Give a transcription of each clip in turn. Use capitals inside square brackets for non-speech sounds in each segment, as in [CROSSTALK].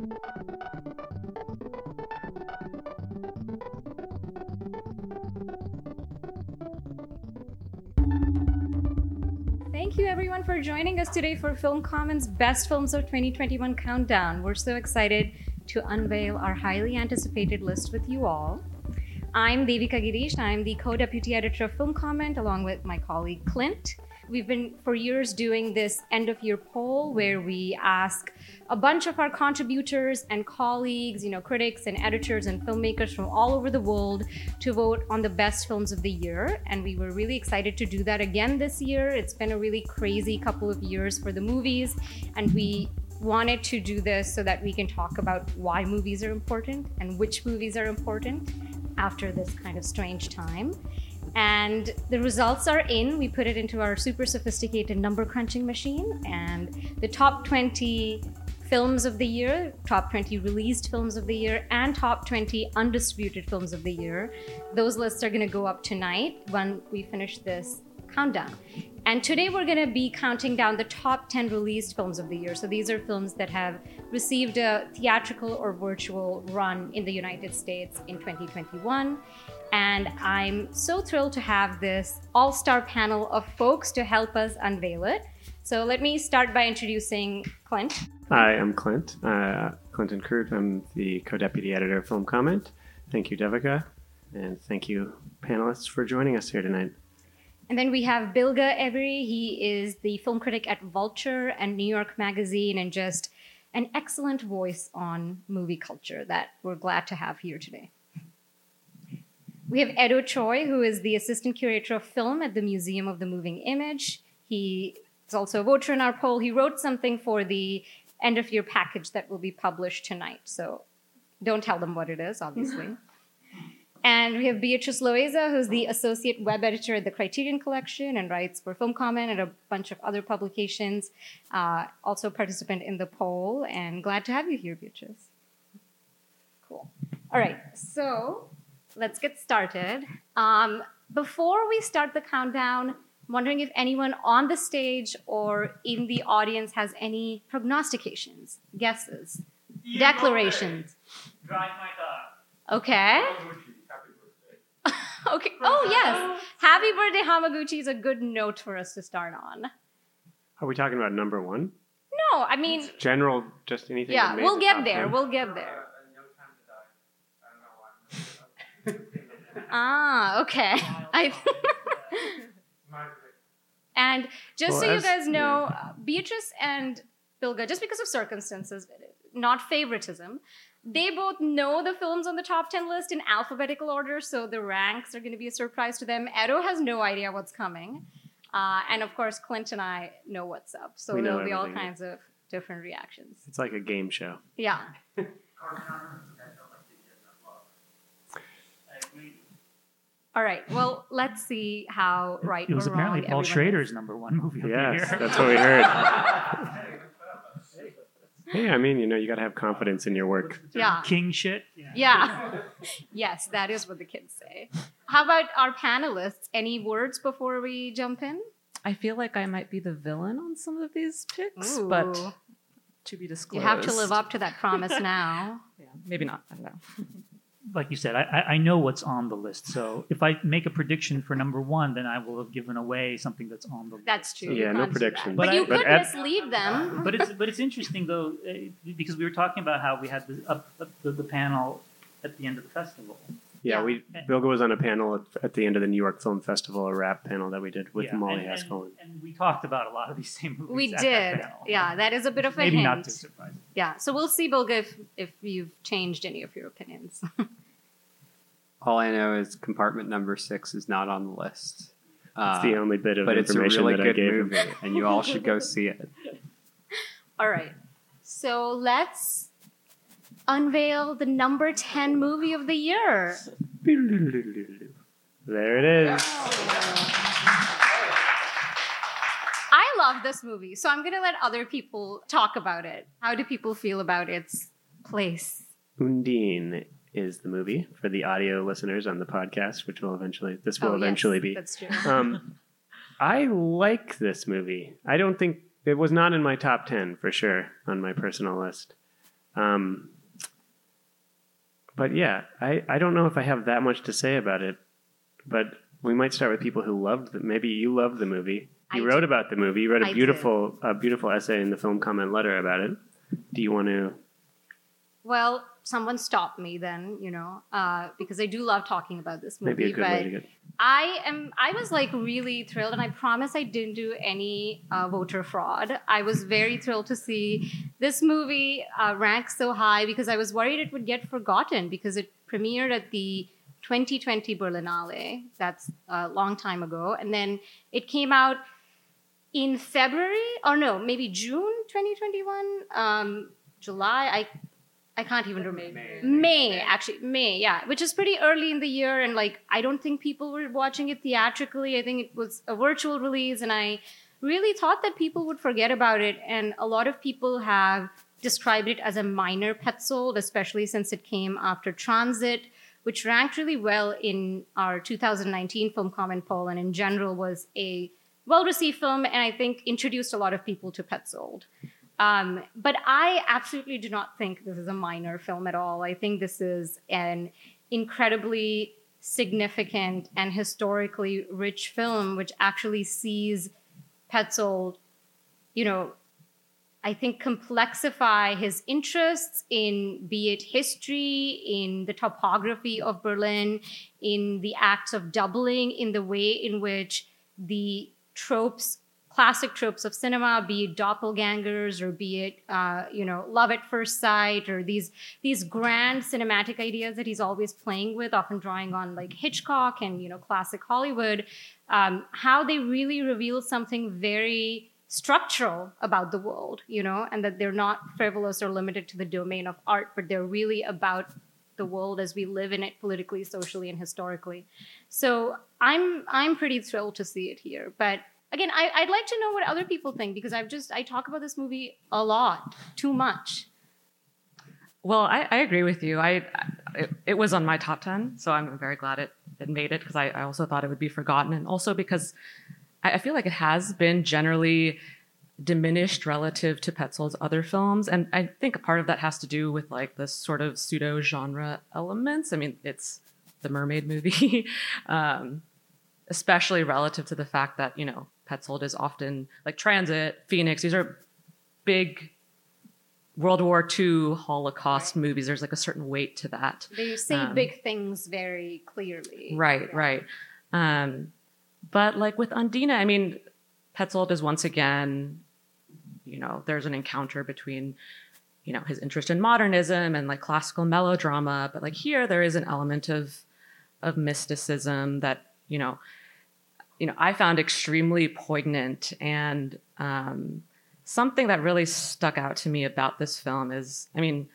Thank you everyone for joining us today for Film Comment's Best Films of 2021 Countdown. We're so excited to unveil our highly anticipated list with you all. I'm Devika Girish. I'm the co-deputy editor of Film Comment along with my colleague Clint. We've been for years doing this end of year poll where we ask a bunch of our contributors and colleagues, you know, critics and editors and filmmakers from all over the world to vote on the best films of the year. And we were really excited to do that again this year. It's been a really crazy couple of years for the movies, and we wanted to do this so that we can talk about why movies are important and which movies are important after this kind of strange time. And the results are in. We put it into our super sophisticated number crunching machine, and the top 20 films of the year, top 20 released films of the year, and top 20 undistributed films of the year. Those lists are going to go up tonight when we finish this countdown. And today we're going to be counting down the top 10 released films of the year. So these are films that have received a theatrical or virtual run in the United States in 2021. And I'm so thrilled to have this all star panel of folks to help us unveil it. So let me start by introducing Clint. Hi, I'm Clint. Uh, Clinton Krute. I'm the co deputy editor of Film Comment. Thank you, Devika. And thank you, panelists, for joining us here tonight. And then we have Bilge Ebiri. He is the film critic at Vulture and New York Magazine and just an excellent voice on movie culture that we're glad to have here today. We have Edo Choi, who is the assistant curator of film at the Museum of the Moving Image. He is also a voter in our poll. He wrote something for the end of year package that will be published tonight. So don't tell them what it is, obviously. [LAUGHS] and we have Beatrice Loayza, who's the associate web editor at the Criterion Collection and writes for Film Comment and a bunch of other publications. Uh, also participant in the poll, and glad to have you here, Beatrice. Cool. All right, so let's get started. Um, before we start the countdown, I'm wondering if anyone on the stage or in the audience has any prognostications, guesses, declarations. Drive my car. Okay. [LAUGHS] okay. Oh, yes. Happy birthday, Hamaguchi is a good note for us to start on. Are we talking about number one? No, I mean, General, just anything? yeah, we'll get there. 10? We'll get there. Uh, no time to die. I don't know why. Ah, okay. I. [LAUGHS] [LAUGHS] And just Well, so you guys know, uh, Beatrice and Bilge, just because of circumstances, not favoritism, they both know the films on the top 10 list in alphabetical order, so the ranks are going to be a surprise to them. Edo has no idea what's coming. Uh, and of course, Clint and I know what's up, so We there'll be all kinds of different reactions. It's like a game show. Yeah. I agree. All right. Well, let's see how right It was or wrong apparently Paul everyone is. Schrader's number one movie of Yes, the year. that's what we heard. [LAUGHS] Hey, I mean, you know, you got to have confidence in your work. Yeah. King shit. Yeah. [LAUGHS] yes, that is what the kids say. How about our panelists? Any words before we jump in? I feel like I might be the villain on some of these picks, Ooh. but to be disclosed. you have to live up to that promise [LAUGHS] now. Yeah, maybe not. I don't know. Like you said, I, I- I know what's on the list. So if I make a prediction for number one, then I will have given away something that's on the list. That's true. Yeah, no can't do that. predictions. But, But you I- could but at- mislead them. [LAUGHS] but it's but it's interesting though eh, because we were talking about how we had the up, up the, the panel at the end of the festival. Yeah, Yeah. we Bilge was on a panel at, at the end of the New York Film Festival, a rap panel that we did with Yeah, Molly and, Haskell. and, and we talked about a lot of these same movies. we at that did. panel. Yeah, that is a bit of a maybe hint. not too surprising. Yeah, so we'll see, Bilge, if, if you've changed any of your opinions. [LAUGHS] All I know is compartment number six is not on the list. It's Uh, the only bit of but it's a information really that I gave movie, and you all should go [LAUGHS] see it. All right. So let's unveil the number 10 movie of the year. There it is. I love this movie, so I'm going to let other people talk about it. How do people feel about its place? Undine is the movie for the audio listeners on the podcast, which will eventually this will Oh, yes, eventually be. That's true. [LAUGHS] Um, I like this movie. I don't think it was not in my top ten for sure on my personal list. Um, but yeah, I, I don't know if I have that much to say about it. But we might start with people who loved the. Maybe you loved the movie. You I wrote about the movie. You wrote a I beautiful a beautiful essay in the film comment letter about it. Do you want to? Well, someone stop me then, you know, uh, because I do love talking about this movie. Maybe a good but way to get. I am. I was like really thrilled, and I promise I didn't do any uh, voter fraud. I was very thrilled to see this movie uh, rank so high because I was worried it would get forgotten because it premiered at the 2020 Berlinale. That's a long time ago, and then it came out in February or no, maybe June 2021, um, July. I I can't even remember. May, actually, May, yeah, which is pretty early in the year. And like, I don't think people were watching it theatrically. I think it was a virtual release. And I really thought that people would forget about it. And a lot of people have described it as a minor Petzold, especially since it came after Transit, which ranked really well in our 2019 film comment poll. And in general, was a well received film. And I think introduced a lot of people to Petzold. Um, but I absolutely do not think this is a minor film at all. I think this is an incredibly significant and historically rich film, which actually sees Petzold, you know, I think complexify his interests in be it history, in the topography of Berlin, in the acts of doubling, in the way in which the tropes classic tropes of cinema, be it doppelgangers or be it uh, you know love at first sight or these these grand cinematic ideas that he's always playing with, often drawing on like Hitchcock and you know classic Hollywood, um, how they really reveal something very structural about the world, you know, and that they're not frivolous or limited to the domain of art, but they're really about the world as we live in it politically, socially, and historically. So I'm I'm pretty thrilled to see it here, but again, I, I'd like to know what other people think because I've just I talk about this movie a lot, too much. Well, I, I agree with you. I it, it was on my top ten, so I'm very glad it, it made it because I, I also thought it would be forgotten, and also because I, I feel like it has been generally diminished relative to Petzold's other films, and I think a part of that has to do with like the sort of pseudo genre elements. I mean, it's the mermaid movie, [LAUGHS] um, especially relative to the fact that you know Petzold is often like Transit, Phoenix. These are big World War II Holocaust movies. There's like a certain weight to that. They say Um, big things very clearly. Right, Yeah. right. Um, but like with Undine, I mean, Petzold is once again, you know, there's an encounter between, you know, his interest in modernism and like classical melodrama. But like here, there is an element of of mysticism that you know, you know, I found extremely poignant and um, something that really stuck out to me about this film is, I mean,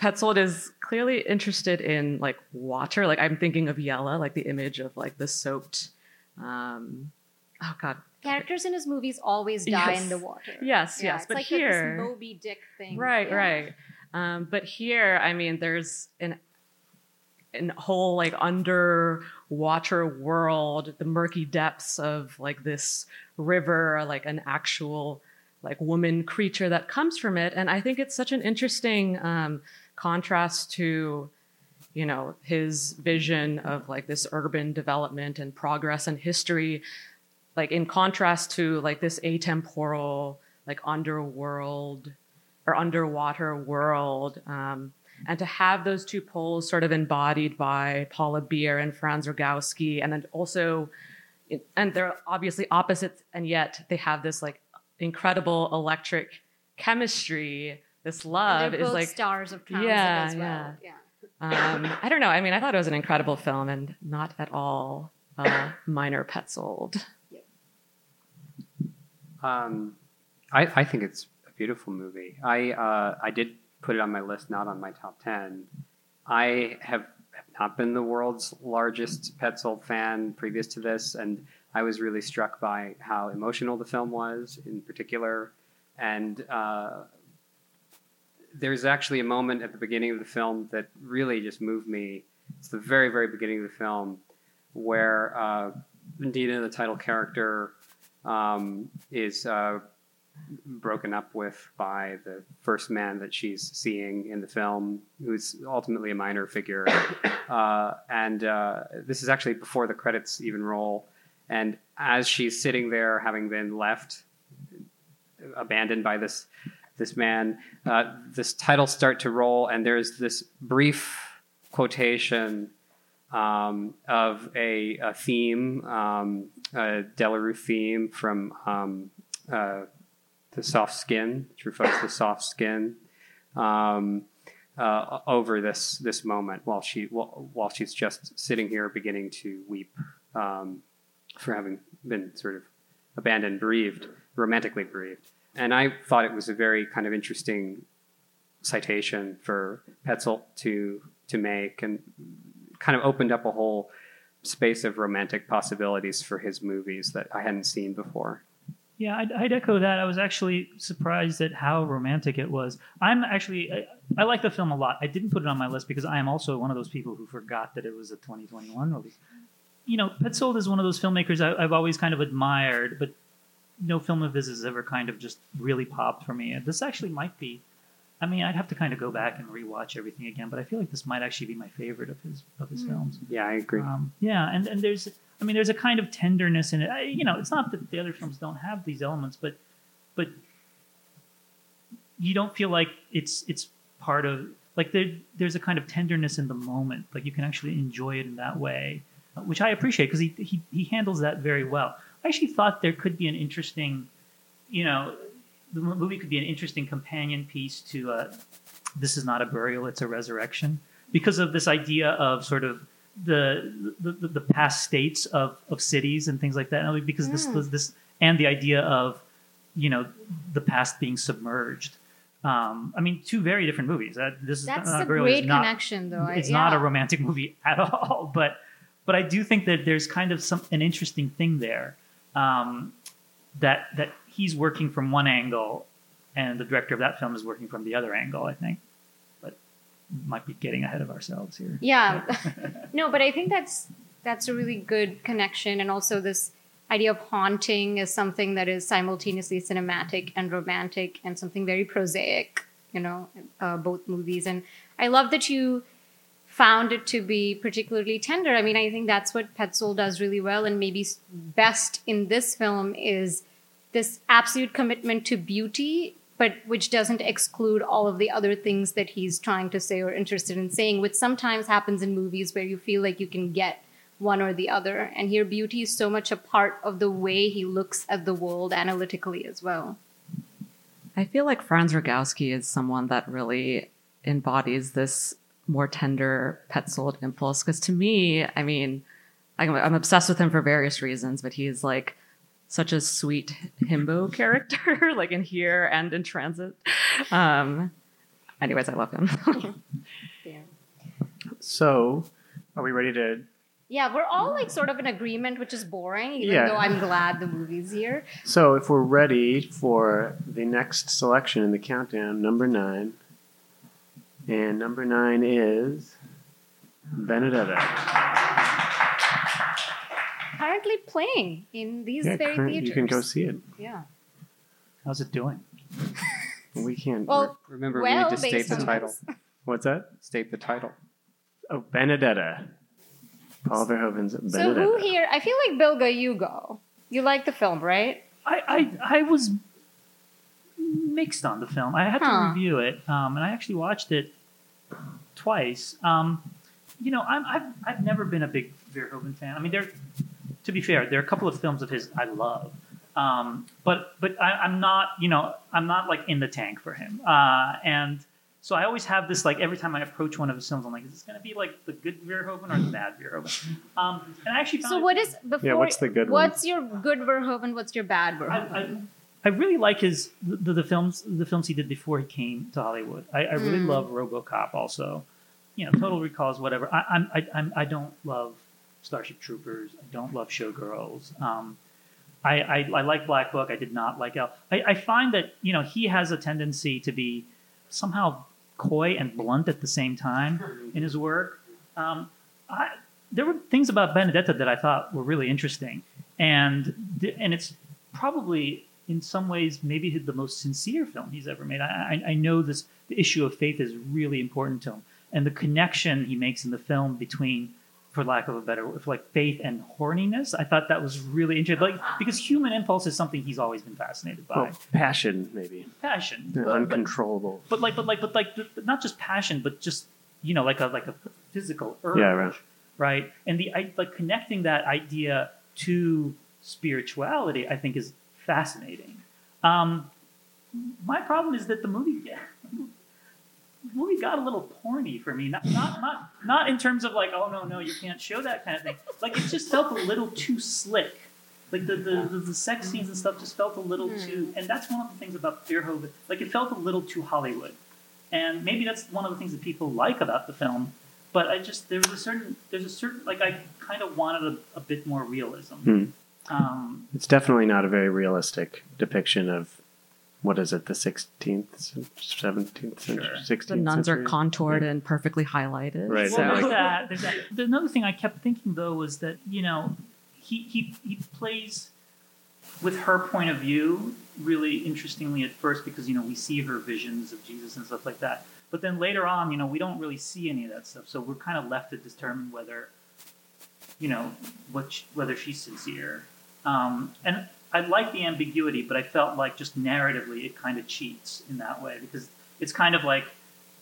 Petzold is clearly interested in like water. Like I'm thinking of Yella, like the image of like the soaked. Um, oh God. Characters in his movies always die Yes. in the water. Yes, Yeah, yes. it's But like here, this Moby Dick thing. right, Yeah. right. Um, but here, I mean, there's an an whole like underwater world, the murky depths of like this river, like an actual like woman creature that comes from it, and I think it's such an interesting um, contrast to you know his vision of like this urban development and progress and history like in contrast to like this atemporal like underworld or underwater world. Um, and to have those two poles sort of embodied by paula beer and franz rogowski and then also and they're obviously opposites and yet they have this like incredible electric chemistry this love they're is like stars of transit Yeah, as well. Yeah. um, I don't know. I mean, I thought it was an incredible film and not at all uh, minor Petzold. Um, I, I think it's a beautiful movie. I uh, I did put it on my list, not on my top ten. I have, not been the world's largest Petzold fan previous to this, and I was really struck by how emotional the film was, in particular. And uh, there's actually a moment at the beginning of the film that really just moved me. It's the very, very beginning of the film where uh, the title character, um, is uh, broken up with by the first man that she's seeing in the film, who's ultimately a minor figure. [COUGHS] uh, and uh, this is actually before the credits even roll. And as she's sitting there, having been left, abandoned by this this man, uh, this titles start to roll, and there's this brief quotation um, of a, a theme, um, a Delerue theme from um, uh, the soft skin, through Truffaut's The Soft Skin, um, uh, over this this moment while she while, while she's just sitting here beginning to weep um, for having been sort of abandoned, bereaved, romantically bereaved. And I thought it was a very kind of interesting citation for Petzold to to make, and kind of opened up a whole space of romantic possibilities for his movies that I hadn't seen before. Yeah, I'd, I'd echo that. I was actually surprised at how romantic it was. I'm actually, I, I like the film a lot. I didn't put it on my list because I am also one of those people who forgot that it was a 2021 release. You know, Petzold is one of those filmmakers I, I've always kind of admired, but no film of his has ever kind of just really popped for me. And this actually might be. I mean, I'd have to kind of go back and rewatch everything again, but I feel like this might actually be my favorite of his of his films. Yeah, I agree. Um, yeah, and, and there's, I mean, there's a kind of tenderness in it. I, you know, it's not that the other films don't have these elements, but, but you don't feel like it's it's part of like there there's a kind of tenderness in the moment. Like you can actually enjoy it in that way, which I appreciate because he, he he handles that very well. I actually thought there could be an interesting, you know, the movie could be an interesting companion piece to uh, "This is not a burial; it's a resurrection," because of this idea of sort of the the, the, past states of, of cities and things like that. And because this this this and the idea of you know the past being submerged. Um, I mean, two very different movies. Uh, this is That's not a a burial is great not- connection, though. It's not a romantic [LAUGHS] movie at all but but i do think that there's kind of some an interesting thing there um, that that he's working from one angle and the director of that film is working from the other angle i think might be getting ahead of ourselves here Yeah. [LAUGHS] [LAUGHS] no, but I think that's that's a really good connection, and also this idea of haunting is something that is simultaneously cinematic and romantic, and something very prosaic. You know, uh, both movies, and I love that you found it to be particularly tender. I mean, I think that's what Petzold does really well, and maybe best in this film is this absolute commitment to beauty, but which doesn't exclude all of the other things that he's trying to say or interested in saying, which sometimes happens in movies where you feel like you can get one or the other. And here, beauty is so much a part of the way he looks at the world analytically as well. I feel like Franz Rogowski is someone that really embodies this more tender Petzold impulse. Because to me, I mean, I'm obsessed with him for various reasons, but he's like such a sweet himbo [LAUGHS] character, [LAUGHS] like in here and in Transit. Um, anyways, I love him. [LAUGHS] So, are we ready to? Yeah, we're all like sort of in agreement, which is boring, even Yeah. though I'm glad the movie's here. So, if we're ready for the next selection in the countdown, number nine, and number nine is Benedetta. Currently playing in these Yeah, very current- theaters. you can go see it. Yeah. how's it doing [LAUGHS] We can't. Well, Remember, we well, need to state the title. this. [LAUGHS] what's that? State the title. Oh, Benedetta. Paul Verhoeven's Benedetta. So who here? I feel like Bilge, you go. You like the film, right? I, I I was mixed on the film. I had Huh. to review it, um, and I actually watched it twice. Um, you know, I'm, I've I've never been a big Verhoeven fan. I mean, there. To be fair, there are a couple of films of his I love, um, but but I, I'm not. You know, I'm not like in the tank for him. Uh, and so I always have this like every time I approach one of his films, I'm like, is this going to be like the good Verhoeven or the bad Verhoeven? Um, and I actually found So what is before? yeah, what's the good one? What's your good Verhoeven? What's your bad I, Verhoeven? I, I really like his the, the films the films he did before he came to Hollywood. I, I really Mm. love RoboCop also. You know, Total Recalls, whatever. I, I'm I, I'm I don't love Starship Troopers. I don't love Showgirls. Um, I, I I like Black Book. I did not like Elle. I, I find that you know he has a tendency to be somehow coy and blunt at the same time [LAUGHS] in his work. Um, I, there were things about Benedetta that I thought were really interesting, and and it's probably in some ways maybe the most sincere film he's ever made. I, I, I know this the issue of faith is really important to him, and the connection he makes in the film between, for lack of a better word, like faith and horniness. I thought that was really interesting, like because human impulse is something he's always been fascinated by. Well, passion, maybe. Passion, Yeah, but- but- uncontrollable. but like but like but like th- not just passion but just you know like a like a physical urge Yeah, right. right and the I, like connecting that idea to spirituality i think is fascinating um my problem is that the movie [LAUGHS] the movie got a little porny for me. Not not not not in terms of like oh no no you can't show that kind of thing. Like it just felt a little too slick. Like the, the, the, the sex scenes and stuff just felt a little too and that's one of the things about Verhoeven like it felt a little too Hollywood. And maybe that's one of the things that people like about the film but I just there was a certain there's a certain like I kind of wanted a, a bit more realism. Hmm. um, It's definitely not a very realistic depiction of what is it, the 16th, 17th century, Sure. 16th The nuns are century? contoured and perfectly highlighted. Right. So, Well, there's that. There's that. The- Another thing I kept thinking though was that you know he he he plays with her point of view really interestingly at first because you know we see her visions of Jesus and stuff like that. But then later on, you know, we don't really see any of that stuff. So we're kind of left to determine whether you know what sh- whether she's sincere. Um, and I like the ambiguity, but I felt like just narratively it kind of cheats in that way because it's kind of like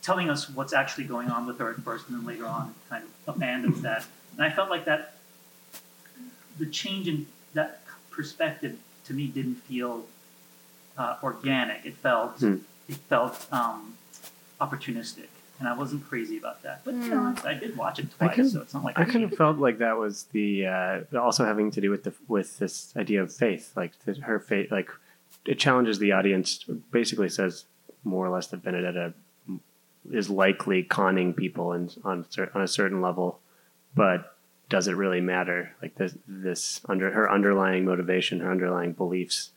telling us what's actually going on with her at first, and then later on it kind of abandons [LAUGHS] that. And I felt like that the change in that perspective to me didn't feel uh, organic. It felt Hmm. it felt um, opportunistic, and I wasn't crazy about that. But you know, I did watch it I twice, kind of- so it's not like I kind of felt like that was the uh, also having to do with the with this idea of faith, like that her faith, like it challenges the audience. Basically, says more or less that Benedetta is likely conning people and on on a certain level, but does it really matter? Like this, this under her underlying motivation, her underlying beliefs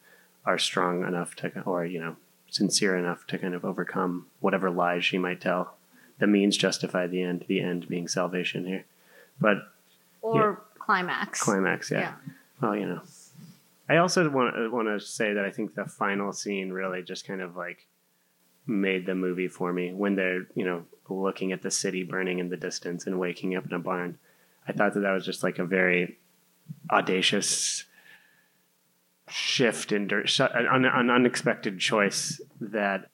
are strong enough to, or you know, sincere enough to kind of overcome whatever lies she might tell. The means justify the end. The end being salvation here, but Or climax. climax. Yeah. Yeah. Well, you know, I also want want to say that I think the final scene really just kind of like made the movie for me when they're you know looking at the city burning in the distance and waking up in a barn. I thought that that was just like a very audacious shift in dir- an, an unexpected choice that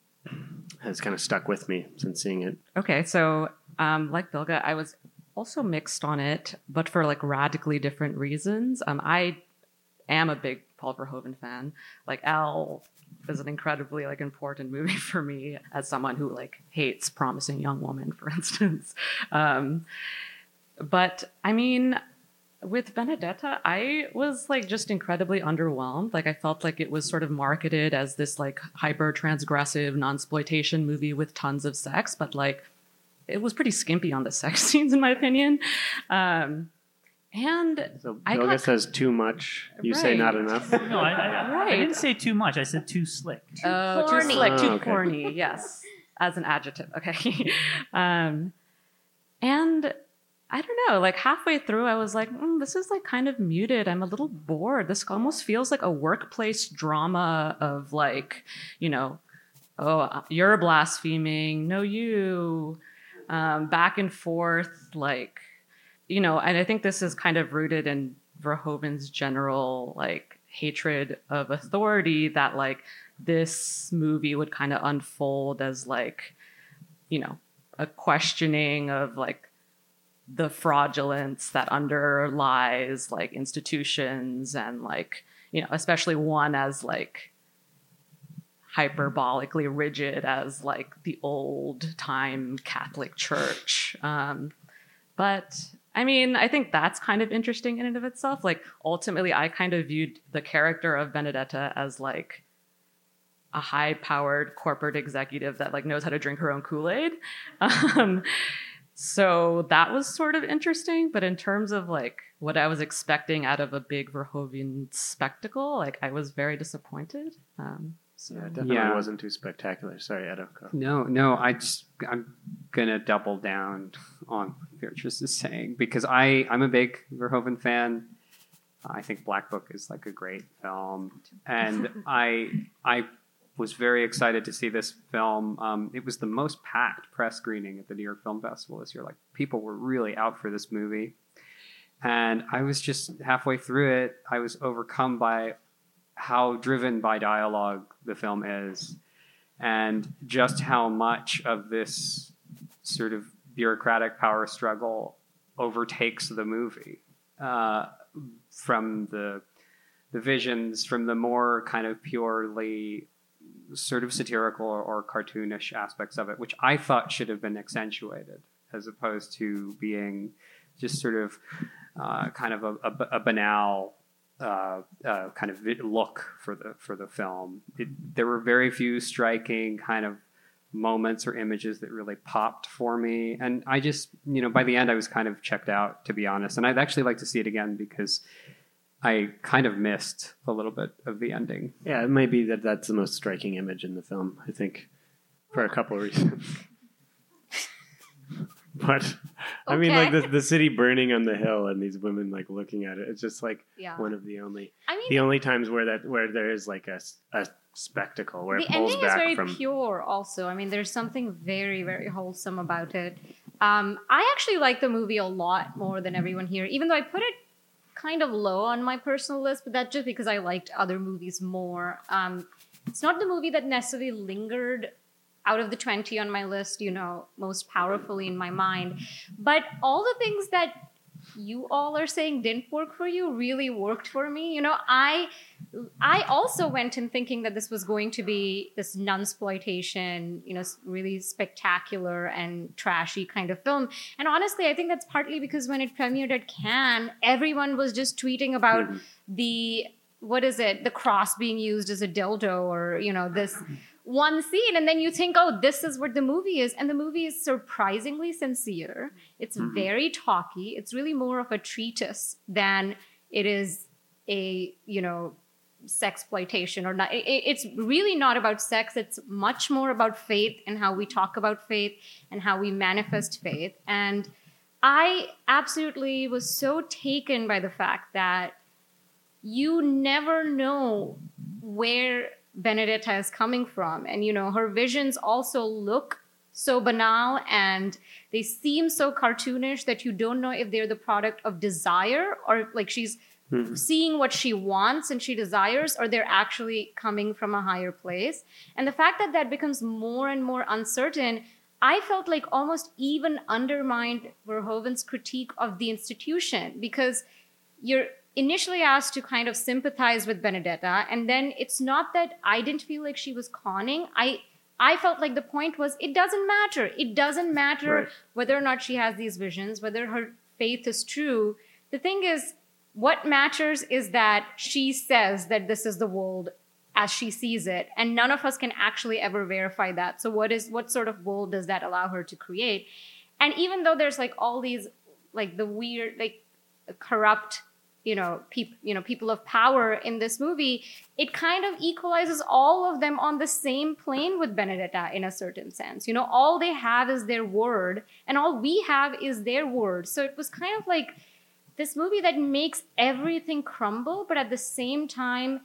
has kind of stuck with me since seeing it. Okay, so um, like Bilge, I was also mixed on it, but for like radically different reasons. Um, I am a big Paul Verhoeven fan. Like Elle is an incredibly like important movie [LAUGHS] for me as someone who like hates Promising Young Woman, [LAUGHS] for instance. Um, but I mean, with Benedetta, I was like just incredibly underwhelmed. Like I felt like it was sort of marketed as this like hyper transgressive non-exploitation movie with tons of sex, but like it was pretty skimpy on the sex [LAUGHS] scenes in my opinion. Um, and So I Bilge got- says too much. You say not enough. no, I, I, I [LAUGHS] didn't say too much. I said too slick. Oh, too corny. slick, too Oh, okay. corny. Yes, as an adjective. Okay. [LAUGHS] um, and I don't know. Like halfway through, I was like, mm, "This is like kind of muted. I'm a little bored. This almost feels like a workplace drama of like, you know, oh, you're blaspheming. No, you. Um, back and forth, like, you know. And I think this is kind of rooted in Verhoeven's general like hatred of authority. That like this movie would kind of unfold as like, you know, a questioning of like the fraudulence that underlies like institutions and like you know especially one as like hyperbolically rigid as like the old time catholic church. Um but i mean i think that's kind of interesting in and of itself. Like ultimately i kind of viewed the character of benedetta as like a high powered corporate executive that like knows how to drink her own kool-aid. [LAUGHS] Um so that was sort of interesting, but in terms of like what I was expecting out of a big Verhoeven spectacle, like I was very disappointed. Um, so Yeah, it definitely Yeah. wasn't too spectacular. Sorry, Edo. Go. No, no, I just I'm gonna double down on what Beatrice is saying because I I'm a big Verhoeven fan. I think Black Book is like a great film, and [LAUGHS] I I was very excited to see this film. Um, it was the most packed press screening at the New York Film Festival this year. Like people were really out for this movie, and I was just halfway through it. I was overcome by how driven by dialogue the film is, and just how much of this sort of bureaucratic power struggle overtakes the movie. Uh, from the the visions, from the more kind of purely sort of satirical or, or cartoonish aspects of it, which I thought should have been accentuated, as opposed to being just sort of uh, kind of a, a, a banal uh, uh, kind of look for the for the film. It, there were very few striking kind of moments or images that really popped for me, and I just you know by the end I was kind of checked out to be honest. And I'd actually like to see it again because I kind of missed a little bit of the ending. Yeah, it may be that that's the most striking image in the film. I think for a couple of reasons. [LAUGHS] but I mean, like the, the city burning on the hill and these women like looking at it. It's just like Yeah. one of the only I mean, the only times where that where there is like a, a spectacle where the it pulls ending is very from. pure also i mean there's something very very wholesome about it um, i actually like the movie a lot more than everyone here even though i put it kind of low on my personal list but that's just because i liked other movies more. Um, it's not the movie that necessarily lingered out of the 20 on my list you know most powerfully in my mind but all the things that you all are saying didn't work for you really worked for me you know i I also went in thinking that this was going to be this nunsploitation, you know, really spectacular and trashy kind of film. And honestly, I think that's partly because when it premiered at Cannes, everyone was just tweeting about hmm. the what is it, the cross being used as a dildo, or you know, this one scene, and then you think, oh, this is what the movie is, and the movie is surprisingly sincere. It's mm-hmm. very talky. It's really more of a treatise than it is a you know sex exploitation or not it, it- it's really not about sex it's much more about faith and how we talk about faith and how we manifest faith and i absolutely was so taken by the fact that you never know where benedetta is coming from. And you know her visions also look so banal and they seem so cartoonish that you don't know if they're the product of desire or like she's mm-hmm. seeing what she wants and she desires or they're actually coming from a higher place. And the fact that that becomes more and more uncertain i felt like almost even undermined verhoeven's critique of the institution because you're initially asked to kind of sympathize with benedetta and then it's not that i didn't feel like she was conning. I i felt like the point was it doesn't matter. It doesn't matter Right. whether or not she has these visions whether her faith is true. The thing is what matters is that she says that this is the world as she sees it and none of us can actually ever verify that. So what is what sort of world does that allow her to create? And even though there's like all these like the weird like corrupt you know people you know people of power in this movie it kind of equalizes all of them on the same plane with benedetta in a certain sense you know all they have is their word and all we have is their word so it was kind of like this movie that makes everything crumble but at the same time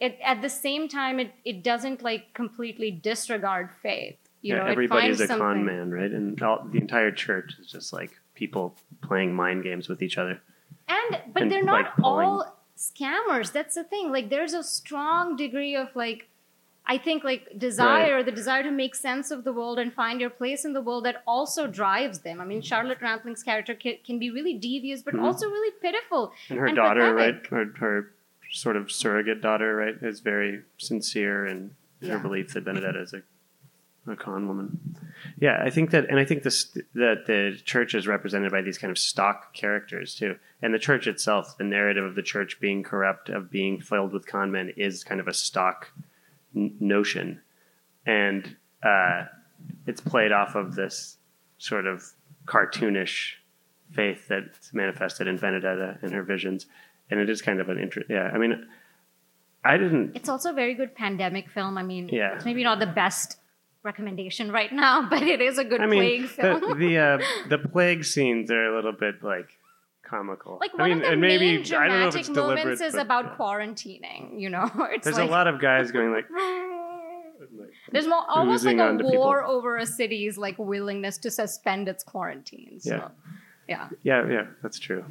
it, at the same time it, it doesn't like completely disregard faith you yeah, know everybody it is finds a con man, right? And all, the entire church is just like people playing mind games with each other. And but and, they're not like, all scammers that's the thing like there's a strong degree of like i think like desire the desire to make sense of the world and find your place in the world that also drives them i mean charlotte rampling's character can, can be really devious but Mhm. also really pitiful And her And daughter, right? Her, her sort of surrogate daughter, right, is very sincere in Yeah. her belief that Benedetta is a, a con woman. Yeah, I think that, and I think this that the church is represented by these kind of stock characters too, and the church itself, the narrative of the church being corrupt, of being filled with con men, is kind of a stock n- notion, and uh, it's played off of this sort of cartoonish faith that's manifested in Benedetta and her visions, and it is kind of an interest. Yeah, I mean, I didn't. it's also a very good pandemic film i mean Yeah. it's maybe not the best recommendation right now [LAUGHS] but it is a good I plague film the the, uh, [LAUGHS] the plague scenes are a little bit like comical. Like I mean, of the and maybe main I don't know if dramatic it's moments is but, about yeah. quarantining. You know, [LAUGHS] it's There's like a lot of guys going like. like, there's more, almost like a war people. over a city's like willingness to suspend its quarantine. So, Yeah. yeah. Yeah, yeah, that's true.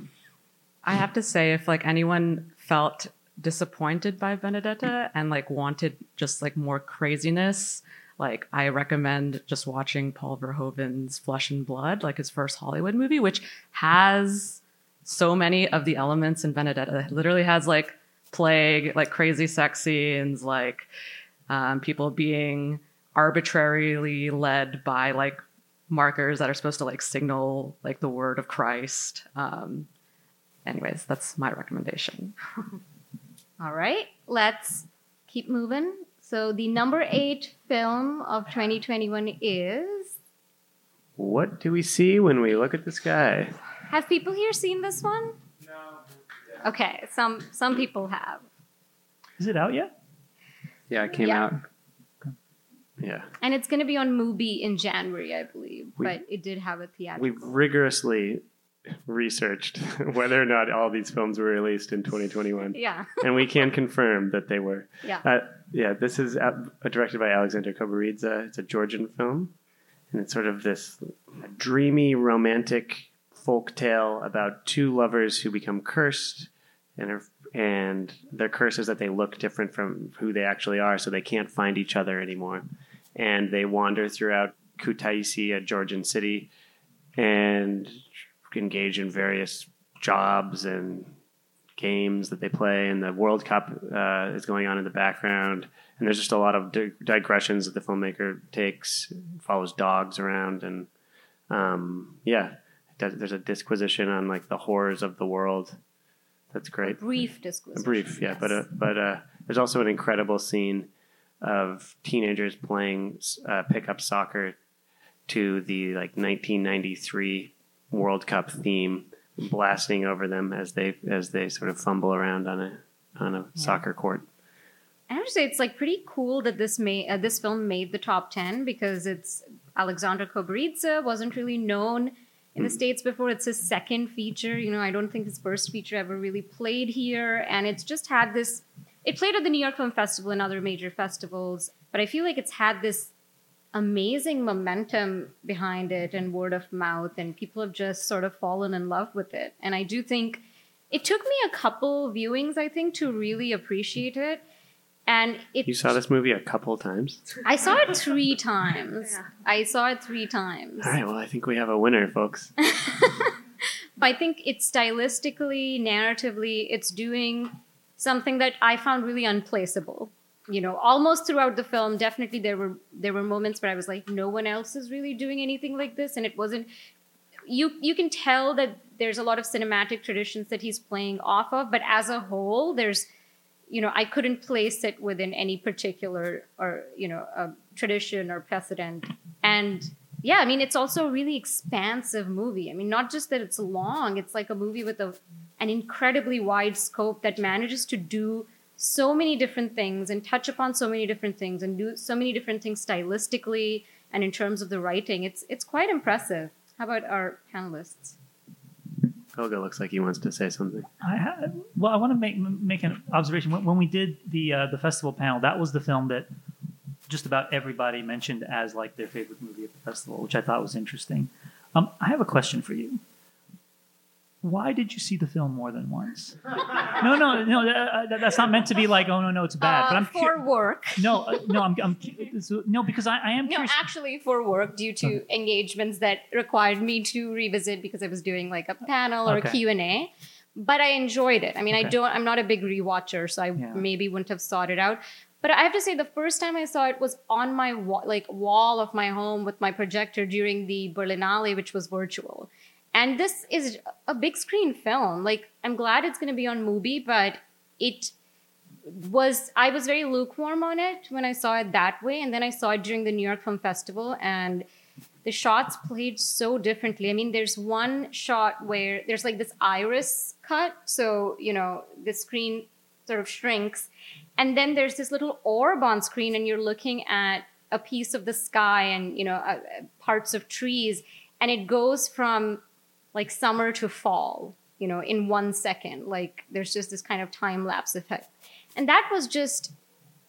I have to say, if like anyone felt disappointed by Benedetta and like wanted just like more craziness, like I recommend just watching Paul Verhoeven's Flesh and Blood, like his first Hollywood movie, which has so many of the elements in Benedetta. It literally has like plague, like crazy sex scenes, like um, people being arbitrarily led by like markers that are supposed to like signal like the word of Christ. Um, anyways, that's my recommendation. [LAUGHS] All right, let's keep moving. So the number eight film of 2021 is. What do we see when we look at the sky? Have people here seen this one? No. Okay, some some people have. Is it out yet? Yeah, it came Yeah. out. Yeah, And it's going to be on Mubi in January, I believe. We- but it did have a theatrical. we've rigorously researched [LAUGHS] whether or not all these films were released in 2021, Yeah, and we can confirm that they were. yeah. Uh, yeah, this is uh, directed by Alexander Koberidze. It's a Georgian film, and it's sort of this dreamy, romantic folk tale about two lovers who become cursed, and are, and their curse is that they look different from who they actually are, so they can't find each other anymore, and they wander throughout Kutaisi, a Georgian city, and engage in various jobs and games that they play, and the World Cup uh, is going on in the background. And there's just a lot of di- digressions that the filmmaker takes, follows dogs around, and um, yeah, there's a disquisition on like the horrors of the world. That's great. Brief disquisition. A brief, yeah, yes. but uh, but uh, there's also an incredible scene of teenagers playing uh, pickup soccer to the like 1993 World Cup theme, blasting over them as they as they sort of fumble around on a on a soccer court. I have to say, it's like pretty cool that this made uh, this film made the top ten because it's Alexander Koberidze wasn't really known in the states before. It's his second feature. You know, I don't think his first feature ever really played here, and it's just had this. It played at the New York Film Festival and other major festivals, but I feel like it's had this amazing momentum behind it and word of mouth, and people have just sort of fallen in love with it. And I do think it took me a couple viewings, I think, to really appreciate it. And it You saw this movie a couple times. I saw it three times. I saw it three times. All right, well, I think we have a winner, folks. But [LAUGHS] I think it's stylistically, narratively, it's doing something that I found really unplaceable. You know, almost throughout the film, definitely there were there were moments where I was like, no one else is really doing anything like this, and it wasn't. You you can tell that there's a lot of cinematic traditions that he's playing off of, but as a whole, there's you know, I couldn't place it within any particular or you know tradition or precedent. And yeah, I mean, it's also a really expansive movie. I mean, not just that it's long; it's like a movie with a an incredibly wide scope that manages to do so many different things and touch upon so many different things and do so many different things stylistically and in terms of the writing. It's it's quite impressive. How about our panelists? Olga looks like he wants to say something. I ha- well, I want to make make an observation. When, when we did the uh, the festival panel, that was the film that just about everybody mentioned as like their favorite movie at the festival, which I thought was interesting. Um, I have a question for you. Why did you see the film more than once? no, no, no. That, that- that's not meant to be like, oh no, no, it's bad. Uh, but I'm for cur- work. no, uh, no, I'm, I'm so- no because I, I am No, curious. actually for work due to engagements that required me to revisit because I was doing like a panel or Okay. a Q&A. But I enjoyed it. I mean, I don't I'm not a big rewatcher, so I Yeah. maybe wouldn't have sought it out. But I have to say the first time I saw it was on my wa- like wall of my home with my projector during the Berlinale which was virtual. And this is a big screen film. Like I'm glad it's going to be on Mubi, but it was I was very lukewarm on it when I saw it that way, and then I saw it during the New York Film Festival, and the shots played so differently. I mean, there's one shot where there's like this iris cut, so you know the screen sort of shrinks, and then there's this little orb on screen, and you're looking at a piece of the sky and you know uh, parts of trees, and it goes from like summer to fall you know, in one second. Like there's just this kind of time lapse effect. And that was just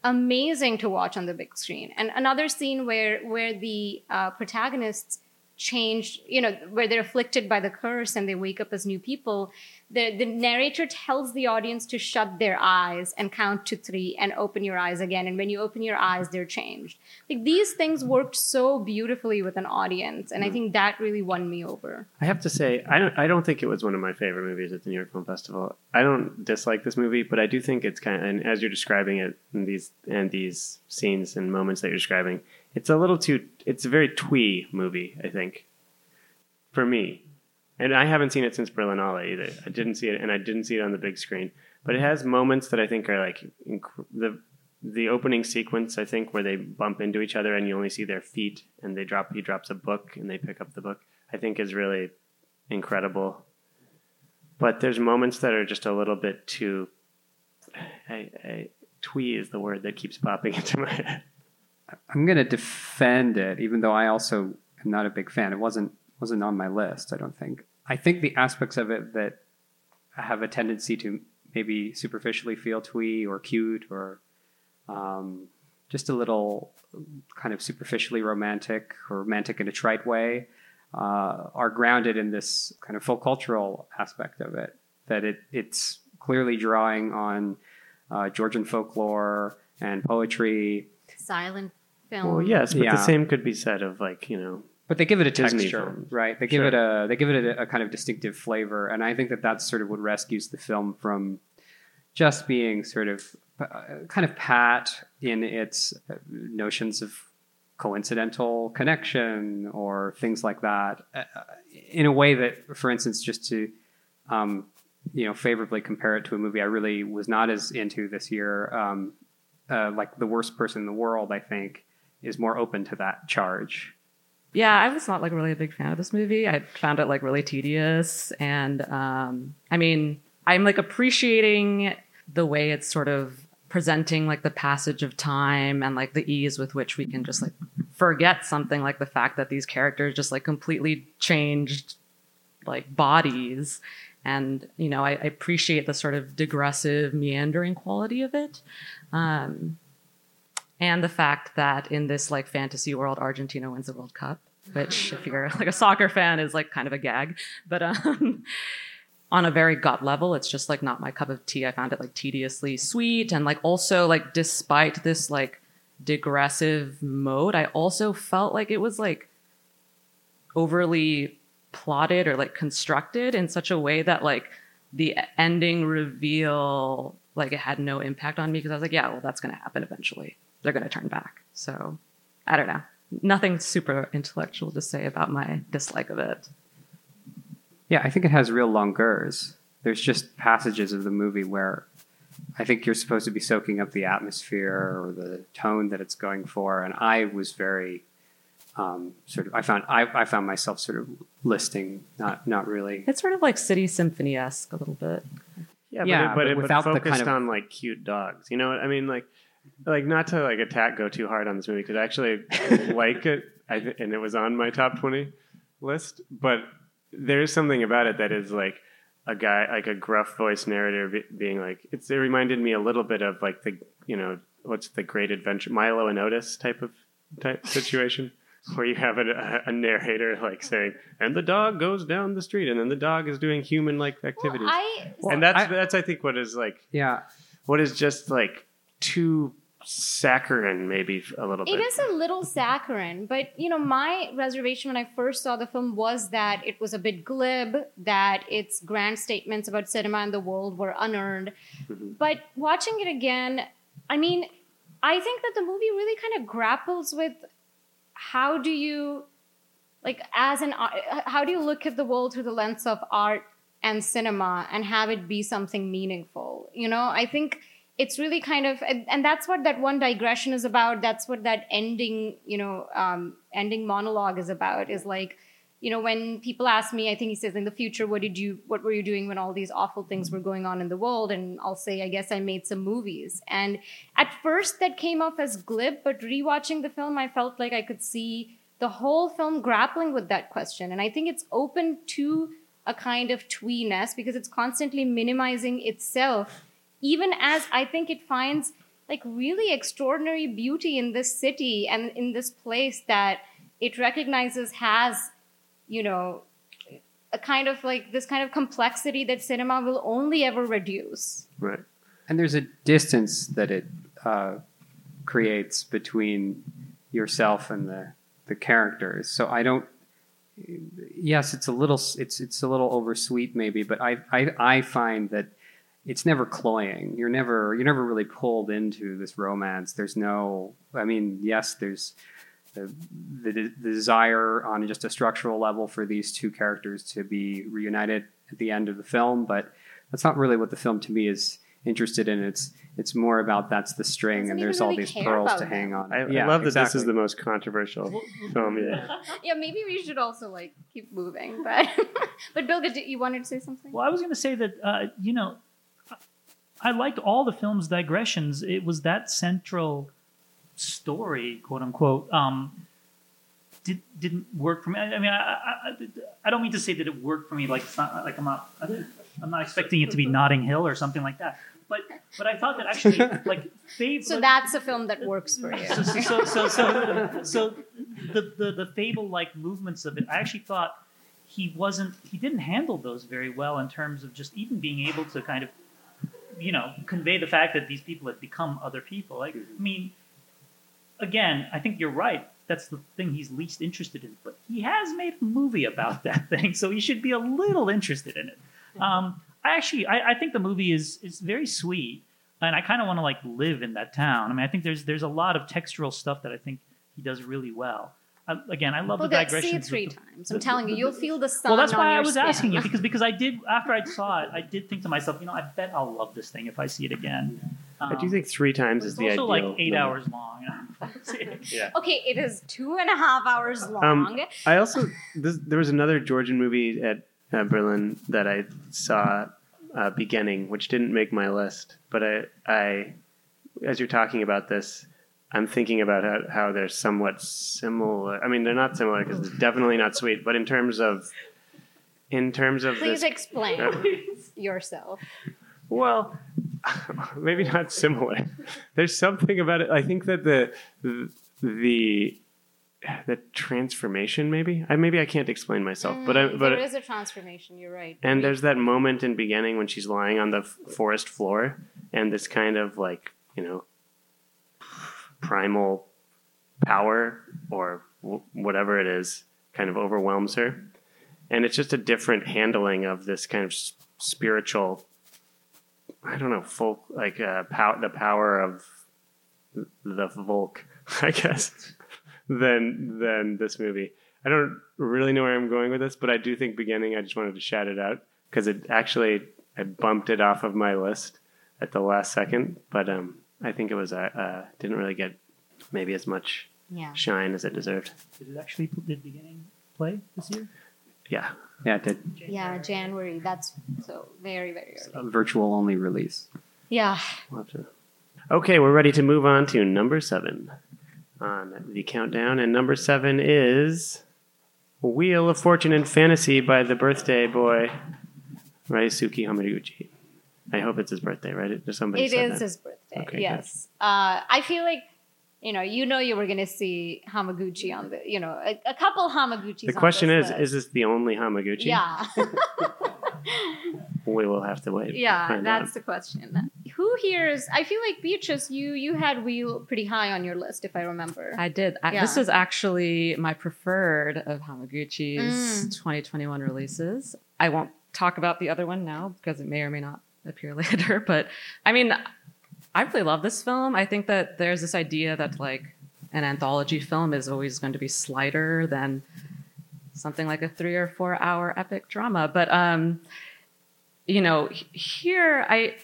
amazing to watch on the big screen. And another scene where where the uh, protagonists change, you know, where they're afflicted by the curse and they wake up as new people. The the narrator tells the audience to shut their eyes and count to three and open your eyes again. And when you open your eyes, they're changed. Like these things worked so beautifully with an audience, and I hmm. think that really won me over. I have to say, I don't, I don't think it was one of my favorite movies at the New York Film Festival. I don't dislike this movie, but I do think it's kind of, and as you're describing it in these and these scenes and moments that you're describing, it's a little too. It's a very twee movie. I think, for me, and I haven't seen it since Berlinale either. I didn't see it, and I didn't see it on the big screen. But it has moments that I think are like inc- the the opening sequence. I think where they bump into each other and you only see their feet, and they drop. He drops a book, and they pick up the book. I think is really incredible. But there's moments that are just a little bit too. I, I, twee is the word that keeps popping [LAUGHS] into my head. I'm going to defend it, even though I also am not a big fan. It wasn't wasn't on my list. I don't think. I think the aspects of it that have a tendency to maybe superficially feel twee or cute or um, just a little kind of superficially romantic or romantic in a trite way uh, are grounded in this kind of full cultural aspect of it. That it it's clearly drawing on uh, Georgian folklore and poetry Silent film. Well, yes, but Yeah. the same could be said of like you know But they give it a Disney texture, films. right? They give Sure. it a they give it a, a kind of distinctive flavor, and I think that that's sort of what rescues the film from just being sort of uh, kind of pat in its uh, notions of coincidental connection or things like that, uh, in a way that, for instance, just to um, you know favorably compare it to a movie I really was not as into this year, um, uh, like the worst person in the world, I think, is more open to that charge. Yeah, I was not like really a big fan of this movie. I found it like really tedious, and um, I mean, I'm like appreciating the way it's sort of presenting like the passage of time and like the ease with which we can just like forget something like the fact that these characters just like completely changed like bodies and you know I, I appreciate the sort of digressive meandering quality of it um, and the fact that in this like fantasy world argentina wins the world cup which if [GASPS] you're like a soccer fan is like kind of a gag. But um [LAUGHS] on a very gut level it's just like not my cup of tea. I found it like tediously sweet. And like also like despite this like digressive mode i also felt like it was like overly plotted or like constructed in such a way that like the ending reveal like it had no impact on me. Because I was like, yeah, well, that's going to happen eventually. They're going to turn back. So I don't know. Nothing super intellectual to say about my dislike of it. Yeah, I think it has real longueurs. There's just passages of the movie where I think you're supposed to be soaking up the atmosphere or the tone that it's going for, and I was very um, sort of. I found I, I found myself sort of listing, not not really. It's sort of like City Symphony esque a little bit. yeah, Yeah, but, but it, but, without it the kind of- on like cute dogs. You know what I mean? Like like not to like attack go too hard on this movie because I actually [LAUGHS] like it, I, th- and it was on my top twenty list. But there is something about it that is like a guy like a gruff voice narrator be- being like it's. It reminded me a little bit of like the you know what's the Great Adventure Milo and Otis type of type situation. [LAUGHS] Where you have a, a narrator like saying, "And the dog goes down the street, and then the dog is doing human-like activities." Well, I and that's I- that's I think what is like Yeah, what is just like too saccharine maybe a little It bit. is a little saccharine, but you know, my reservation when I first saw the film was that it was a bit glib, that its grand statements about cinema and the world were unearned. Mm-hmm. But watching it again, I mean, I think that the movie really kind of grapples with how do you like as an how do you look at the world through the lens of art and cinema and have it be something meaningful you know i think it's really kind of and, that's what that one digression is about. That's what that ending you know um, ending monologue is about is like you know when people ask me i think he says in the future what did you what were you doing when all these awful things were going on in the world? And i'll say i guess i made some movies. And at first that came off as glib but rewatching the film i felt like i could see the whole film grappling with that question. And i think it's open to a kind of tweeness because it's constantly minimizing itself, even as I think it finds like really extraordinary beauty in this city and in this place that it recognizes has, you know, a kind of like this kind of complexity that cinema will only ever reduce. Right. and there's a distance that it uh, creates between yourself and the the characters. So I don't. Yes, it's a little it's it's a little oversweet maybe, but I I, I find that it's never cloying. You're never you're never really pulled into this romance. There's no. I mean, yes, there's. The, the, the desire on just a structural level for these two characters to be reunited at the end of the film, but that's not really what the film to me is interested in. It's it's more about that's the string and even there's all these pearls about to hang on. I, yeah, I love that this is the most controversial film yet. [LAUGHS] Yeah, maybe we should also like keep moving, but [LAUGHS] but Bill, did you- you wanted to say something? Well, I was going to say that uh, you know, I liked all the film's digressions. It was that central story, quote unquote, um, did didn't work for me. I, I mean, I, I, I- don't mean to say that it worked for me. Like it's not like I'm not I'm not expecting it to be [LAUGHS] Notting Hill or something like that. But but I thought that actually like Fable. So that's a film that works for you. so so so so, so the the, the fable like movements of it i actually thought he wasn't he didn't handle those very well in terms of just even being able to kind of you know convey the fact that these people had become other people like i mean again i think you're right that's the thing he's least interested in but he has made a movie about [LAUGHS] that thing so he should be a little interested in it um, i actually I, I think the movie is is very sweet and I kind of want to like live in that town. I mean, I think there's there's a lot of textural stuff that I think he does really well. I, again, I love Well, the good. See digressions. it of three the- times. I'm telling you, you'll feel the sun. well, that's on why I was skin. asking you because because I did after I saw it, I did think to myself, you know, I bet I'll love this thing if I see it again. I do Um, think three times is the also ideal. like eight number. hours long. Yeah. Okay, it is two and a half hours long. Um, I also this, there was another Georgian movie at uh, Berlin that I saw uh, beginning, which didn't make my list. But I, I, as you're talking about this, I'm thinking about how, how they're somewhat similar. I mean, they're not similar because it's definitely not sweet. But in terms of, in terms of Please this, explain Uh, yourself. well, [LAUGHS] maybe not similar. There's something about it. I think that the the the transformation, maybe. I maybe I can't explain myself, but I, Mm, but there is a transformation. You're right. and there's that moment in beginning when she's lying on the f- forest floor, and this kind of like you know primal power or w- whatever it is kind of overwhelms her, and it's just a different handling of this kind of spiritual. I don't know, folk like uh, pow- the power of the Volk, [LAUGHS] I guess, than than this movie. I don't really know where I'm going with this, but I do think beginning. I just wanted to shout it out because it actually I bumped it off of my list at the last second, but um, I think it was uh, uh, didn't really get maybe as much Yeah. shine as it deserved. Did it actually did beginning play this year? Yeah, Yeah, it did Yeah, January. That's so very, very early. a virtual only release. Yeah. we'll to. Okay, we're ready to move on to number seven on the countdown, and number seven is Wheel of Fortune and Fantasy by the birthday boy Ryosuke Hamaguchi. I hope it's his birthday, right? Just somebody It said is that. his birthday. Okay, yes. Uh, I feel like, you know, you know, you were going to see Hamaguchi on the, you know, a, a couple Hamaguchis. The on question this is: list. Is this the only Hamaguchi? Yeah. [LAUGHS] [LAUGHS] we will have to wait. yeah, find that's out. the question. Who here is? I feel like Beatrice, you you had Wheel pretty high on your list, if I remember. I did. I, This Yeah. is actually my preferred of Hamaguchi's Mm. 2021 releases. I won't talk about the other one now because it may or may not appear later. [LAUGHS] But I mean, I really love this film. I think that there's this idea that like an anthology film is always going to be slighter than something like a three or four hour epic drama. But um, you know, here I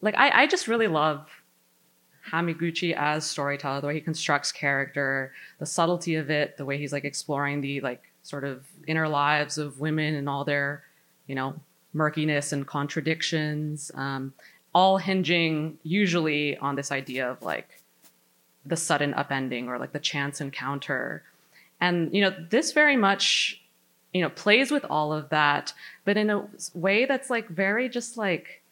like I, I just really love Hamaguchi as storyteller, the way he constructs character, the subtlety of it, the way he's like exploring the like sort of inner lives of women and all their, you know, murkiness and contradictions, um, all hinging usually on this idea of like the sudden upending or like the chance encounter. And you know, this very much you know, plays with all of that, but in a way that's like very just like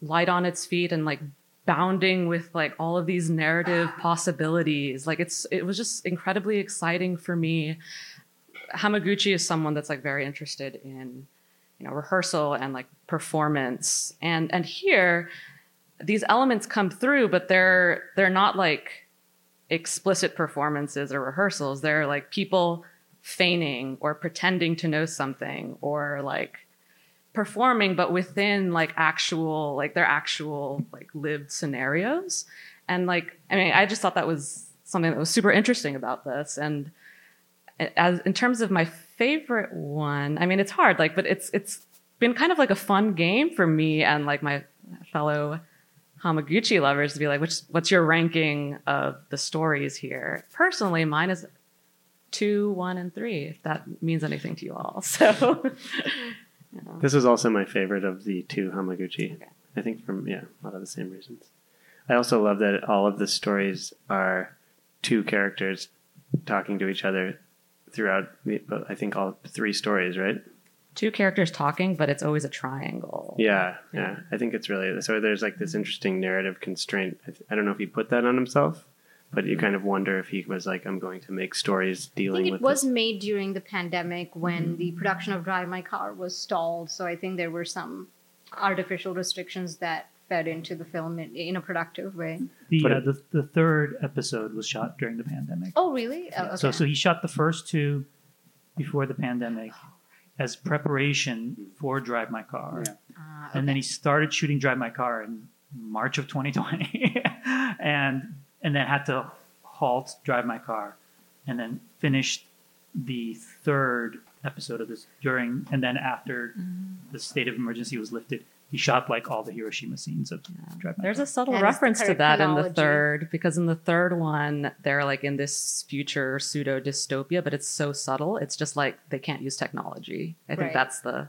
light on its feet and like bounding with like all of these narrative [SIGHS] possibilities. Like it's it was just incredibly exciting for me. Hamaguchi is someone that's like very interested in you know rehearsal and like performance. And and here these elements come through but they're they're not like explicit performances or rehearsals. They're like people feigning or pretending to know something or like performing but within like actual like their actual like lived scenarios. And like i mean i just thought that was something that was super interesting about this. And as in terms of my favorite one i mean it's hard like but it's it's been kind of like a fun game for me and like my fellow hamaguchi lovers to be like which what's your ranking of the stories here personally mine is two one and three if that means anything to you all [LAUGHS] so you [LAUGHS] know. This is also my favorite of the two Hamaguchi. Okay. I think from yeah, a lot of the same reasons. I also love that all of the stories are two characters talking to each other throughout. The, but I think all three stories, right? two characters talking but it's always a triangle Yeah, yeah. I think it's really so. There's like this interesting narrative constraint. I, th- I don't know if he put that on himself, but you kind of wonder if he was like, "I'm going to make stories dealing." I dealing think with." it was this. made during the pandemic when the production of Drive My Car was stalled. So I think there were some artificial restrictions that fed into the film in, in a productive way. The, uh, the the third episode was shot during the pandemic. Oh, really? Oh, okay. So so he shot the first two before the pandemic as preparation for Drive My Car. Yeah. Ah, and then he started shooting Drive My Car in March of 2020, [LAUGHS] and and then had to halt Drive My Car, and then finished the third episode of this during, and then after the state of emergency was lifted, he shot like all the Hiroshima scenes of Drive My There's Car. a subtle That is the reference to correct that in the third, because in the third one, they're like in this future pseudo dystopia, but it's so subtle. It's just like they can't use technology. I think that's the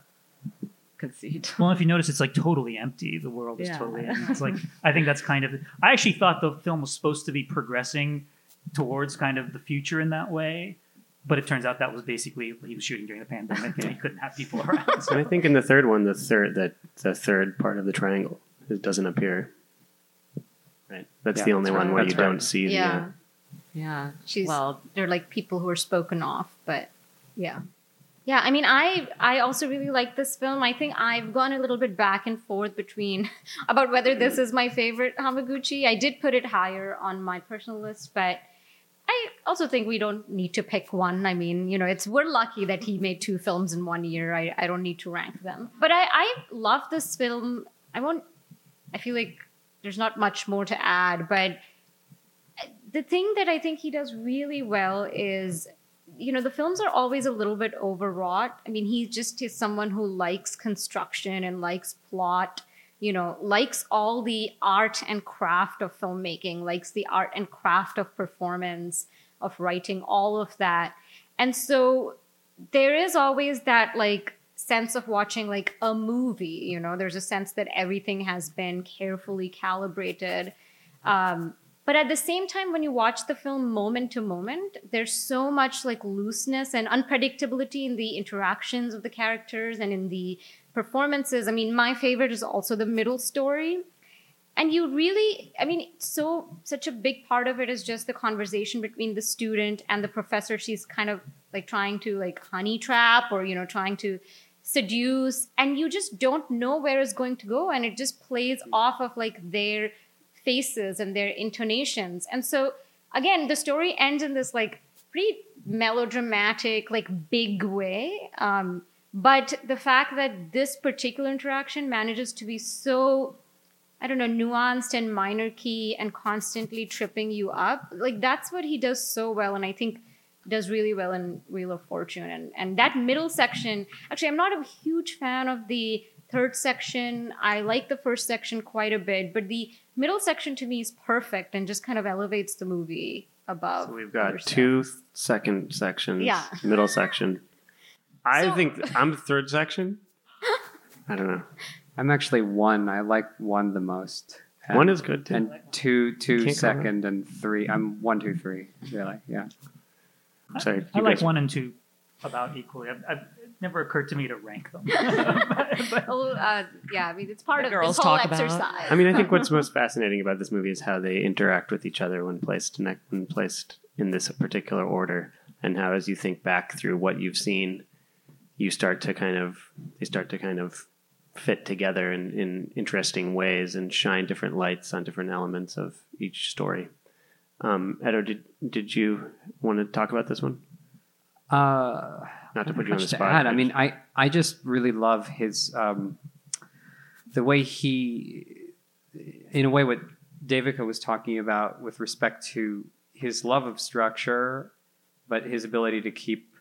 conceit. Well, if you notice, it's like totally empty. The world is Yeah. totally empty. It's like I think that's kind of. I actually thought the film was supposed to be progressing towards kind of the future in that way, but it turns out that was basically he was shooting during the pandemic and he couldn't have people around. [LAUGHS] And I think in the third one, the third that the third part of the triangle it doesn't appear. Right. That's Yeah, the only that's one right. where That's you right. don't see the. yeah. uh, Yeah. She's well, they're like people who are spoken off, but yeah. Yeah, I mean I I also really like this film. I think I've gone a little bit back and forth between [LAUGHS] about whether this is my favorite Hamaguchi. I did put it higher on my personal list, but I also think we don't need to pick one. I mean, you know, it's we're lucky that he made two films in one year. I, I don't need to rank them. But I, I love this film. I won't I feel like there's not much more to add, but the thing that I think he does really well is, you know, the films are always a little bit overwrought. I mean, he just is someone who likes construction and likes plot, you know, likes all the art and craft of filmmaking, likes the art and craft of performance, of writing, all of that. And so there is always that like sense of watching like a movie, you know, there's a sense that everything has been carefully calibrated. Um, but at the same time, when you watch the film moment to moment, there's so much like looseness and unpredictability in the interactions of the characters and in the performances. I mean, my favorite is also the middle story. And you really, I mean, so such a big part of it is just the conversation between the student and the professor. She's kind of like trying to like honey trap or, you know, trying to seduce. And you just don't know where it's going to go. And it just plays off of like their faces and their intonations. And so again, the story ends in this like pretty melodramatic, like big way. Um, but the fact that this particular interaction manages to be so, I don't know, nuanced and minor key and constantly tripping you up, like that's what he does so well. And I think does really well in Wheel of Fortune. And and that middle section, actually, I'm not a huge fan of the third section. I like the first section quite a bit, but the middle section to me is perfect and just kind of elevates the movie above. So we've other got stuff. two second sections. Yeah. Middle section. I So- think I'm the third section. I don't know. I'm actually one. I like one the most. And, One is good too. and two, two Can't second, and three. I'm one, two, three. Really, yeah. I'm Sorry. I you like guys- one and two about equally. I, I, never occurred to me to rank them. [LAUGHS] But- Oh, uh, yeah. I mean, it's part The of girls this whole talk about exercise. I mean, I think what's most fascinating about this movie is how they interact with each other when placed ne- when placed in this particular order, and how as you think back through what you've seen, you start to kind of they start to kind of fit together in, in interesting ways and shine different lights on different elements of each story. Um, Edo, did did you want to talk about this one? Uh, Not to put you on the spot. I mean, I I just really love his um, the way he, in a way, what Devika was talking about with respect to his love of structure, but his ability to keep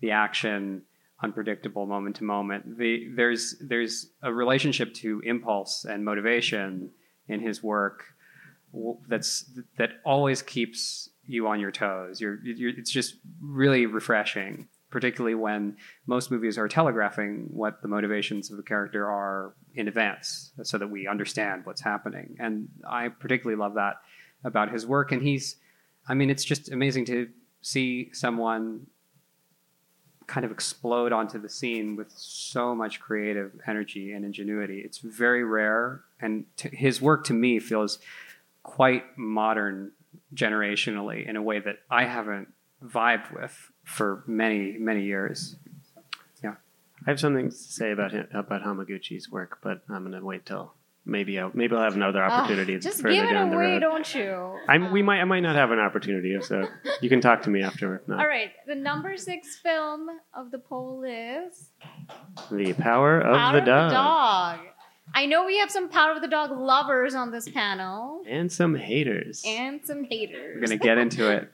the action unpredictable moment to moment. The, there's there's a relationship to impulse and motivation in his work that's that always keeps you on your toes. You're, you're it's just really refreshing, particularly when most movies are telegraphing what the motivations of the character are in advance, so that we understand what's happening. And I particularly love that about his work. And he's, I mean, it's just amazing to see someone kind of explode onto the scene with so much creative energy and ingenuity. It's very rare, and his work to me feels quite modern generationally in a way that I haven't vibed with for many many years. Yeah. I have something to say about him, about Hamaguchi's work, but I'm going to wait till maybe I'll, maybe I'll have another opportunity Ugh, just further give it down the away, road. don't you? I'm, we Um, might I might not have an opportunity, so [LAUGHS] you can talk to me after. If not. All right, the number six film of the poll is The power of Power the of the dog Dog. I know we have some Power of the Dog lovers on this panel and some haters. and some haters. We're gonna get into it.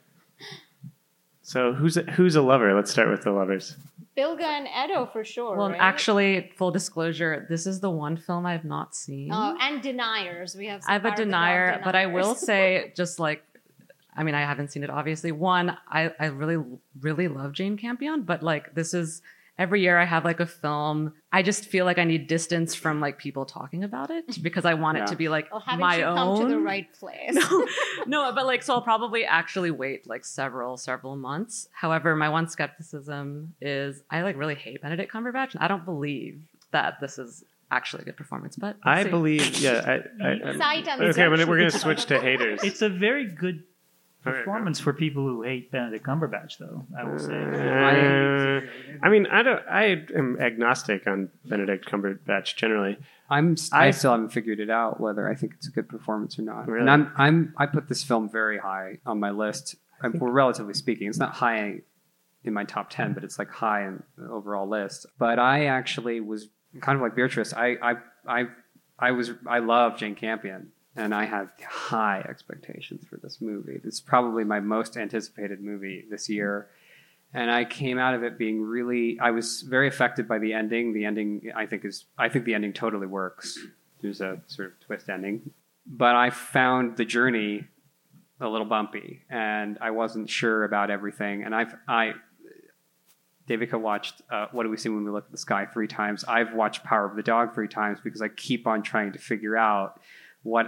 so who's a, who's a lover? Let's start with the lovers. Bilge and Edo for sure. Well, right? actually, full disclosure, this is the one film I've not seen. Oh, and deniers. We have. Some I have a Power of denier, but I will say, just like, I mean, I haven't seen it obviously. One, I, I really, really love Jane Campion, but like, this is every year I have like a film. I just feel like I need distance from like people talking about it [LAUGHS] because I want Yeah. it to be like Oh, my you own. come to the right place? [LAUGHS] no, [LAUGHS] no, but like, so I'll probably actually wait like several, several months. However, my one skepticism is I like really hate Benedict Cumberbatch, and I don't believe that this is actually a good performance. But I see. believe, yeah. I, I, I'm- Sight unseen. okay, I'm gonna, we're going to switch to haters. it's a very good All right. Performance for people who hate Benedict Cumberbatch, though. I will say. Uh, I mean, I don't. I am agnostic on Benedict Cumberbatch generally. I'm I, I- still haven't figured it out whether I think it's a good performance or not. Really? And I'm I'm I put this film very high on my list. I well, relatively speaking, it's not high in my top ten, but it's like high in the overall list. But I actually was kind of like Beatrice. I I I, I was I love Jane Campion. And I have high expectations for this movie. It's probably my most anticipated movie this year. And I came out of it being really I was very affected by the ending. The ending I think is I think the ending totally works. There's a sort of twist ending. But I found the journey a little bumpy and I wasn't sure about everything. And I've I David, Devika watched uh, What Do We See When We Look at the Sky three times. I've watched Power of the Dog three times because I keep on trying to figure out what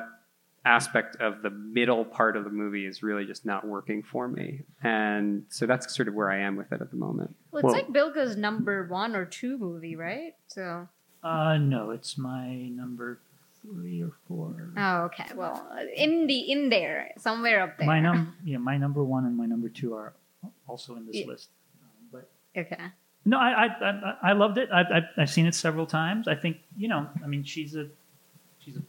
aspect of the middle part of the movie is really just not working for me. And so that's sort of where I am with it at the moment. Well, it's Well- like Bilge's number one or two movie, right? So. Uh, no, it's my number three or four. Oh, okay. Well, in the in there, somewhere up there. My num, [LAUGHS] yeah, my number one and my number two are also in this Yeah. list. Um, but Okay. no, I I, I, I loved it. I've, I've I've seen it several times. I think you know, I mean, she's a she's a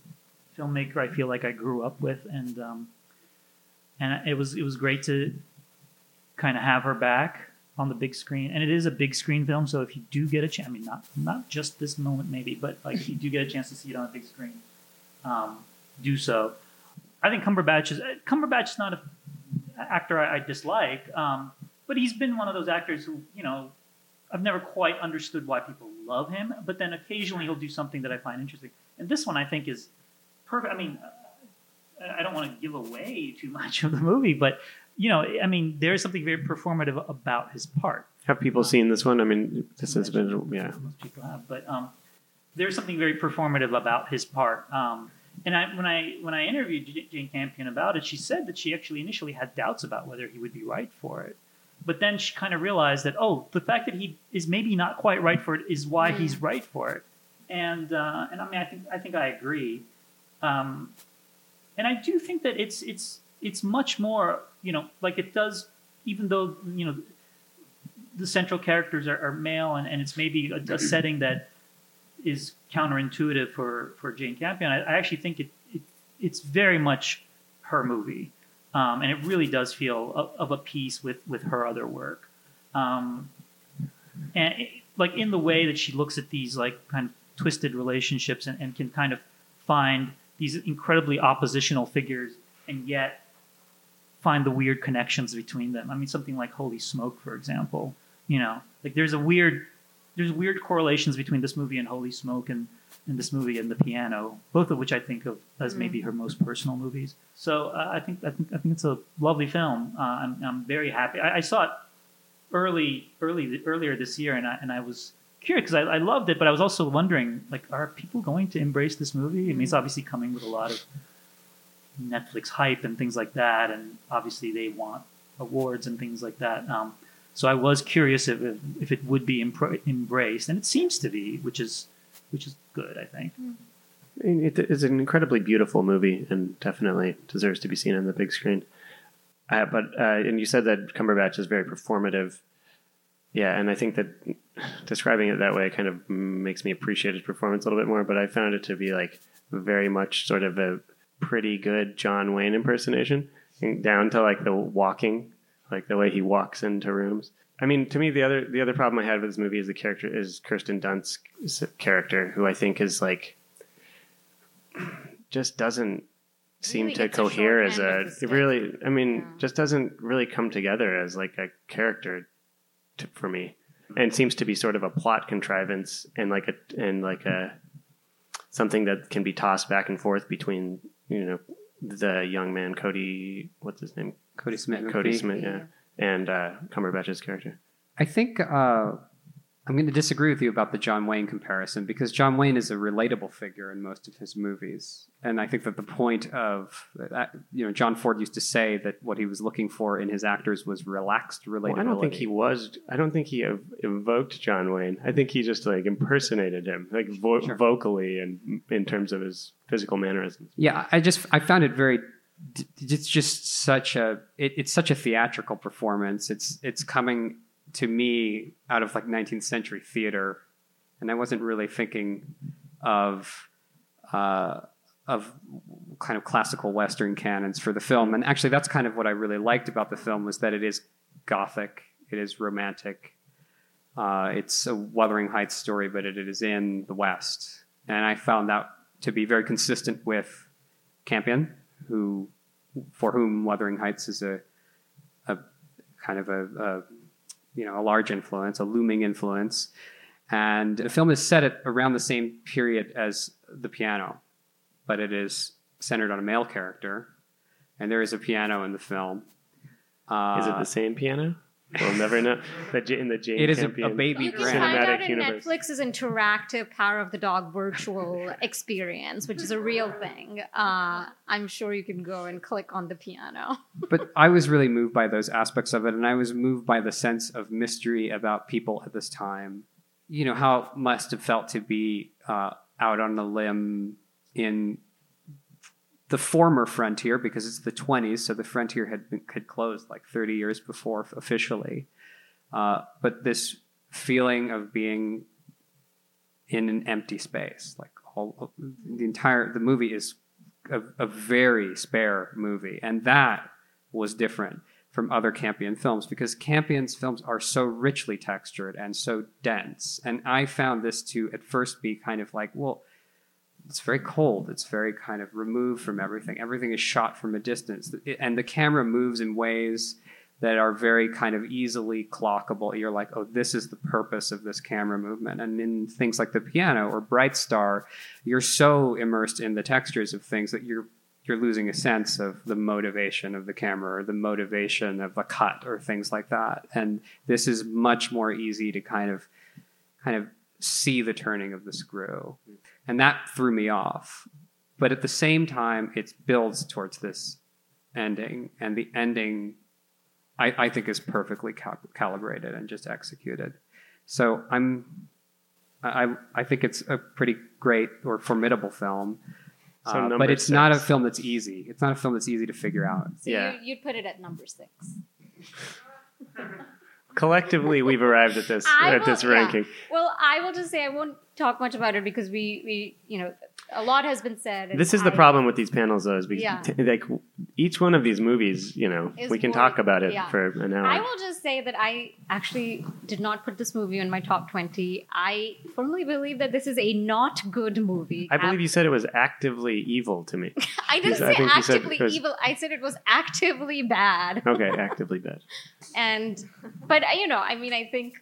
filmmaker. I feel like I grew up with, and um, and it was it was great to kind of have her back on the big screen. And it is a big screen film, so if you do get a chance, I mean, not not just this moment maybe, but like if you do get a chance to see it on a big screen, um, do so. I think Cumberbatch is Cumberbatch is not a actor I, I dislike, um, but he's been one of those actors who you know I've never quite understood why people love him, but then occasionally he'll do something that I find interesting. And this one I think is perfect. I mean, uh, I don't want to give away too much of the movie, but you know, I mean, there is something very performative about his part. Have people seen this one? I mean, this has been yeah. Most people have, but um, there's something very performative about his part. Um, and I, when I when I interviewed Jane Campion about it, she said that she actually initially had doubts about whether he would be right for it. but then she kind of realized that oh, the fact that he is maybe not quite right for it is why Mm. he's right for it. And uh, and I mean, I think I think I agree. Um, and I do think that it's it's it's much more you know like it does even though you know the central characters are, are male and, and it's maybe a, a setting that is counterintuitive for for Jane Campion. I, I actually think it, it it's very much her movie, um, and it really does feel of, of a piece with with her other work, um, and it, like in the way that she looks at these like kind of twisted relationships and, and can kind of find these incredibly oppositional figures and yet find the weird connections between them. I mean, something like Holy Smoke, for example. You know, like there's a weird there's weird correlations between this movie and Holy Smoke and, and this movie and The Piano, both of which I think of as maybe her most personal movies. So uh, I think I think I think it's a lovely film. Uh, I'm I'm very happy. I, I saw it early early earlier this year, and I and I was curious because I, I loved it, but I was also wondering like, are people going to embrace this movie? I mean, it's obviously coming with a lot of Netflix hype and things like that, and obviously they want awards and things like that. Um, so I was curious if it, if it would be embra- embraced, and it seems to be, which is which is good, I think. It is an incredibly beautiful movie and definitely deserves to be seen on the big screen. Uh, but uh, and you said that Cumberbatch is very performative. Yeah, and I think that describing it that way kind of makes me appreciate his performance a little bit more. But I found it to be like very much sort of a pretty good John Wayne impersonation, down to like the walking, like the way he walks into rooms. I mean, to me, the other the other problem I had with this movie is the character is Kirsten Dunst's character, who I think is like just doesn't seem to gets a cohere as a really. I mean, Yeah. just doesn't really come together as like a character to, for me, and seems to be sort of a plot contrivance and like a and like a something that can be tossed back and forth between you know the young man Kodi, what's his name, Kodi Smith. Kodi McPhee. Smith, yeah, and uh, Cumberbatch's character. I think uh, I'm going to disagree with you about the John Wayne comparison because John Wayne is a relatable figure in most of his movies, and I think that the point of uh, you know John Ford used to say that what he was looking for in his actors was relaxed relatability. Well, I don't think he was. I don't think he ev- evoked John Wayne. I think he just like impersonated him, like vo- Sure. vocally and in terms of his physical mannerisms. Yeah, I just I found it very. It's just such a it, it's such a theatrical performance. It's it's coming to me out of like 19th century theater, and I wasn't really thinking of uh, of kind of classical Western canons for the film. And actually, that's kind of what I really liked about the film was that it is gothic, it is romantic, uh, it's a Wuthering Heights story, but it is in the West, and I found that to be very consistent with Campion, who for whom Wuthering Heights is a a kind of a, a you know a large influence, a looming influence, and the film is set at around the same period as The Piano, but it is centered on a male character, and there is a piano in the film. Uh, Is it the same piano? We'll never know. The, J- in the Jane It is a- a Campion baby You can grand. find out cinematic in universe. Netflix's interactive Power of the Dog virtual [LAUGHS] experience, which is a real thing. Uh, I'm sure you can go and click on the piano. [LAUGHS] but I was really moved by those aspects of it, and I was moved by the sense of mystery about people at this time. You know how it must have felt to be uh, out on a limb in the former frontier, because it's the 20s, so the frontier had been, had closed like 30 years before officially. Uh, but this feeling of being in an empty space, like all the entire the movie is a, a very spare movie, and that was different from other Campion films because Campion's films are so richly textured and so dense. And I found this to at first be kind of like, well, it's very cold. It's very kind of removed from everything. Everything is shot from a distance, and the camera moves in ways that are very kind of easily clockable. You're like, oh, this is the purpose of this camera movement. And in things like the piano or Bright Star, you're so immersed in the textures of things that you're you're losing a sense of the motivation of the camera or the motivation of a cut or things like that. And this is much more easy to kind of kind of see the turning of the screw. And that threw me off. But at the same time, it builds towards this ending, and the ending I, I think is perfectly cal- calibrated and just executed. So I'm I I think it's a pretty great or formidable film. So Uh, but it's not a film that's easy. It's not a film that's easy to figure out. So Yeah. you, you'd put it at number six. Collectively, we've arrived at this I at this will- yeah. ranking. Well, I will just say I won't talk much about it because we, we you know, a lot has been said. This is the I- problem with these panels, though, is we Yeah. t- like each one of these movies. You know, Is we can more- talk about it yeah. for an hour. I will just say that I actually did not put this movie in my top 20. I firmly believe that this is a not good movie. I believe you said it was actively evil to me. [LAUGHS] I didn't say said actively was- evil. I said it was actively bad. Okay, [LAUGHS] actively bad. and but you know i mean i think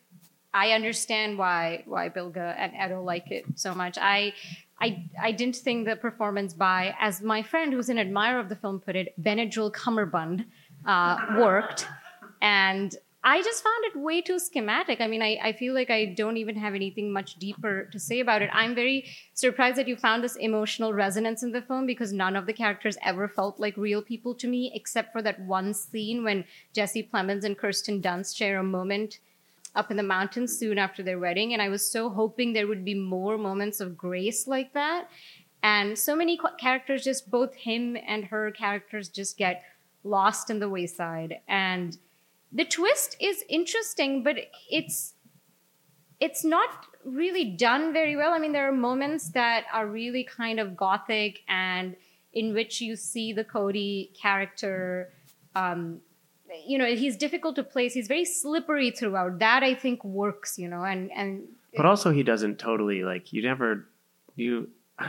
i understand why why Bilge and edo like it so much i I, I didn't think the performance by, as my friend who's an admirer of the film put it, Benadryl Cummerbund uh, worked. And I just found it way too schematic. I mean, I, I feel like I don't even have anything much deeper to say about it. I'm very surprised that you found this emotional resonance in the film because none of the characters ever felt like real people to me, except for that one scene when Jesse Plemons and Kirsten Dunst share a moment up in the mountains soon after their wedding. And I was so hoping there would be more moments of grace like that. And so many characters, just both him and her characters, just get lost in the wayside. And the twist is interesting, but it's it's not really done very well. I mean, there are moments that are really kind of gothic and in which you see the Cody character. Um, you know, he's difficult to place. He's very slippery throughout. That I think works. You know, and and But also, he doesn't totally like you. Never you. [LAUGHS]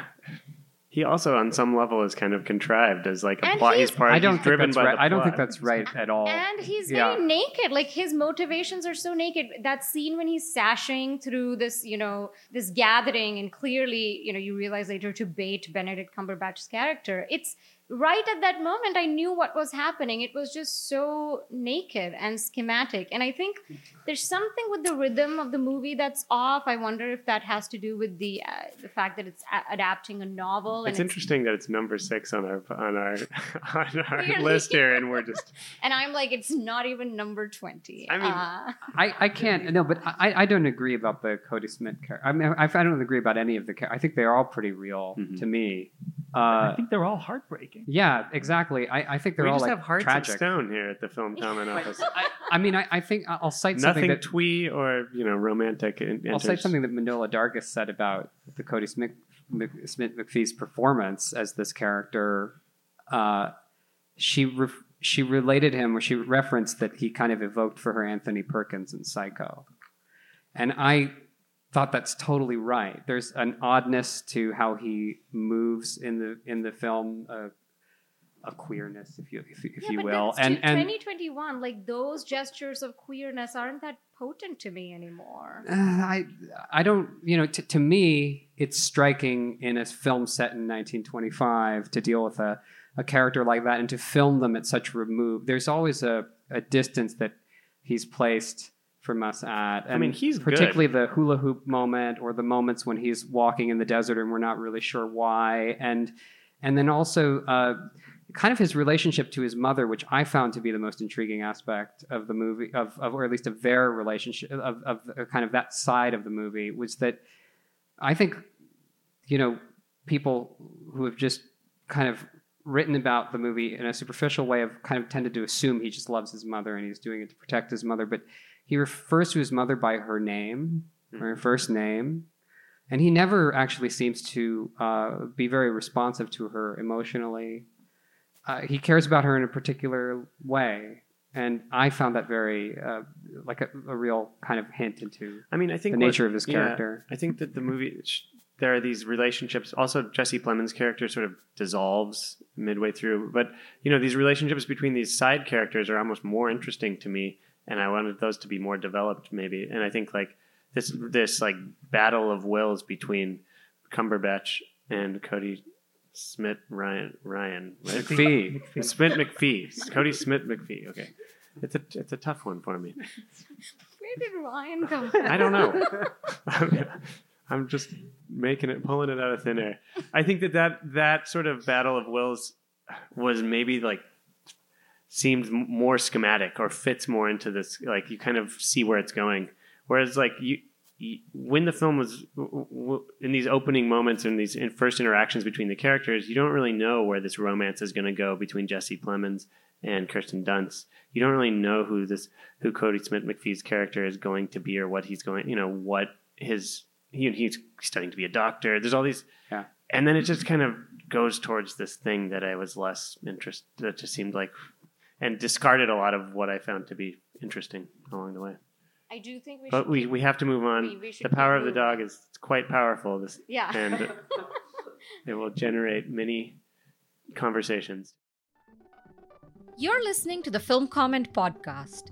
He also, on some level, is kind of contrived as like a And plot. he's- He's part. I don't he's think driven that's by right. the I don't think that's right at all. And he's Yeah. very naked. Like his motivations are so naked. That scene when he's sashing through this, you know, this gathering, and clearly, you know, you realize later to bait Benedict Cumberbatch's character. It's right at that moment I knew what was happening. It was just so naked and schematic. And I think there's something with the rhythm of the movie that's off. I wonder if that has to do with the uh, the fact that it's a- adapting a novel. It's and interesting that it's number six on our on our [LAUGHS] on our Really? [LAUGHS] list here, and we're just [LAUGHS] And I'm like, it's not even number twenty. I mean, uh, I, I can't no, but I, I don't agree about the Kodi Smith character. I mean, I, I don't agree about any of the. char- I think they're all pretty real Mhm. to me. I Uh, think they're all heartbreaking. Yeah, exactly. I, I think they're we all just like have hearts tragic. of stone here at the film [LAUGHS] comment office. I, I mean, I, I think I'll cite something that twee or you know romantic. en- I'll cite something that Manohla Dargis said about the Kodi Smith, Mc- Smith McPhee's performance as this character. Uh, she re- she related him, or she referenced that he kind of evoked for her Anthony Perkins in Psycho, and I thought that's totally right. There's an oddness to how he moves in the in the film. Uh, a queerness, if you if, you- if Yeah, you but will, that's and and 2021, like those gestures of queerness aren't that potent to me anymore. Uh, I I don't you know t- to me it's striking in a film set in 1925 to deal with a, a character like that and to film them at such remove. There's always a, a distance that he's placed from us at. And mean, he's good. particularly the hula hoop moment or the moments when he's walking in the desert and we're not really sure why. And and then also uh, kind of his relationship to his mother, which I found to be the most intriguing aspect of the movie, of, of or at least of their relationship, of, of kind of that side of the movie, was that I think, you know, people who have just kind of written about the movie in a superficial way have kind of tended to assume he just loves his mother and he's doing it to protect his mother, but he refers to his mother by her name, or her first name, and he never actually seems to uh, be very responsive to her emotionally. Uh, he cares about her in a particular way, and I found that very uh, like a, a real kind of hint into I mean, I think the what- nature of his yeah, character. I think that the movie sh- there are these relationships. Also, Jesse Plemons' character sort of dissolves midway through, but you know these relationships between these side characters are almost more interesting to me, and I wanted those to be more developed, maybe. And I think like this this like battle of wills between Cumberbatch and Kodi Smith Ryan Ryan [LAUGHS] McPhee. Smith McPhee Kodi Smith McPhee. Okay, it's a it's a tough one for me. [LAUGHS] Where did Ryan come from? [LAUGHS] I don't know. I'm, I'm just making it, pulling it out of thin air. I think that that, that sort of battle of wills was maybe like seemed more schematic or fits more into this. Like you kind of see where it's going. Whereas like you. When the film was in these opening moments and these first interactions between the characters, you don't really know where this romance is going to go between Jesse Plemons and Kirsten Dunst. You don't really know who this who Kodi Smith McPhee's character is going to be or what he's going, you know, what his he, he's studying to be a doctor. There's all these, Yeah. and then it just kind of goes towards this thing that I was less interested. That just seemed like, and discarded a lot of what I found to be interesting along the way. I do think we But should. we we have to move on. We- we the power of the dog is quite powerful. This yeah. and [LAUGHS] it will generate many conversations. You're listening to the Film Comment Podcast.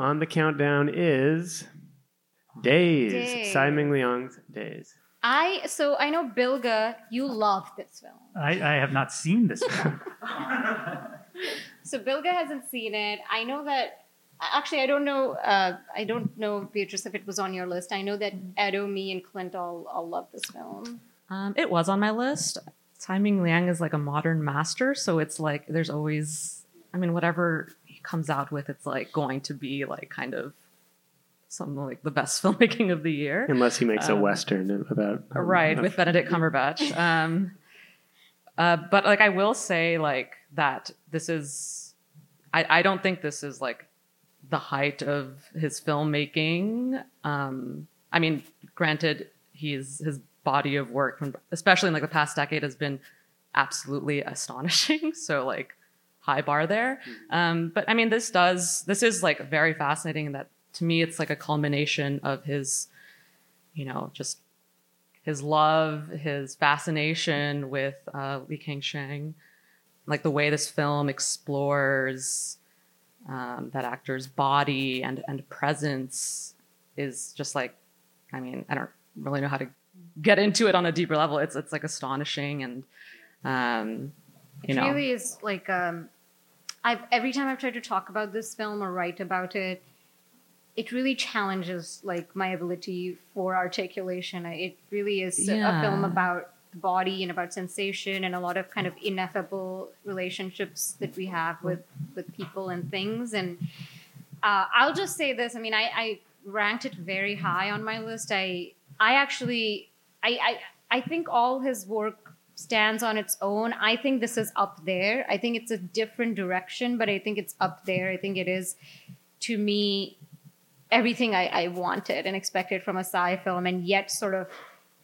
on the countdown is Days. Days. Tsai Ming Liang's Days. I so I know Bilge, you love this film. I, I have not seen this film. [LAUGHS] [LAUGHS] So Bilge hasn't seen it. I know that actually I don't know uh, I don't know Beatrice if it was on your list. I know that Edo, me, and Clint all, all love this film. Um, it was on my list. Tsai Ming Liang is like a modern master, so it's like there's always, I mean, whatever he comes out with, it's like going to be like kind of something like the best [LAUGHS] filmmaking of the year. Unless he makes a Um, western about right with benedict cumberbatch. Um uh but like i will say like that this is i i don't think this is like the height of his filmmaking. Um i mean granted he's his body of work from especially in like the past decade has been absolutely astonishing. [LAUGHS] So like high bar there. Um but i mean this does this is like very fascinating in that to me it's like a culmination of his you know just his love, his fascination with uh, Li Kangsheng, like the way this film explores um, that actor's body and and presence is just like, I mean, I don't really know how to get into it on a deeper level. It's it's like astonishing and, um, you It know, really is like um, I've every time I've tried to talk about this film or write about it, it really challenges like my ability for articulation. It really is a- a film about the body and about sensation and a lot of kind of ineffable relationships that we have with with people and things. And uh, I'll just say this: I mean, I, I ranked it very high on my list. I I actually I, I I think all his work stands on its own. I think this is up there. I think it's a different direction, but I think it's up there. I think it is to me everything I, I wanted and expected from a Tsai film, and yet sort of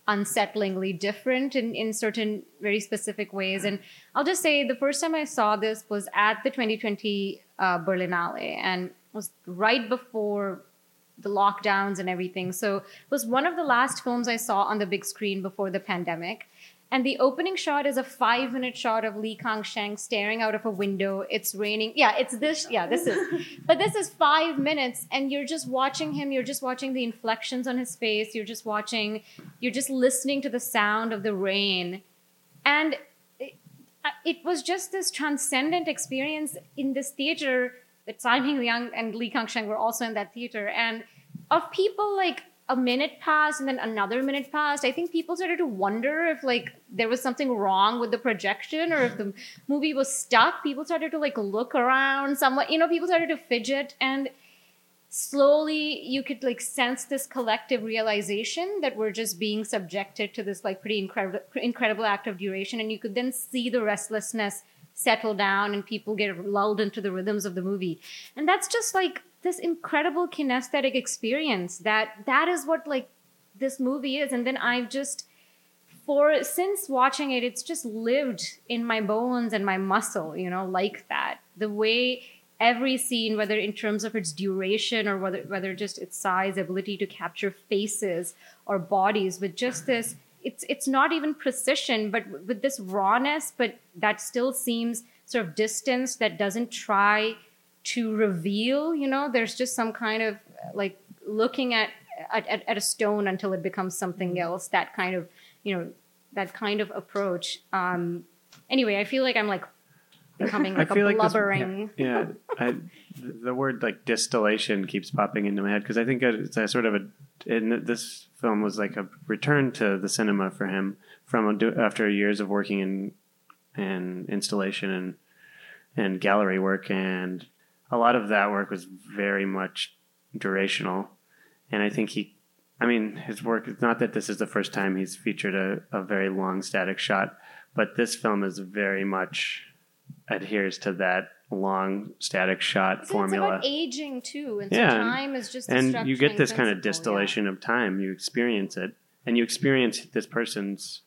unsettlingly different in, in certain very specific ways. And I'll just say the first time I saw this was at the 2020 uh, Berlinale and was right before the lockdowns and everything. So it was one of the last films I saw on the big screen before the pandemic. And the opening shot is a five minute shot of Li Kang Sheng staring out of a window. It's raining. Yeah, it's this. Yeah, this is. But this is five minutes, and you're just watching him. You're just watching the inflections on his face. You're just watching, you're just listening to the sound of the rain. And it, uh, it was just this transcendent experience in this theater that Tsai Ming Liang and Li Kang Sheng were also in that theater. And of people like a minute passed and then another minute passed, I think people started to wonder if like there was something wrong with the projection or if the movie was stuck. People started to like look around somewhat, you know, people started to fidget and slowly you could like sense this collective realization that we're just being subjected to this like pretty incredible incredible act of duration and you could then see the restlessness settle down and people get lulled into the rhythms of the movie and that's just like this incredible kinesthetic experience that that is what like this movie is. And then i've just for since watching it it's just lived in my bones and my muscle you know like that. The way every scene whether in terms of its duration or whether whether just its size ability to capture faces or bodies with just this it's it's not even precision but with this rawness but that still seems sort of distance that doesn't try to reveal. You know, there's just some kind of like looking at at, at, a stone until it becomes something else. That kind of you know that kind of approach. Um, anyway, I feel like I'm like becoming like i a this- blubbering. yeah, I, the word like distillation keeps popping into my head because I think it's a sort of a. And this film was like a return to the cinema for him from a, do- after years of working in in installation and and gallery work, and a lot of that work was very much durational. And I think he, I mean, his work. It's not that this is the first time he's featured a, a very long static shot, but this film is very much adheres to that long static shot So formula. It's about aging too, and so and- time is just and you get this kind of principle, yeah. distillation of time. You experience it, and you experience this person's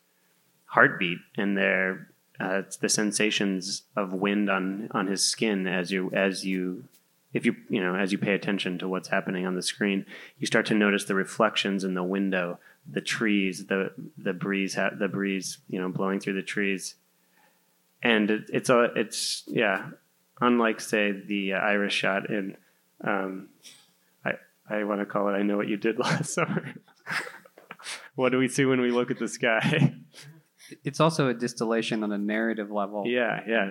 heartbeat and their uh, the sensations of wind on on his skin as you as you if you you know as you pay attention to what's happening on the screen, you start to notice the reflections in the window, the trees, the the breeze ha- the breeze you know blowing through the trees, and it, it's a it's yeah unlike say the Irish shot in um, I I want to call it I know what you did last [LAUGHS] summer. what do we see when we look at the sky? It's also a distillation on a narrative level. yeah, yeah.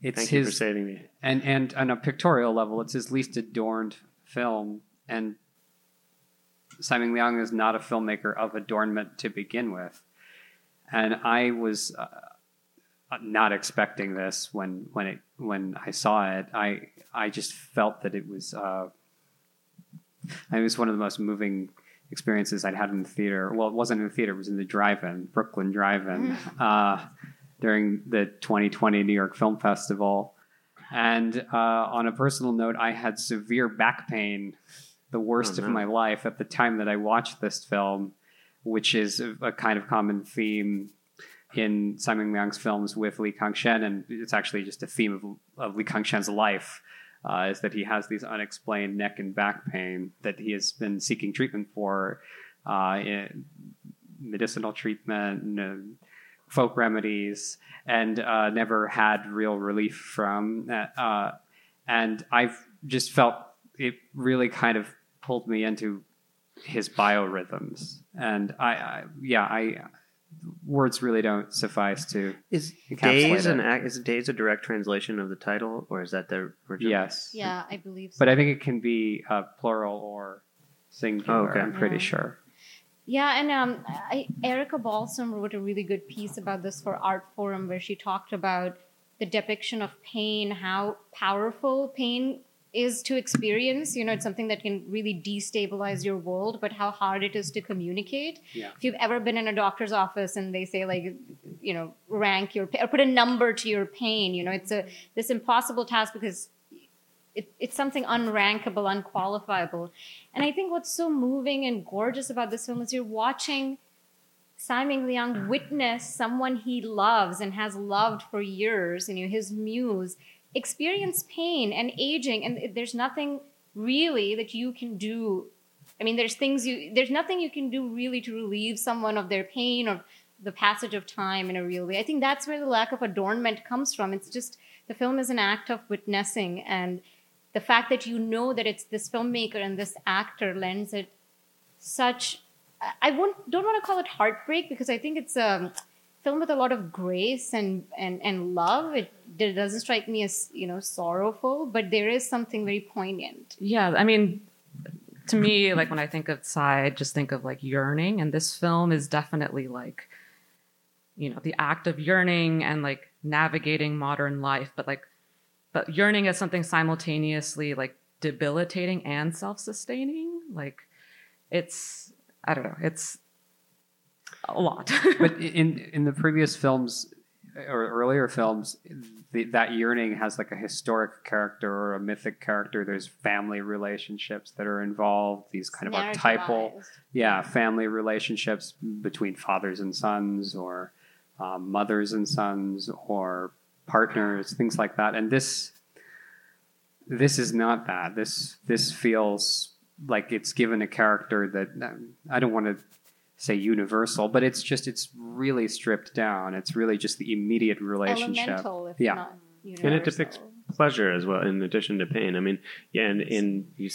It's Thank you for his saving me. and and on a pictorial level, it's his least adorned film. And Tsai Ming Liang is not a filmmaker of adornment to begin with. And I was uh, not expecting this when when it when I saw it. I I just felt that it was uh, i it was one of the most moving experiences I'd had in the theater. Well, it wasn't in the theater; it was in the drive-in, Brooklyn Drive-in, uh, during the 2020 New York Film Festival. And uh, on a personal note, I had severe back pain, the worst Oh, of my life, at the time that I watched this film, which is a, a kind of common theme in Tsai Ming Liang's films with Lee Kang Sheng, and it's actually just a theme of, of Lee Kang Sheng's life. Uh, is that he has these unexplained neck and back pain that he has been seeking treatment for, uh, in medicinal treatment, uh, folk remedies, and uh, never had real relief from. Uh, and I've just felt it really kind of pulled me into his biorhythms, and I, I yeah, I words really don't suffice to Is days it. an ac- is days a direct translation of the title, or is that the original? yes, Yeah, I believe so. But I think it can be uh, plural or singular. Oh, okay. I'm pretty Yeah. sure. Yeah, and um, I, Erika Balsom wrote a really good piece about this for Art Forum, where she talked about the depiction of pain, how powerful pain is to experience. You know, it's something that can really destabilize your world, but how hard it is to communicate. Yeah. If you've ever been in a doctor's office and they say like, you know, rank your or put a number to your pain, you know, it's a this impossible task because it, it's something unrankable, unqualifiable. And I think what's so moving and gorgeous about this film is you're watching Tsai Ming Liang witness someone he loves and has loved for years, you know, his muse, experience pain and aging, and there's nothing really that you can do. I mean, there's things you, there's nothing you can do really to relieve someone of their pain or the passage of time in a real way. I think that's where the lack of adornment comes from. It's just the film is an act of witnessing, and the fact that you know that it's this filmmaker and this actor lends it such I- I won't don't want to call it heartbreak because I think it's a film with a lot of grace and and and love. It, it doesn't strike me as you know sorrowful, but there is something very poignant. Yeah, I mean, to me, like when I think of Tsai, I just think of like yearning, and this film is definitely like, you know, the act of yearning and like navigating modern life, but like, but yearning as something simultaneously like debilitating and self-sustaining. Like, it's I don't know, it's a lot. [LAUGHS] but in in the previous films or earlier films, the, that yearning has like a historic character or a mythic character. There's family relationships that are involved. These kind of archetypal, yeah, family relationships between fathers and sons, or um, mothers and sons, or partners, things like that. And this this is not that. This this feels like it's given a character that I don't want to say universal, but it's just it's really stripped down. It's really just the immediate relationship. elemental, if Yeah. not. universal. And it depicts pleasure as well, in addition to pain. I mean, yeah, and in you,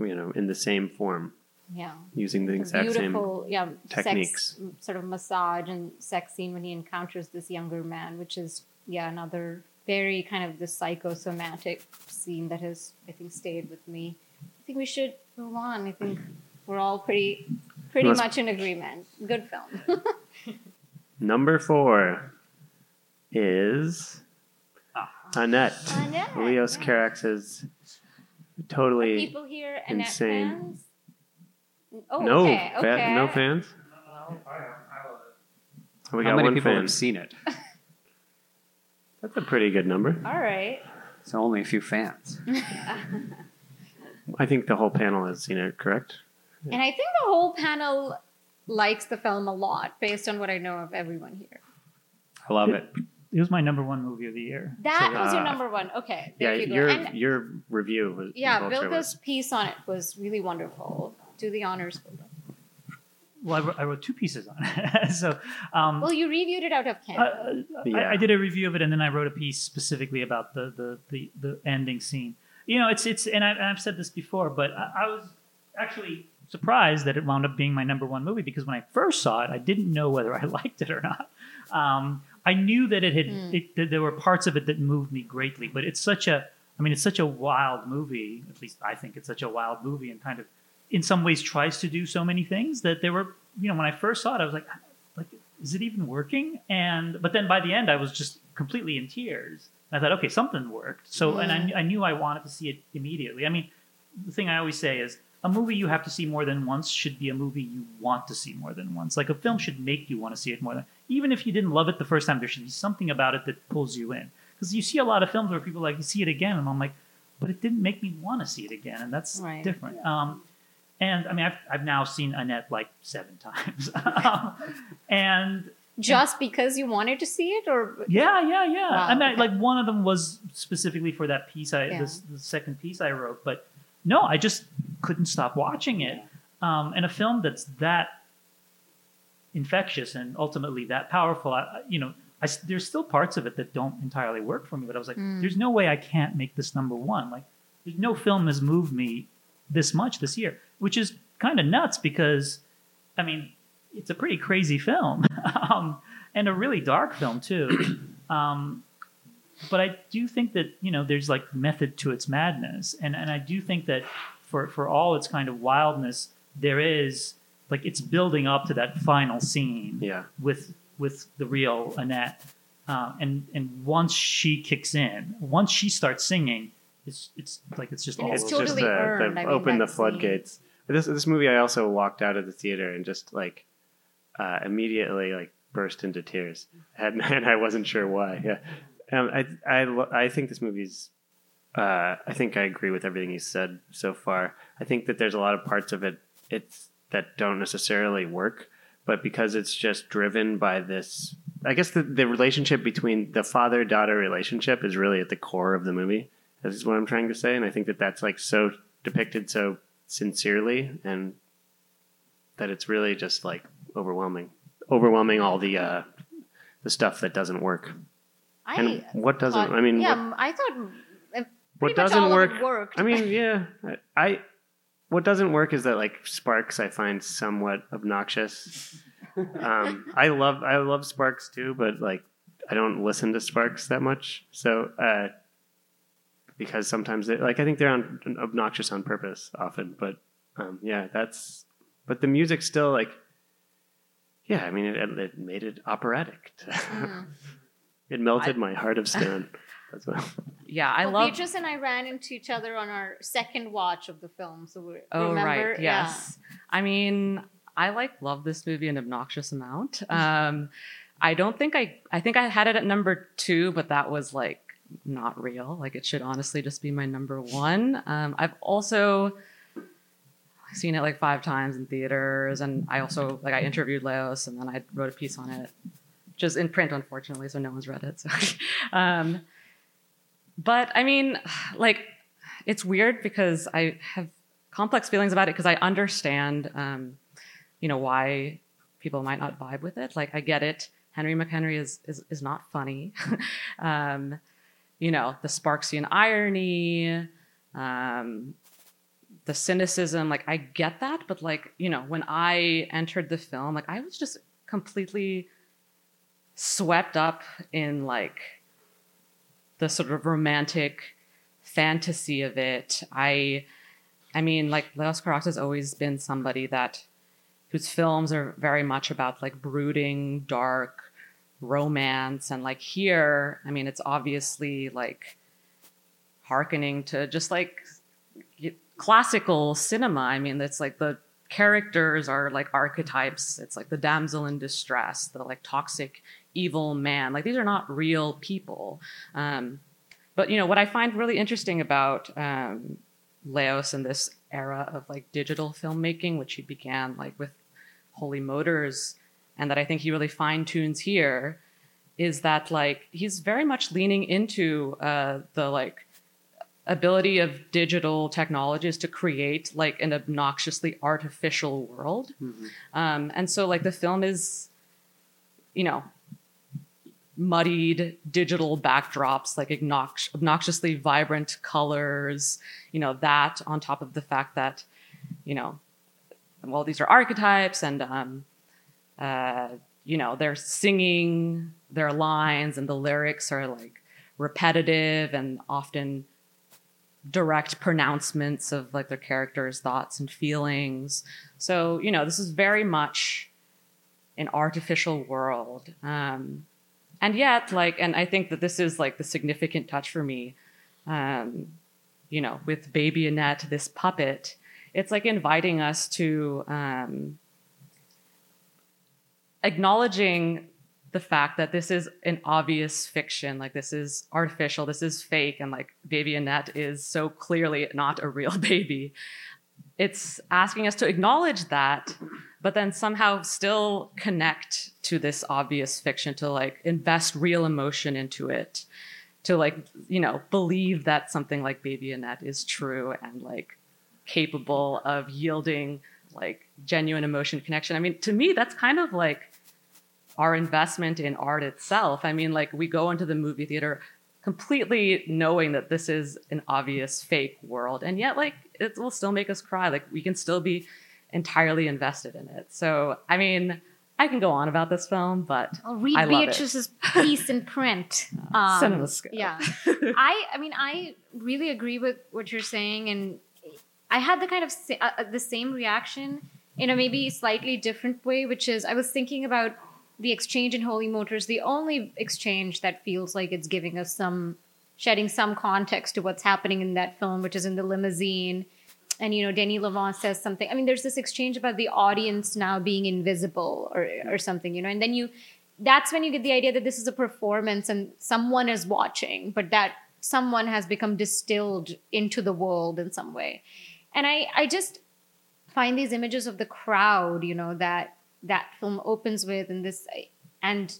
you know, in the same form, yeah. using the The exact same. yeah, techniques. sex, sort of massage and sex scene when he encounters this younger man, which is yeah another very kind of the psychosomatic scene that has I think stayed with me. I think we should move on. I think we're all pretty pretty Let's- much in agreement. Good film. [LAUGHS] Number four is Annette. Annette, Leos yeah. Carax's Are totally people here Annette insane. fans? Oh, no okay, fa- okay. no fans. No, I, I love it. How many one people fan. have seen it? [LAUGHS] That's a pretty good number. All right. So only a few fans. [LAUGHS] I think the whole panel has seen it. Correct? And I think the whole panel likes the film a lot based on what I know of everyone here. I love it. It was my number one movie of the year. That So, was your uh, number one. Okay. Yeah, you go. your And your review was yeah, Vulture Bilge's piece on it was really wonderful. Do the honors. Vilka. Well, I wrote, I wrote two pieces on it. [LAUGHS] so, um, Well, you reviewed it out of uh, Yeah. I, I did a review of it, and then I wrote a piece specifically about the the the, the ending scene. You know, it's it's, and, I, and I've said this before, but I, I was actually surprised that it wound up being my number one movie because when I first saw it, I didn't know whether I [LAUGHS] liked it or not. Um, I knew that it had Hmm. it, that there were parts of it that moved me greatly, but it's such a I mean, it's such a wild movie. At least I think it's such a wild movie, and kind of in some ways tries to do so many things that there were. You know, when I first saw it, I was like, like, is it even working? And but then by the end, I was just completely in tears. And I thought, okay, something worked. So, and I, I knew I wanted to see it immediately. I mean, the thing I always say is a movie you have to see more than once should be a movie you want to see more than once. Like a film should make you want to see it more than even if you didn't love it the first time. There should be something about it that pulls you in. Because you see a lot of films where people are like you see it again, and I'm like, but it didn't make me want to see it again, and that's Right. different. Um, and I mean, I've, I've now seen Annette like seven [LAUGHS] times, [LAUGHS] Um, and Just because you wanted to see it, or yeah, yeah, yeah. Wow, I mean, okay. like one of them was specifically for that piece. I Yeah. this the second piece I wrote, but no, I just couldn't stop watching it. Um, and a film that's that infectious and ultimately that powerful, I, you know, I there's still parts of it that don't entirely work for me. But I was like, Mm. there's no way I can't make this number one. Like, there's no film has moved me this much this year, which is kind of nuts because, I mean, it's a pretty crazy film [LAUGHS] um, and a really dark film too. um, but I do think that you know there's like method to its madness, and and I do think that for for all its kind of wildness, there is like it's building up to that final scene Yeah. with with the real Annette, uh, and and once she kicks in, once she starts singing, it's it's like it's just And all it's It's over. just totally uh, earned, they've I mean, opened the that scene. floodgates. This this movie, I also walked out of the theater and just like uh, immediately like burst into tears, [LAUGHS] and, and I wasn't sure why. Yeah, um, I I I think this movie's. Uh, I think I agree with everything he said so far. I think that there's a lot of parts of it it's that don't necessarily work, but because it's just driven by this. I guess the, the relationship between the father daughter relationship is really at the core of the movie. This is what I'm trying to say, and I think that that's like so depicted so sincerely, and that it's really just like overwhelming, overwhelming all the uh, the stuff that doesn't work. I and what doesn't? thought- I mean, yeah, what, I thought what doesn't work? Worked. I mean, [LAUGHS] yeah, I, I what doesn't work is that like Sparks I find somewhat obnoxious. um, [LAUGHS] I love I love Sparks too, but like I don't listen to Sparks that much. So uh, because sometimes they, like I think they're on, obnoxious on purpose often, but um, yeah, that's but the music still like yeah, I mean it, it made it operatic. [LAUGHS] Mm. It melted I- my heart of stone. [LAUGHS] That's what. Yeah, I Well, love. Beatrice and I ran into each other on our second watch of the film. So we Oh remember, right, yes. I mean, I like love this movie an obnoxious amount. [LAUGHS] Um, I don't think I. I think I had it at number two, but that was like not real. Like it should honestly just be my number one. Um, I've also seen it like five times in theaters, and I also like I interviewed Leos, and then I wrote a piece on it, just in print, unfortunately, so no one's read it. So, [LAUGHS] um, but I mean, like it's weird because I have complex feelings about it because I understand, um, you know, why people might not vibe with it. Like I get it. Henry McHenry is is, is not funny. [LAUGHS] um, you know, the Sparksian irony, um, the cynicism. Like, I get that, but like, you know, when I entered the film, like, I was just completely swept up in like the sort of romantic fantasy of it. I, I mean, like Leos Carax has always been somebody that whose films are very much about like brooding, dark romance, and like here, I mean, it's obviously like hearkening to just like classical cinema. I mean, it's like the characters are like archetypes. It's like the damsel in distress, the like toxic evil man. Like these are not real people. Um, but you know what I find really interesting about um, Leos in this era of like digital filmmaking, which he began like with Holy Motors, and that I think he really fine tunes here, is that like he's very much leaning into uh, the like ability of digital technologies to create like an obnoxiously artificial world. Um, and so like the film is, you know, muddied digital backdrops, like obnox- obnoxiously vibrant colors, you know, that on top of the fact that, you know, well, these are archetypes and, um, uh, you know, they're singing their lines and the lyrics are like repetitive and often direct pronouncements of like their characters' thoughts and feelings. So, you know, this is very much an artificial world. Um, and yet, like, and I think that this is like the significant touch for me. Um, you know, with Baby Annette, this puppet, it's like inviting us to um, acknowledging the fact that this is an obvious fiction, like this is artificial, this is fake, and like Baby Annette is so clearly not a real [LAUGHS] baby. It's asking us to acknowledge that, but then somehow still connect to this obvious fiction, to like invest real emotion into it, to like, you know, believe that something like Baby Annette is true and like capable of yielding like genuine emotion connection. I mean, to me, that's kind of like our investment in art itself. I mean, like we go into the movie theater completely knowing that this is an obvious fake world, and yet like it will still make us cry. Like we can still be entirely invested in it. So, I mean, I can go on about this film, but I'll read I. Beatrice's piece in print. [LAUGHS] Um. Yeah, [LAUGHS] I I mean I really agree with what you're saying, and I had the kind of uh, uh, the same reaction in a maybe slightly different way, which is I was thinking about the exchange in Holy Motors, the only exchange that feels like it's giving us some shedding some context to what's happening in that film, which is in the limousine. And you know, Denis Lavant says something. I mean, there's this exchange about the audience now being invisible or or something, you know, and then you that's when you get the idea that this is a performance and someone is watching, but that someone has become distilled into the world in some way. And I, I just find these images of the crowd, you know, that that film opens with, and this, and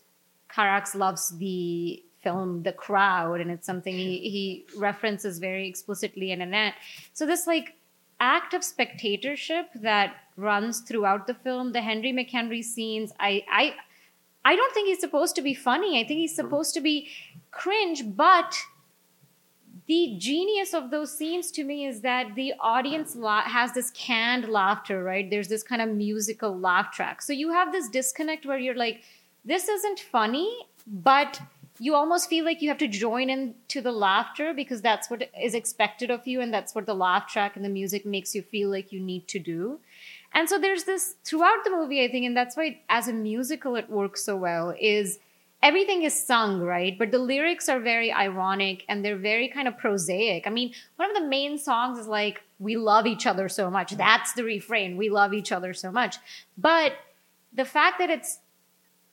Carax loves the film The Crowd, and it's something he, he references very explicitly in Annette. So this like act of spectatorship that runs throughout the film, the Henry McHenry scenes, I, I, I don't think he's supposed to be funny. I think he's mm-hmm. supposed to be cringe, but the genius of those scenes to me is that the audience la- has this canned laughter, right? There's this kind of musical laugh track. So you have this disconnect where you're like, this isn't funny, but you almost feel like you have to join in to the laughter because that's what is expected of you and that's what the laugh track and the music makes you feel like you need to do. And so there's this throughout the movie, I think, and that's why as a musical it works so well, is everything is sung, right? But the lyrics are very ironic and they're very kind of prosaic. I mean, one of the main songs is like, We love each other so much. Mm. That's the refrain. We love each other so much. But the fact that it's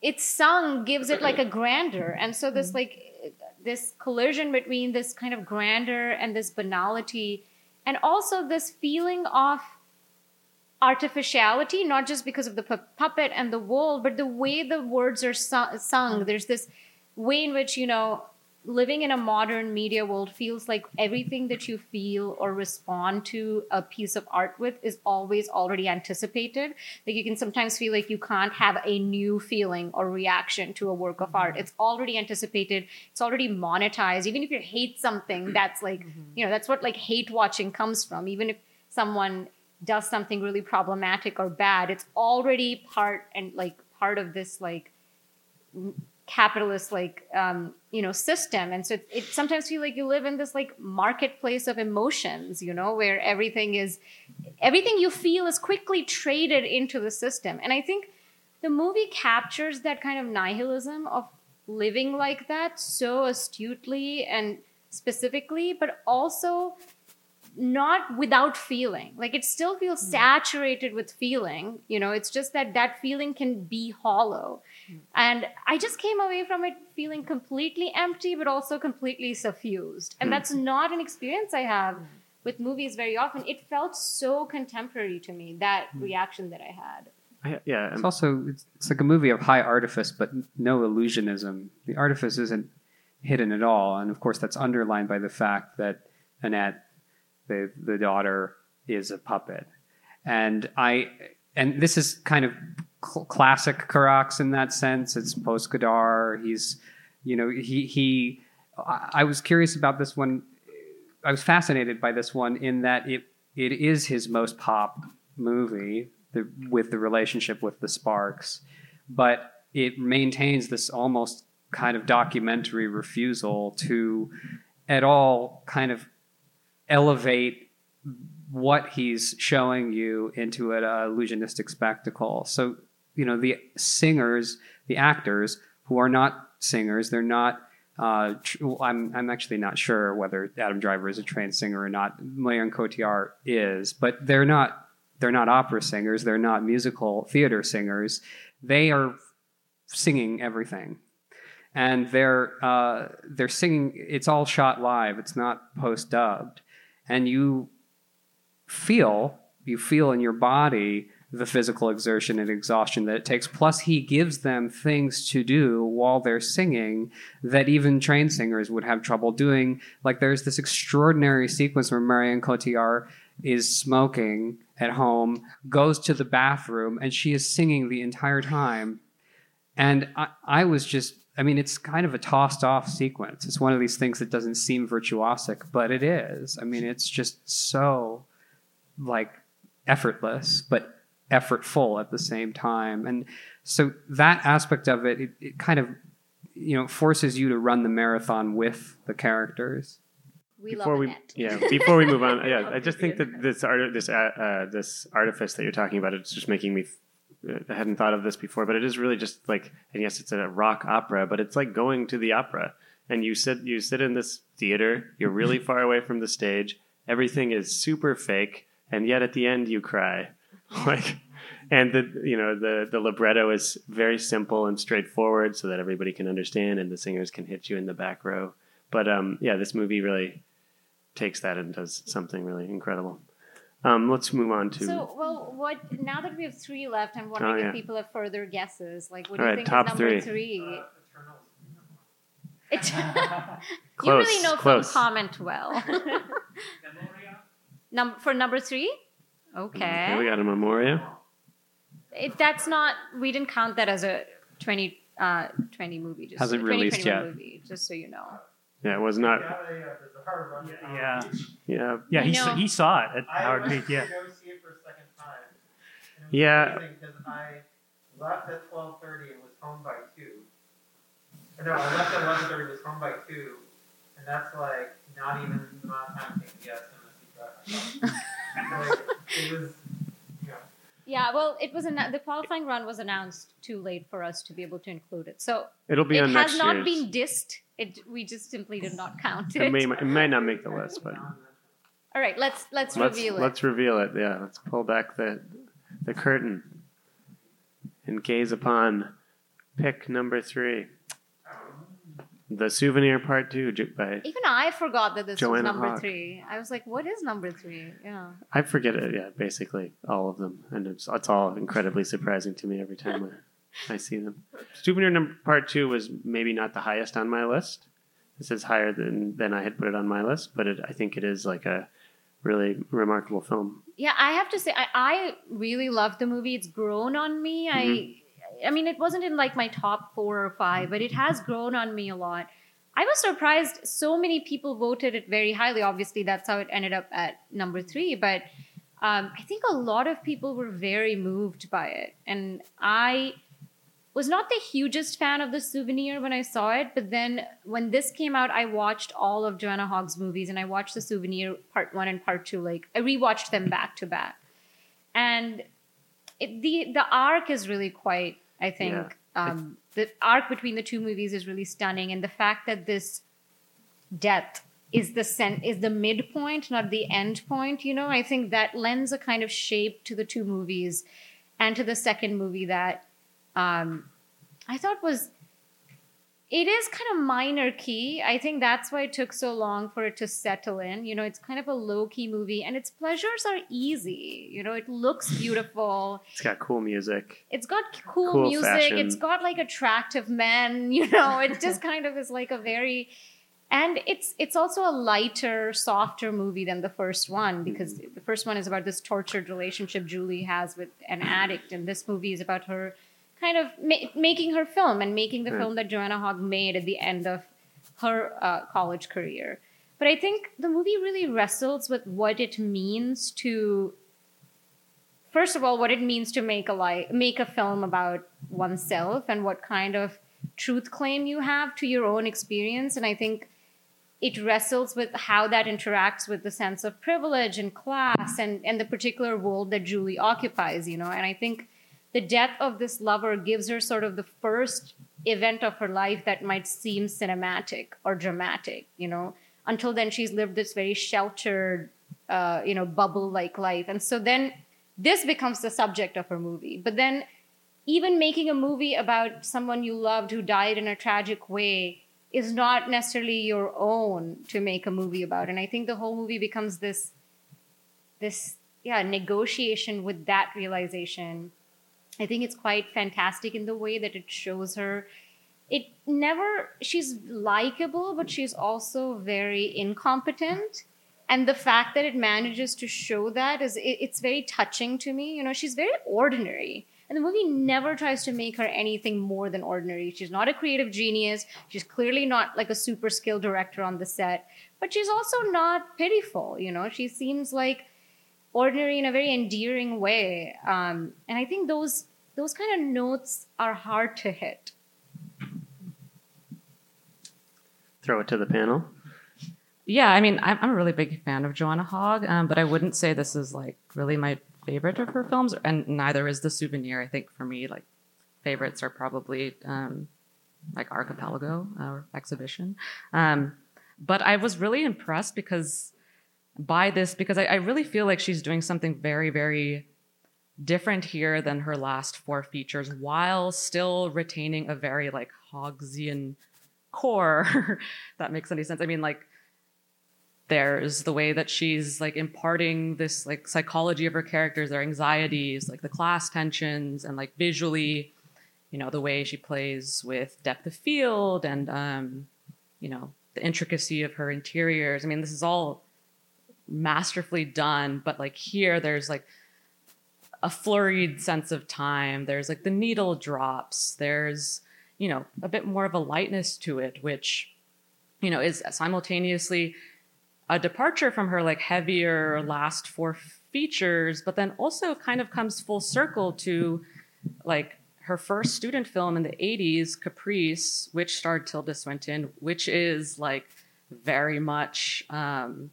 it's sung gives it like a grandeur. And so this mm. like this collision between this kind of grandeur and this banality, and also this feeling of artificiality, not just because of the pu- puppet and the wool, but the way the words are su- sung. Mm. There's this way in which, you know, living in a modern media world feels like everything that you feel or respond to a piece of art with is always already anticipated. Like you can sometimes feel like you can't have a new feeling or reaction to a work of mm-hmm. art. It's already anticipated. It's already monetized. Even if you hate something, mm-hmm. that's like, you know, that's what like hate watching comes from. Even if someone does something really problematic or bad, it's already part and like part of this like capitalist like um, you know system. And so it, it sometimes feel like you live in this like marketplace of emotions you know where everything is everything you feel is quickly traded into the system. And i think the movie captures that kind of nihilism of living like that so astutely and specifically but also not without feeling. Like it still feels hmm. saturated with feeling you know it's just that that feeling can be hollow. And i just came away from it feeling completely empty but also completely suffused. And hmm. that's not an experience i have with movies very often. It felt so contemporary to me that hmm. reaction that i had. I, yeah, It's also it's, it's like a movie of high artifice, but no illusionism. The artifice isn't hidden at all, and of course that's underlined by the fact that Annette, the the daughter, is a puppet, and I and this is kind of cl- classic Carax in that sense. It's post Godard. He's you know he he. I, was curious about this one. I was fascinated by this one in that it it is his most pop movie the, with the relationship with the Sparks, but it maintains this almost kind of documentary refusal to at all kind of elevate what he's showing you into an illusionistic spectacle. So, you know, the singers, the actors who are not singers, they're not. Uh, tr- I'm I'm actually not sure whether Adam Driver is a trained singer or not. Marion Cotillard is, but they're not they're not opera singers. They're not musical theater singers. They are singing everything, and they're uh, they're singing. It's all shot live. It's not post dubbed, and you feel you feel in your body the physical exertion and exhaustion that it takes. Plus, he gives them things to do while they're singing that even trained singers would have trouble doing. Like there's this extraordinary sequence where Marion Cotillard is smoking at home, goes to the bathroom, and she is singing the entire time. And I, I was just, I mean, it's kind of a tossed off sequence. It's one of these things that doesn't seem virtuosic, but it is. I mean, it's just so like effortless, but effortful at the same time. And so that aspect of it, it, it kind of, you know, forces you to run the marathon with the characters. we before love we Annette. yeah before we move on [LAUGHS] yeah I just think that this art this uh, uh, this artifice that you're talking about it's just making me I hadn't thought of this before but it is really just like and yes it's a rock opera but it's like going to the opera. And you sit you sit in this theater you're really far away from the stage everything is super fake and yet at the end you cry. [LAUGHS] Like and the you know the the libretto is very simple and straightforward so that everybody can understand and the singers can hit you in the back row. But um yeah this movie really takes that and does something really incredible. Um, let's move on to So, well, what now that we have three left, I'm wondering Oh, yeah. if people have further guesses. Like, what All do you right, think top is number three. three? Eternals. It, [LAUGHS] you really know close. film comment well. [LAUGHS] Num- for number three? Okay, we got a Memoria. If that's not, we didn't count that as a 20, uh, 20 movie. Just Hasn't a released yet. Movie, just so you know. Yeah, it was not. Yeah, they, there's a hard run. down Yeah. Yeah, Yeah, he, know. saw, he saw it at I Howard went Beach. Yeah. to go see it for a second time. And it was Yeah. because I left at 12:30 and was home by two. Or no, I left at 11:30, was home by two, and that's like not even the amount of time it takes to get us in the [LAUGHS] Like, it was, you know, Yeah, well, it was annou- the qualifying run was announced too late for us to be able to include it. So it'll be it on has next not year's. been dissed. It we just simply did not count it. It may it may not make the list, but All right, let's let's, let's reveal it. let's reveal it. Yeah, let's pull back the the curtain and gaze upon pick number three, the souvenir part two by Even I forgot that this was number Hogg. three. I was like, what is number three? Yeah. I forget it. Yeah, basically all of them, and it's it's all incredibly surprising to me every time I, I see them. Souvenir number part two was maybe not the highest on my list, this is higher than than I had put it on my list, but it, I think it is like a really remarkable film. Yeah, I have to say, I, I really love the movie. It's grown on me. I, mm-hmm. I mean, it wasn't in like my top four or five, but it has grown on me a lot. I was surprised so many people voted it very highly. Obviously, that's how it ended up at number three. But um, I think a lot of people were very moved by it, and I was not the hugest fan of the souvenir when I saw it, but then when this came out, I watched all of Joanna Hogg's movies and I watched the souvenir part one and part two. Like I rewatched them back to back, and it, the the arc is really quite. I think Yeah. um, the arc between the two movies is really stunning, and the fact that this death is the cent- is the midpoint, not the end point. You know, I think that lends a kind of shape to the two movies, and to the second movie that um, I thought was it is kind of minor key. I think that's why it took so long for it to settle in. You know, it's kind of a low key movie, and its pleasures are easy. You know, it looks beautiful. It's got cool music. It's got cool, Cool music. fashion. It's got like attractive men. [LAUGHS] You know, it just kind of is like a very, and it's it's also a lighter, softer movie than the first one because mm-hmm. the first one is about this tortured relationship Julie has with an addict, and this movie is about her kind of ma- making her film and making the Right. film that Joanna Hogg made at the end of her uh, college career. But I think the movie really wrestles with what it means to first of all what it means to make a li- make a film about oneself and what kind of truth claim you have to your own experience and i think it wrestles with how that interacts with the sense of privilege and class and, and the particular world that julie occupies you know and i think the death of this lover gives her sort of the first event of her life that might seem cinematic or dramatic you know? Until then she's lived this very sheltered uh, you know bubble like life. And so then this becomes the subject of her movie. But then even making a movie about someone you loved who died in a tragic way is not necessarily your own to make a movie about. And i think the whole movie becomes this this yeah negotiation with that realization i think it's quite fantastic in the way that it shows her. It never she's likable but she's also very incompetent. And the fact that it manages to show that is it, it's very touching to me. You know she's very ordinary. And the movie never tries to make her anything more than ordinary. She's not a creative genius. She's clearly not like a super skilled director on the set. But she's also not pitiful you know? She seems like ordinary in a very endearing way um, and i think those those kind of notes are hard to hit Throw it to the panel. Yeah, I mean, I'm, I'm a really big fan of Joanna Hogg, um, but I wouldn't say this is like really my favorite of her films, and neither is The Souvenir. I think for me, like favorites are probably um, like Archipelago or Exhibition. Um, but I was really impressed because by this because I, I really feel like she's doing something very, very different here than her last four features, while still retaining a very like Hoggsian core. [LAUGHS] that makes any sense. I mean, like there's the way that she's like imparting this like psychology of her characters, their anxieties, like the class tensions, and like visually, you know, the way she plays with depth of field and um, you know, the intricacy of her interiors. I mean, this is all masterfully done, but like here there's like a flurried sense of time. There's like the needle drops. There's, you know, a bit more of a lightness to it, which, you know, is simultaneously a departure from her like heavier last four features, but then also kind of comes full circle to like her first student film in the 80s, Caprice, which starred Tilda Swinton, which is like very much um,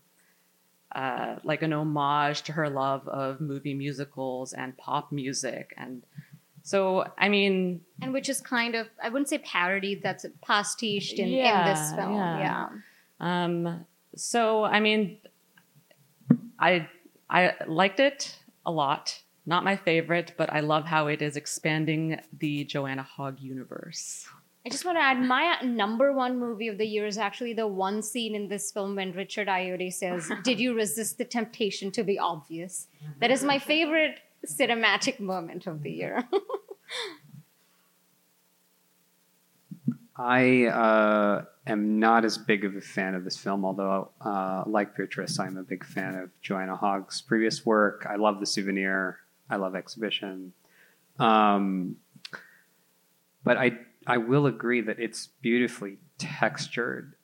uh, like an homage to her love of movie musicals and pop music. And so, I mean, and which is kind of i wouldn't say parodied that's pastiched in, in Yeah, this film yeah. yeah. Um, so I mean, I I liked it a lot. Not my favorite, but I love how it is expanding the Joanna Hogg universe. I just want to add my number one movie of the year is actually the one scene in this film when Richard Ayoade says, [LAUGHS] Did you resist the temptation to be obvious? That is my favorite cinematic moment of the year. [LAUGHS] I uh, am not as big of a fan of this film, although, uh, like Beatrice, I'm a big fan of Joanna Hogg's previous work. I love The Souvenir. I love Exhibition. Um, but I, I will agree that it's beautifully textured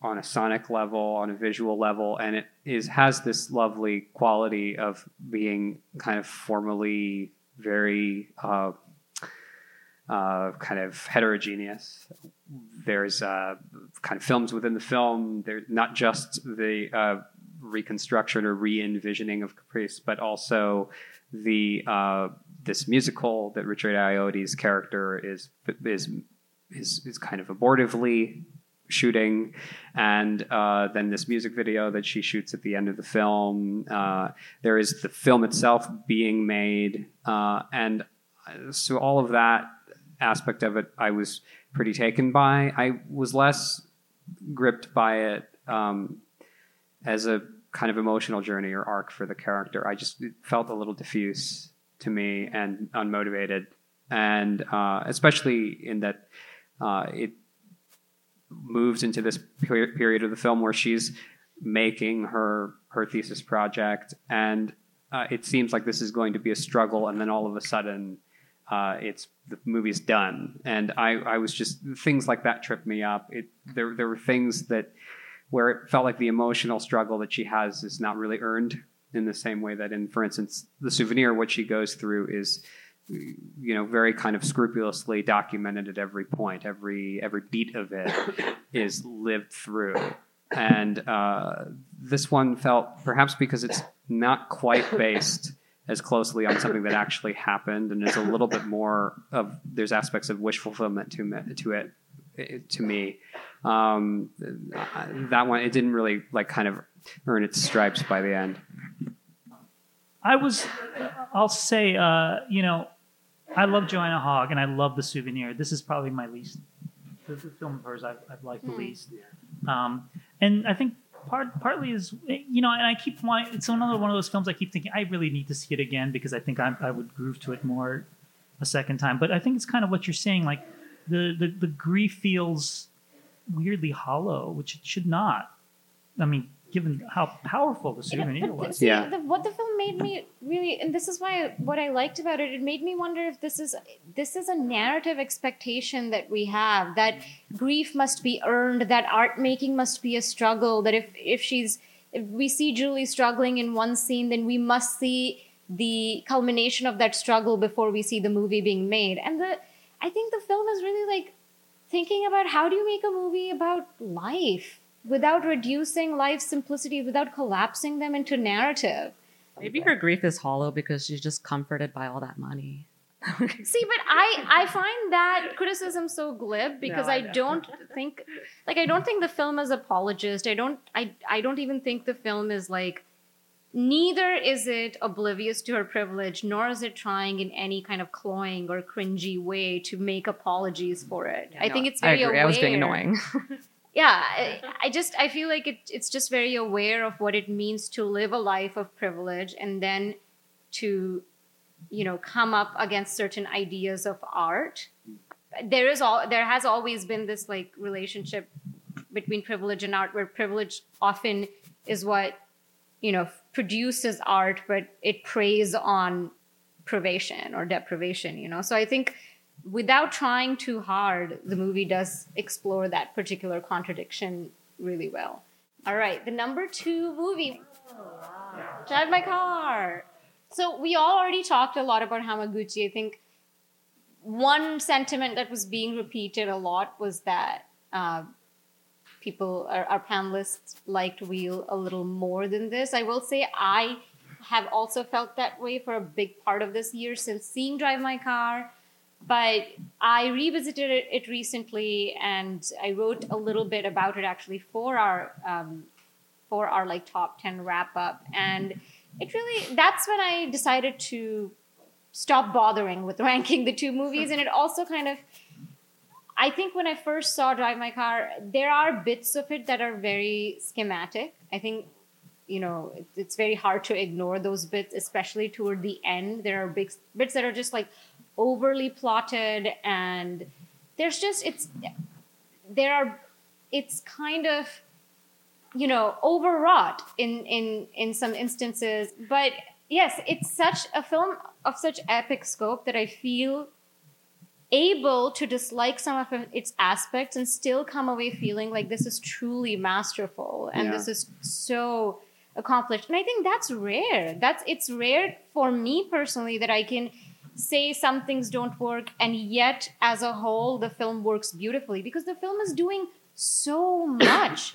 on a sonic level, on a visual level, and it is has this lovely quality of being kind of formally very uh, uh, kind of heterogeneous. There's uh, kind of films within the film. They're not just the uh, reconstruction or re-envisioning of Caprice, but also the uh, this musical that Richard Ayoade's character is is is, is kind of abortively shooting, and uh, then this music video that she shoots at the end of the film. Uh, there is the film itself being made, uh, and so all of that aspect of it, I was pretty taken by. I was less gripped by it um, as a kind of emotional journey or arc for the character. I just felt a little diffuse to me and unmotivated, and uh, especially in that uh, it moves into this per- period of the film where she's making her her thesis project, and uh, it seems like this is going to be a struggle, and then all of a sudden, uh, it's the movie's done. And I, I was just things like that tripped me up. It there there were things that where it felt like the emotional struggle that she has is not really earned in the same way that in, for instance, the souvenir, what she goes through is you know very kind of scrupulously documented at every point. Every every beat of it [COUGHS] is lived through. And uh, this one felt perhaps because it's not quite based as closely on something that actually happened and is a little bit more of there's aspects of wish fulfillment to to it, it to me um, that one it didn't really like kind of earn its stripes by the end I was, I'll say, uh, you know, I love Joanna Hogg and I love The Souvenir. This is probably my least, the, the film of hers I've, I've liked the least. Um, and I think part partly is, you know, and I keep wanting, it's another one of those films I keep thinking I really need to see it again because I think I, I would groove to it more a second time. But I think it's kind of what you're saying, like the, the, the grief feels weirdly hollow, which it should not. I mean, given how powerful the souvenir But was. see, Yeah. the, what the film made me really, and this is why what I liked about it, it made me wonder if this is this is a narrative expectation that we have that grief must be earned, that art making must be a struggle, that if if she's if we see Julie struggling in one scene, then we must see the culmination of that struggle before we see the movie being made. And the I think the film is really like thinking about how do you make a movie about life without reducing life's simplicity, without collapsing them into narrative. Maybe her grief is hollow because she's just comforted by all that money. [LAUGHS] See, but I I find that criticism so glib because No, I I, don't think like I don't think the film is apologist. I don't I I don't even think the film is like neither is it oblivious to her privilege nor is it trying in any kind of cloying or cringy way to make apologies for it. I think it's very I agree. aware. I was being annoying. [LAUGHS] [LAUGHS] yeah I, I just i feel like it, it's just very aware of what it means to live a life of privilege and then to you know come up against certain ideas of art there is all there has always been this like relationship between privilege and art where privilege often is what you know produces art but it preys on privation or deprivation you know so i think without trying too hard, the movie does explore that particular contradiction really well. All right, the number two movie, Drive My Car. So we all already talked a lot about Hamaguchi. I think one sentiment that was being repeated a lot was that uh, people, our, our panelists, liked Wheel a little more than this. I will say I have also felt that way for a big part of this year since seeing Drive My Car but I revisited it, recently, and I wrote a little bit about it actually for our um, for our like top ten wrap up, and it really that's when I decided to stop bothering with ranking the two movies, and it also kind of I think when I first saw Drive My Car, there are bits of it that are very schematic. I think you know it- it's very hard to ignore those bits, especially toward the end. There are big bits that are just like overly plotted and there's just it's there are it's kind of you know overwrought in in in some instances but yes it's such a film of such epic scope that i feel able to dislike some of its aspects and still come away feeling like this is truly masterful and Yeah. this is so accomplished. And i think that's rare. That's it's rare for me personally that i can say some things don't work and yet as a whole the film works beautifully because the film is doing so [COUGHS] much.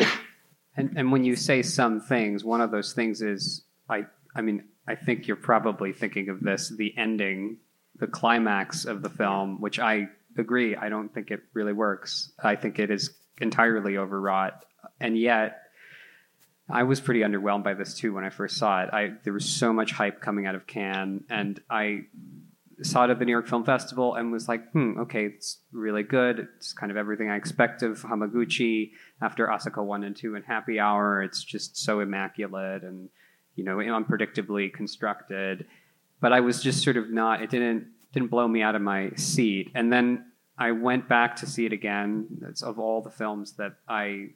And and when you say some things, one of those things is I I mean I think you're probably thinking of this the ending, the climax of the film, which I agree. I don't think it really works. I think it is entirely overwrought, and yet I was pretty underwhelmed by this too when I first saw it. I there was so much hype coming out of Cannes, and I saw it at the New York Film Festival and was like, hmm, okay, it's really good. It's kind of everything I expect of Hamaguchi after Asako 1 and 2 and Happy Hour. It's just so immaculate and, you know, unpredictably constructed. But I was just sort of not, it didn't, didn't blow me out of my seat. And then I went back to see it again. It's of all the films that I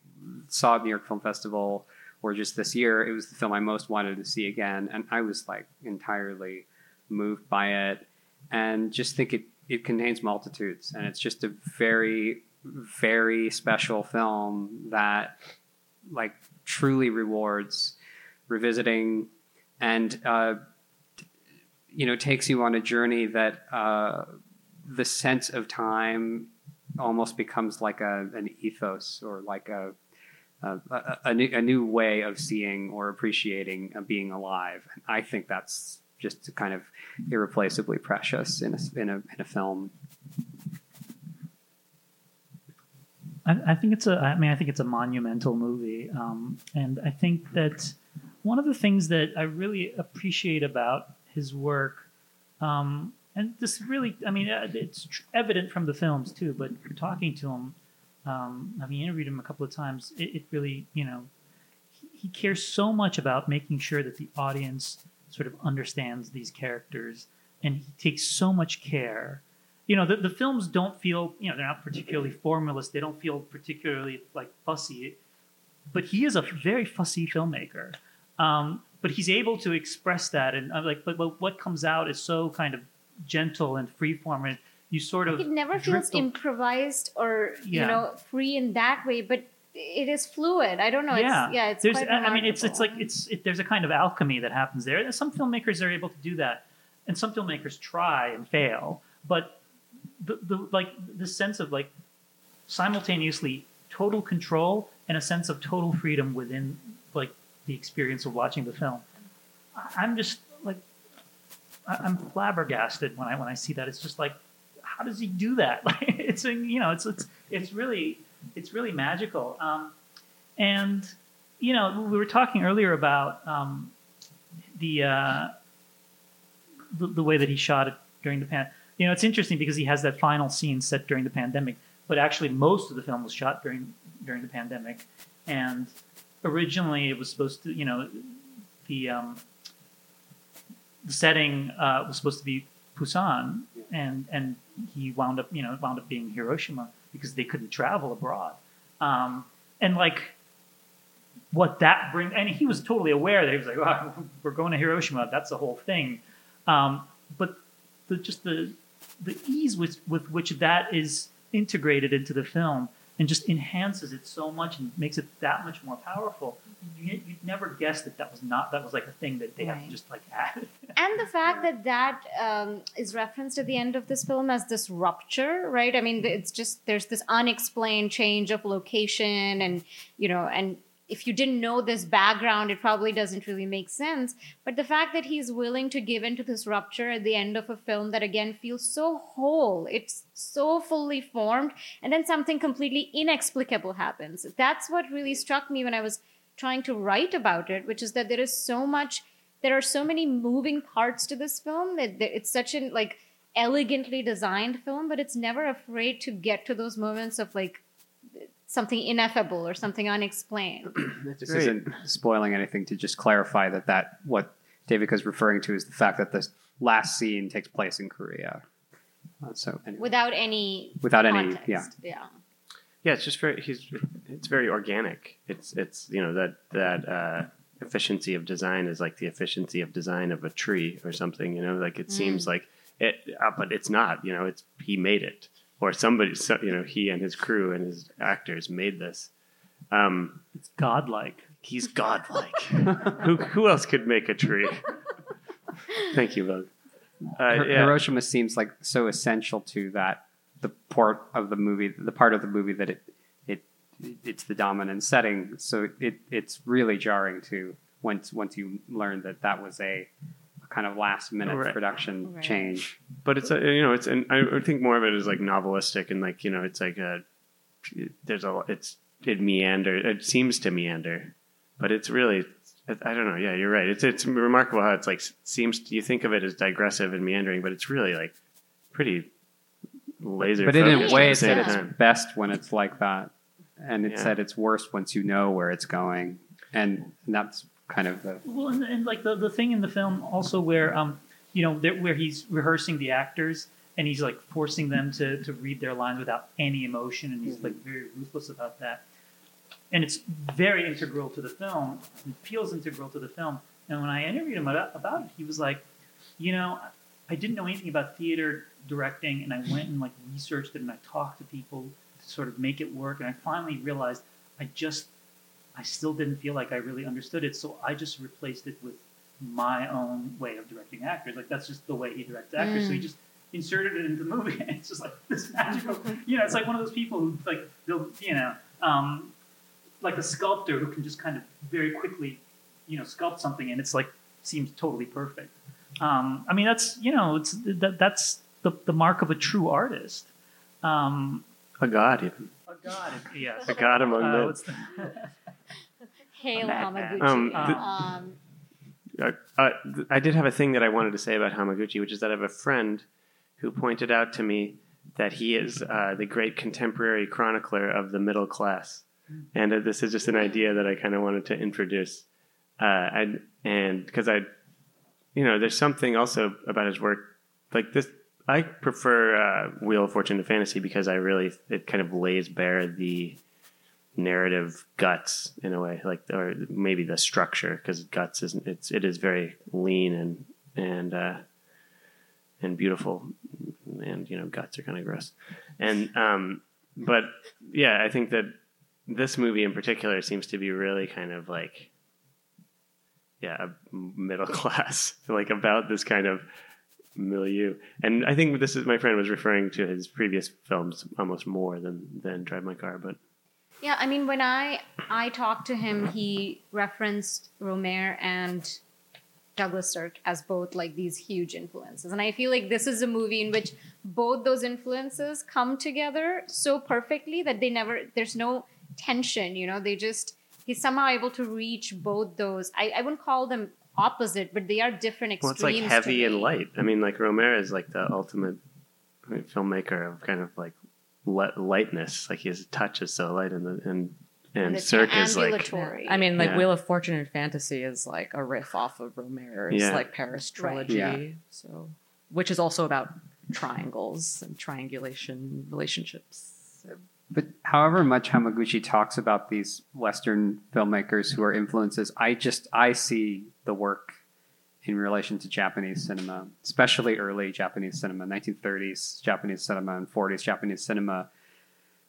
saw at New York Film Festival or just this year, it was the film I most wanted to see again. And I was like entirely moved by it and just think it, it contains multitudes. And it's just a very, very special film that like truly rewards revisiting and, uh, you know, takes you on a journey that uh, the sense of time almost becomes like a, an ethos or like a, a, a, a, new, a new way of seeing or appreciating being alive. And I think that's just kind of irreplaceably precious in a, in a, in a film. I, I think it's a. I mean, I think it's a monumental movie, um, and I think that one of the things that I really appreciate about his work, um, and this really, I mean, uh, it's tr- evident from the films too. But talking to him, um, having interviewed him a couple of times, it, it really, you know, he, he cares so much about making sure that the audience sort of understands these characters, and he takes so much care you know the, the films don't feel you know they're not particularly formalist they don't feel particularly like fussy but he is a very fussy filmmaker um, but he's able to express that. And I'm like but, but what comes out is so kind of gentle and freeform and you sort of it never feels the- improvised or you know free in that way but it is fluid. I don't know. Yeah, it's yeah. it's there's quite I mean it's it's like it's it, there's a kind of alchemy that happens there. And some filmmakers are able to do that and some filmmakers try and fail but the, the like the sense of like simultaneously total control and a sense of total freedom within like the experience of watching the film. I'm just like i'm flabbergasted when i when i see that. It's just like how does he do that? [LAUGHS] Like it's you know it's it's it's really it's really magical. Um, and you know we were talking earlier about um, the, uh, the the way that he shot it during the pan. You know, it's interesting because he has that final scene set during the pandemic, but actually most of the film was shot during during the pandemic, and originally it was supposed to, you know, the um, the setting uh, was supposed to be Busan, and and he wound up, you know, wound up being Hiroshima because they couldn't travel abroad, um, and like what that bring and he was totally aware that he was like oh, [LAUGHS] we're going to hiroshima that's the whole thing. Um, but the, just the the ease with, with which that is integrated into the film and just enhances it so much and makes it that much more powerful you, you'd never guess that that was not that was like a thing that they have to just like add. [LAUGHS] And the fact that that um, is referenced at the end of this film as this rupture right? I mean it's just there's this unexplained change of location and you know and if you didn't know this background it probably doesn't really make sense. But the fact that he's willing to give into this rupture at the end of a film that again feels so whole it's so fully formed and then something completely inexplicable happens. That's what really struck me when i was trying to write about it which is that there is so much there are so many moving parts to this film that it's such an like elegantly designed film but it's never afraid to get to those moments of like something ineffable or something unexplained [CLEARS THROAT] This Great. isn't spoiling anything to just clarify that that what Devika is referring to is the fact that this last scene takes place in Korea. Uh, so anyway. without any Without any- yeah. yeah yeah, it's just very he's it's very organic. It's it's you know that that uh, efficiency of design is like the efficiency of design of a tree or something. You know, like it seems like it, uh, but it's not. You know, it's he made it or somebody. So, you know, he and his crew and his actors made this. Um, It's godlike. he's godlike. [LAUGHS] who who else could make a tree? Thank you, Vogue. Uh, yeah. Hiroshima seems like so essential to that the part of the movie, the part of the movie that it it it's the dominant setting. So it it's really jarring to once once you learn that that was a, a kind of last minute Right. production Right. change. but it's a, you know it's and I think more of it is like novelistic and like you know it's like a there's a it's it meander it seems to meander but it's really I don't know yeah you're right it's it's remarkable how it's like seems you think of it as digressive and meandering but it's really like pretty laser But in a way, at it's at its best when it's like that, and it's Yeah. at its worst once you know where it's going, and that's kind of the Well, and, and like the, the thing in the film also where um you know where he's rehearsing the actors and he's like forcing them to to read their lines without any emotion and he's like very ruthless about that. And it's very integral to the film. And feels integral to the film. And when I interviewed him about, about it he was like you know I didn't know anything about theater directing and I went and like researched it and I talked to people to sort of make it work and I finally realized I just I still didn't feel like I really understood it, so I just replaced it with my own way of directing actors. Like that's just the way he directs actors. So he just inserted it into the movie, and [LAUGHS] it's just like this [LAUGHS] magical. You know, it's like one of those people who like they'll you know, um, like a sculptor who can just kind of very quickly, you know, sculpt something, and it's like seems totally perfect. Um, I mean, that's you know, it's that that's the the mark of a true artist. Um, a god even A God, yes. a god among Uh, men what's the- [LAUGHS] Hail Hamaguchi. Um, Um, Uh, uh, I did have a thing that I wanted to say about Hamaguchi, which is that I have a friend who pointed out to me that he is uh, the great contemporary chronicler of the middle class, and uh, this is just an idea that I kind of wanted to introduce. Uh, I, and because I, you know, there's something also about his work, like this. I prefer uh, Wheel of Fortune to fantasy because I really it kind of lays bare the narrative guts in a way, like or maybe the structure because guts isn't it's it is very lean and and uh, and beautiful, and you know guts are kind of gross, and um, but yeah, I think that this movie in particular seems to be really kind of like yeah middle [LAUGHS] class, like about this kind of milieu, and I think this is my friend was referring to his previous films almost more than than Drive My Car, but. Yeah, I mean, when I I talked to him, he referenced Rohmer and Douglas Sirk as both like these huge influences, and I feel like this is a movie in which both those influences come together so perfectly that they never there's no tension. You know, they just he's somehow able to reach both those. I, I wouldn't call them opposite, but they are different extremes. Well, it's like heavy and light. I mean, like Rohmer is like the ultimate filmmaker of kind of like li- lightness. Like his touch is so light, and the and and it's Sirk is like. I mean, like Yeah. Wheel of Fortune and Fantasy is like a riff off of Rohmer's Yeah. like Paris Right. trilogy. Yeah. So, which is also about triangles and triangulation relationships. But however much Hamaguchi talks about these Western filmmakers who are influences, I just I see the work in relation to Japanese cinema, especially early Japanese cinema, 1930s Japanese cinema and 40s Japanese cinema.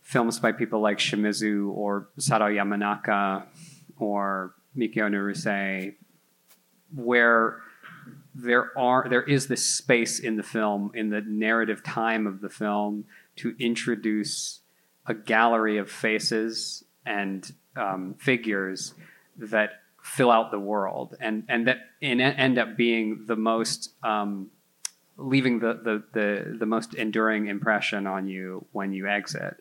Films by people like Shimizu or Sadao Yamanaka or Mikio Naruse, where there are there is this space in the film in the narrative time of the film to introduce a gallery of faces and um, figures that fill out the world and and that end up being the most um, leaving the, the, the, the most enduring impression on you when you exit.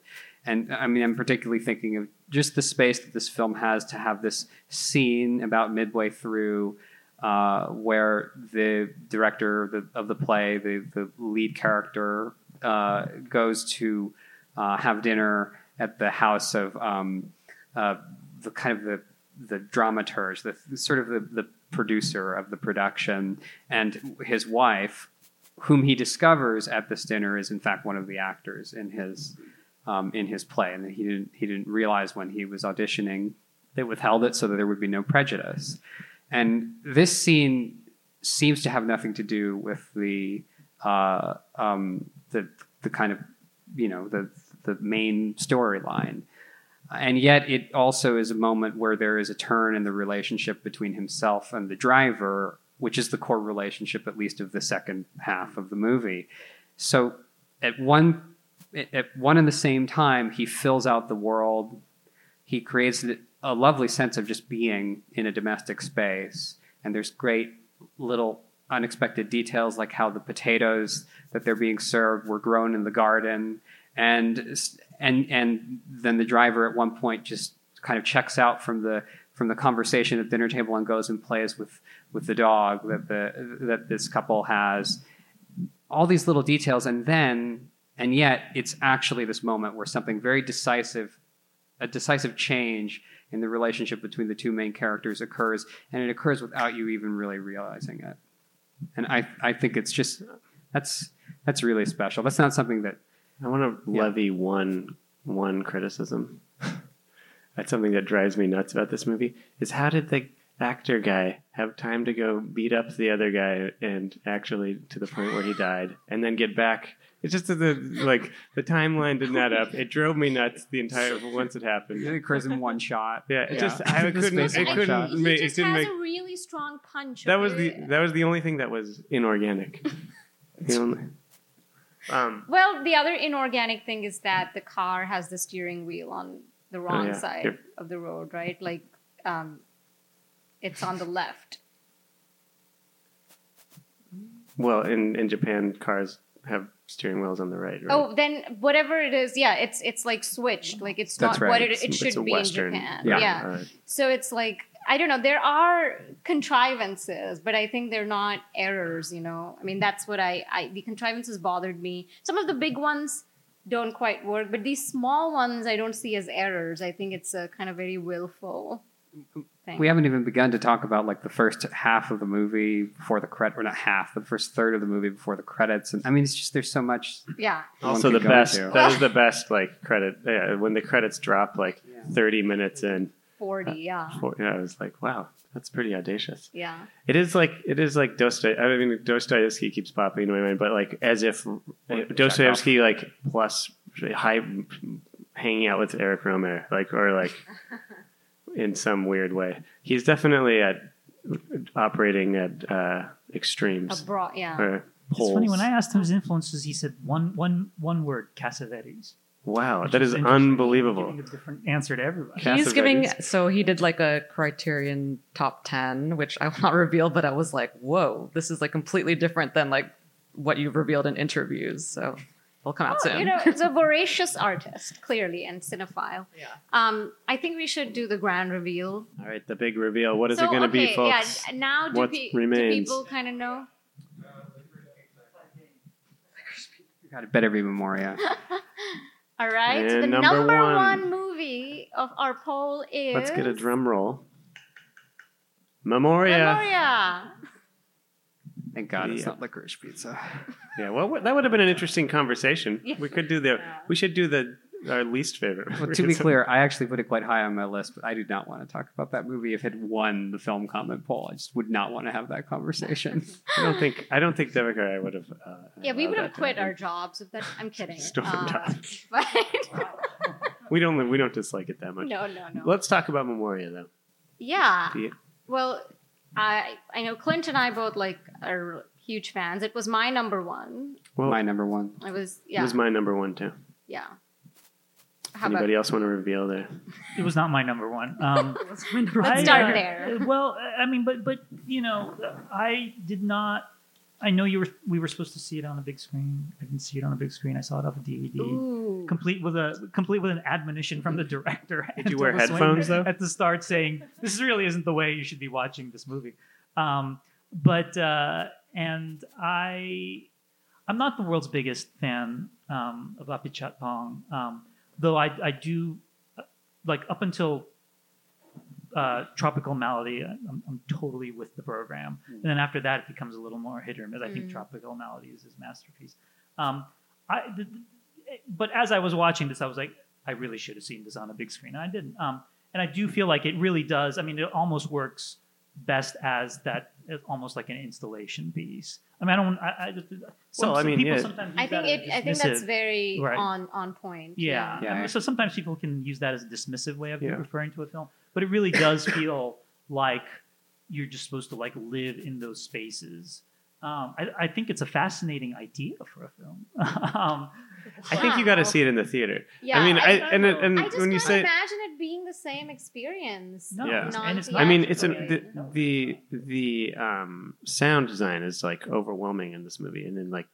And i mean i'm particularly thinking of just the space that this film has to have this scene about midway through uh, where the director of the, of the play, the, the lead character, uh, goes to uh, have dinner at the house of um, uh, the kind of the the dramaturge, the sort of the, the producer of the production, and his wife, whom he discovers at this dinner, is in fact one of the actors in his um, in his play, and he didn't he didn't realize when he was auditioning they withheld it so that there would be no prejudice. And this scene seems to have nothing to do with the uh, um, the the kind of you know the the main storyline. And yet, it also is a moment where there is a turn in the relationship between himself and the driver, which is the core relationship, at least of the second half of the movie. So, at one at one and the same time, he fills out the world. He creates a lovely sense of just being in a domestic space, and there's great little unexpected details like how the potatoes that they're being served were grown in the garden and and and then the driver at one point just kind of checks out from the from the conversation at the dinner table and goes and plays with with the dog that the that this couple has. All these little details and then and yet it's actually this moment where something very decisive a decisive change in the relationship between the two main characters occurs and it occurs without you even really realizing it. And i i think it's just that's that's really special. That's not something that I want to Yeah. levy one one criticism. [LAUGHS] That's something that drives me nuts about this movie. Is how did the actor guy have time to go beat up the other guy and actually to the point where he died, and then get back? It's just that the like the timeline didn't add up. It drove me nuts the entire once it it happened. occurs in one shot Yeah, it Yeah. just I couldn't space I couldn't shot. he make it didn't has make a really strong punch. that was the okay? that was the only thing that was inorganic. [LAUGHS] The only, um, Well, the other inorganic thing is that the car has the steering wheel on the wrong Oh, yeah. side Yep. of the road, right? Like, um, it's on the left. well, in in Japan, cars have steering wheels on the right. right? Oh, then whatever it is, yeah, it's it's like switched. Like it's That's not right. what it, it it's should be Western- in Japan. yeah. yeah. Uh, So it's like I don't know. There are contrivances, but I think they're not errors. You know, I mean, that's what I, I the contrivances bothered me. Some of the big ones don't quite work, but these small ones I don't see as errors. I think it's a kind of very willful thing. We haven't even begun to talk about like the first half of the movie before the credit, or not half, the first third of the movie before the credits. And I mean, it's just there's so much. yeah. also the best that is the best like credit yeah, when the credits drop like Yeah. 30 minutes in Forty, yeah, for, yeah, i was like wow that's pretty audacious yeah. it is like it is like Dostoy- i mean dostoevsky keeps popping into my mind but like as if dostoevsky like plus high hanging out with Eric Rohmer like or like [LAUGHS] in some weird way he's definitely at operating at uh extremes A broad, yeah. or It's funny when I asked him his influences, he said one one one word, Cassavetes. Wow that is unbelievable Giving a different answer to everybody. He's giving Cassavetes. so he did like a Criterion top ten, which I will not [LAUGHS] reveal, but I was like, whoa, this is like completely different than like what you've revealed in interviews. So it'll come out Oh, soon. you know, it's a [LAUGHS] voracious artist, clearly, and cinephile. Yeah. Um, I think we should do the grand reveal. all right the big reveal what is so, it going to okay, be folks Yeah, now do, What pe- do remains? people kind of know? God, it better be Memoria. [LAUGHS] All right. And the number number, one. one. movie of our poll is. Let's get a drum roll. Memoria. Memoria. Thank God it's Yeah. not licorice pizza. Yeah, well, what- that would have been an interesting conversation. [LAUGHS] Yeah. We could do the. We should do the our least favorite. Well, to be [LAUGHS] clear, I actually put it quite high on my list, but I do not want to talk about that movie if it won the film comment poll. I just would not want to have that conversation. [LAUGHS] I don't think. I don't think Devika and I would have. Uh, Yeah, we would have quit our jobs if that. I'm kidding. Stormed Uh. [LAUGHS] But We don't. We don't dislike it that much. no, no, no. Let's talk about Memoria though. Yeah. The- Well, I I know Clint and I both like are huge fans. It was my number one. Well, my number one. It was it yeah was my number one too. yeah. How Anybody about else want to reveal there? It was not my number one. [LAUGHS] Um, let's I, start uh, there. Well, I mean, but but you know, I did not. I know you were. We were supposed to see it on a big screen. I didn't see it on a big screen. I saw it off a DVD, Ooh. complete with a complete with an admonition from the director. Did [LAUGHS] you wear headphones, though? At the start, saying this really isn't the way you should be watching this movie. Um, but uh, and I, I'm not the world's biggest fan um, of Apichatpong, um, though I I do like up until uh, Tropical Malady, I'm, I'm totally with the program. And then after that, it becomes a little more hit or miss. I think Mm. Tropical Malady is his masterpiece. Um, I, the, but as I was watching this, I was like, I really should have seen this on a big screen, and I didn't. Um, and I do feel like it really does. I mean, it almost works best as that, almost like an installation piece. I mean, I don't. I, I, some, Well, I mean, people yeah. sometimes use I think that it. I think that's very Right. on on point. Yeah. Yeah. I mean, so sometimes people can use that as a dismissive way of Yeah. referring to a film, but it really does feel like you're just supposed to like live in those spaces. Um, I, I think it's a fascinating idea for a film. [LAUGHS] um, I think you got to see it in the theater. Yeah, I mean, I, I- and it- and I just when you say, imagine it being the same experience. No, Yeah. and it's I mean, it's an, the the the um, sound design is like overwhelming in this movie, and then like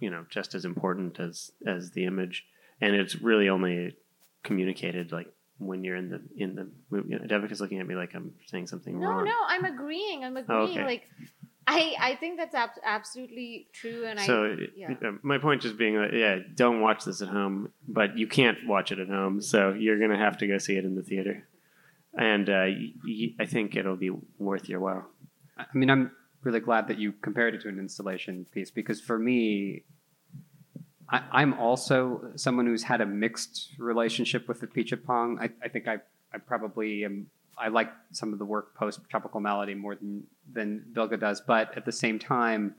you know just as important as as the image, and it's really only communicated like when you're in the in the movie. You know, Devika's looking at me like I'm saying something No, wrong. No, no, I'm agreeing. I'm agreeing. Oh, okay. Like, I I think that's ab- absolutely true, and So I yeah. uh, my point just being like, yeah, don't watch this at home, but you can't watch it at home, so you're gonna have to go see it in the theater, and uh, y- y- I think it'll be worth your while. I mean, I'm really glad that you compared it to an installation piece because for me, I, I'm also someone who's had a mixed relationship with Apichatpong. I, I think I, I probably am. I like some of the work post Tropical Malady more than than Bilge does, but at the same time,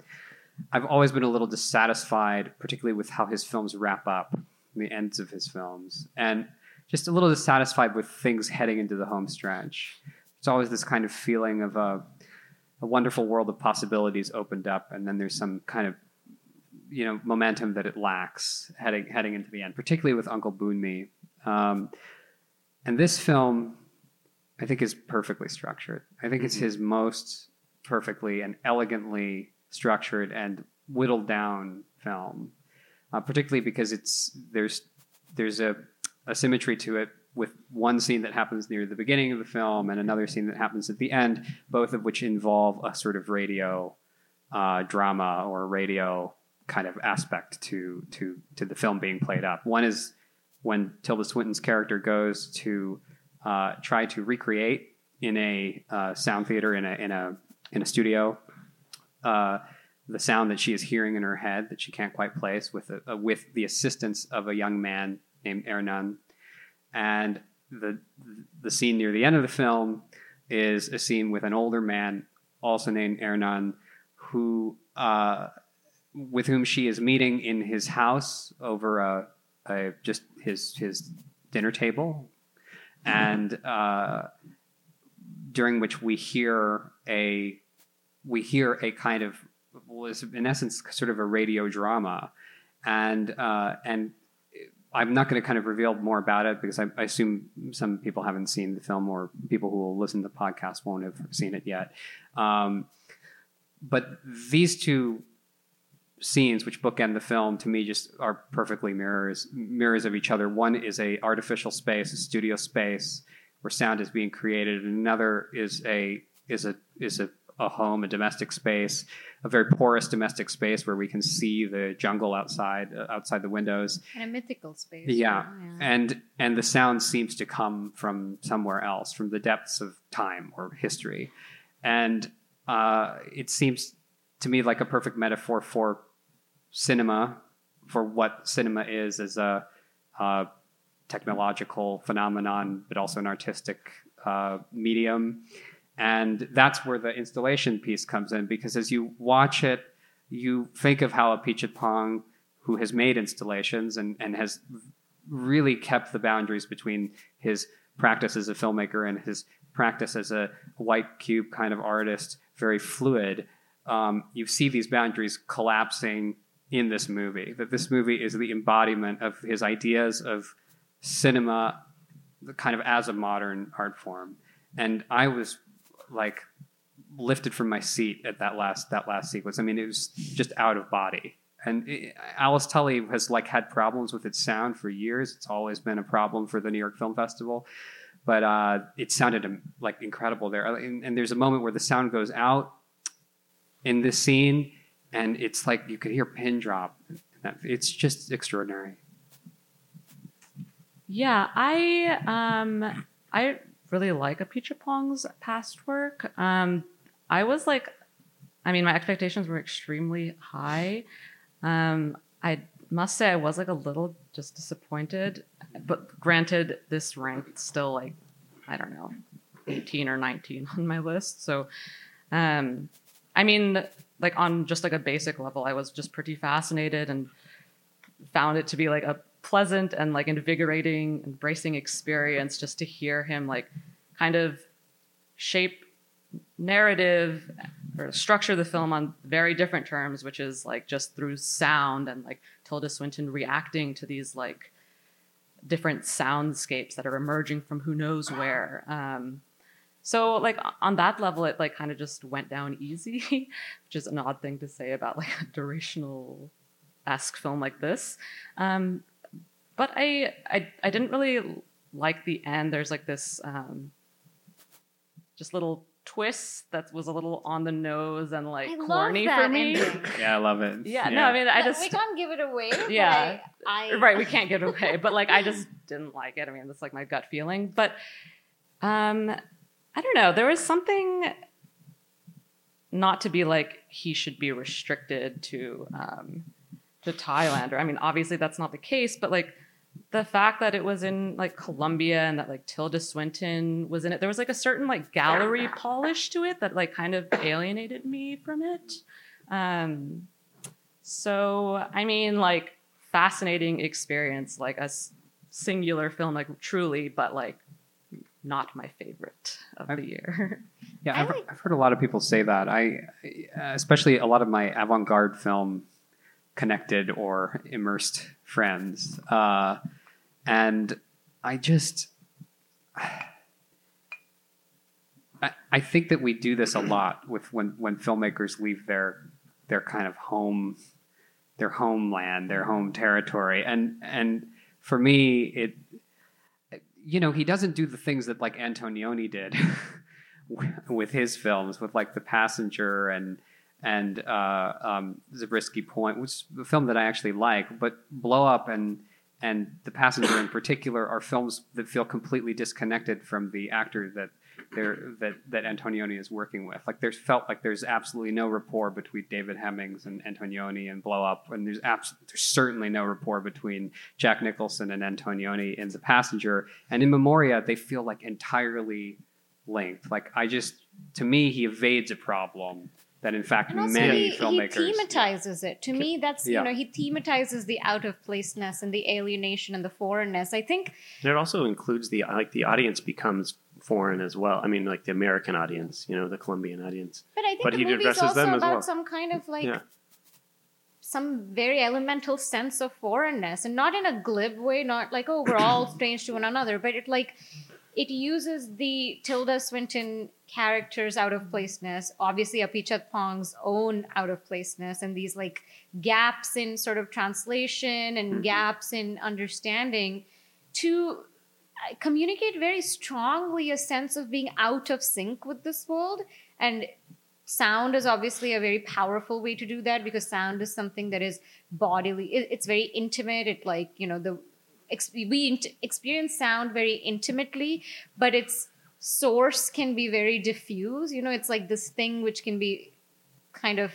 I've always been a little dissatisfied, particularly with how his films wrap up, the ends of his films, and just a little dissatisfied with things heading into the home stretch. It's always this kind of feeling of a a wonderful world of possibilities opened up, and then there's some kind of you know momentum that it lacks heading heading into the end, particularly with Uncle Boonmee. Um, and this film, I think, is perfectly structured. I think it's his most perfectly and elegantly structured and whittled down film, uh, particularly because it's there's there's a, a symmetry to it with one scene that happens near the beginning of the film and another scene that happens at the end, both of which involve a sort of radio uh, drama or radio kind of aspect to to to the film being played up. One is when Tilda Swinton's character goes to uh, try to recreate in a uh, sound theater in a in a in a studio uh, the sound that she is hearing in her head that she can't quite place with a, with the assistance of a young man named Hernán. And the the scene near the end of the film is a scene with an older man, also named Hernán, who uh, with whom she is meeting in his house over a, a just his his dinner table, and uh, during which we hear a we hear a kind of was in essence sort of a radio drama, and uh, and I'm not going to kind of reveal more about it because I, I assume some people haven't seen the film or people who will listen to the podcast won't have seen it yet. Um, but these two scenes which bookend the film to me just are perfectly mirrors mirrors of each other one is a artificial space a studio space where sound is being created and another is a is a is a, a home a domestic space a very porous domestic space where we can see the jungle outside uh, outside the windows in a mythical space. yeah. know, and and the sound seems to come from somewhere else from the depths of time or history and uh, it seems to me like a perfect metaphor for cinema for what cinema is as a, technological phenomenon but also an artistic uh, medium. And that's where the installation piece comes in because as you watch it you think of how a Pong who has made installations and, and has really kept the boundaries between his practice as a filmmaker and his practice as a white cube kind of artist very fluid. Um, you see these boundaries collapsing in this movie that this movie is the embodiment of his ideas of cinema kind of as a modern art form. And i was like lifted from my seat at that last that last sequence. I mean it was just out of body. And alice tully has like had problems with its sound for years. It's always been a problem for the new york film festival. But uh, it sounded um, like incredible there. And, and there's a moment where the sound goes out in this scene and it's like you could hear pin drop it's just extraordinary Yeah, I um I really like Apichatpong's past work. Um I was like I mean my expectations were extremely high. Um I must say I was like a little just disappointed. But granted, this ranked still like I don't know, 18 or 19 [LAUGHS] on my list. So, um, I mean, like on just like a basic level, I was just pretty fascinated and found it to be like a pleasant and like invigorating, embracing experience just to hear him like kind of shape narrative or structure the film on very different terms, which is like just through sound and like Tilda Swinton reacting to these like different soundscapes that are emerging from who knows where. Um, so like on that level, it like kind of just went down easy, [LAUGHS] which is an odd thing to say about like a durational esque film like this. Um, but I, I I didn't really like the end. There's like this um, just little twist that was a little on the nose and like I love corny that for me. [LAUGHS] Yeah, I love it. Yeah, no, I mean I just we can't give it away. [LAUGHS] but Yeah. I, I right we can't give it away but like i just didn't like it i mean that's like my gut feeling but um i don't know there was something not to be like he should be restricted to um to thailand or i mean obviously that's not the case but like the fact that it was in like Colombia and that like Tilda Swinton was in it, there was like a certain like gallery polish to it that like kind of alienated me from it. Um, so I mean, like fascinating experience, like a s- singular film, like truly, but like not my favorite of the year. [LAUGHS] Yeah, I I've, like- I've heard a lot of people say that. I, I- especially a lot of my avant-garde film connected or immersed friends, uh, and I just, [SIGHS] I, I think that we do this a [CLEARS THROAT] lot with when when filmmakers leave their their kind of home, their homeland, their home territory, and and for me it you know, he doesn't do the things that like Antonioni did [LAUGHS] with his films, with like The Passenger and and uh, um, Zabriskie Point, which is a film that I actually like. But Blow Up and and The Passenger in particular are films that feel completely disconnected from the actor that they're, that that Antonioni is working with. Like there's felt like there's absolutely no rapport between David Hemmings and Antonioni and Blow Up, and there's abs- there's certainly no rapport between Jack Nicholson and Antonioni in The Passenger. And in Memoria, they feel like entirely linked. Like I just, to me, he evades a problem that in fact And also many he, he filmmakers. thematizes it. To me, that's Yeah. you know he thematizes the out of placeness and the alienation and the foreignness. I think And it also includes the like the audience becomes foreign as well. I mean, like the American audience, you know, the Colombian audience. But I think But the he movie's also them about well. some kind of like Yeah. some very elemental sense of foreignness, and not in a glib way, not like oh we're all [CLEARS THROAT] strange to one another, but it like it uses the Tilda Swinton characters out of placeness, obviously Apichatpong's own out of placeness, and these like gaps in sort of translation and mm-hmm. gaps in understanding to communicate very strongly a sense of being out of sync with this world. And sound is obviously a very powerful way to do that because sound is something that is bodily it's very intimate. It like you know the we experience sound very intimately but its source can be very diffuse. You know it's like this thing which can be kind of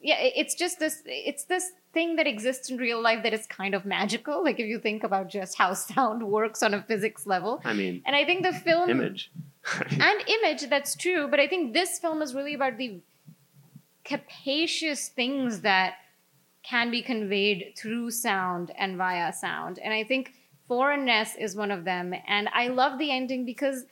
yeah it's just this it's this thing that exists in real life that is kind of magical like if you think about just how sound [LAUGHS] works on a physics level. I mean, and i think the film image. [LAUGHS] and image that's true but i think this film is really about the capacious things that can be conveyed through sound and via sound. And i think foreignness is one of them. And i love the ending because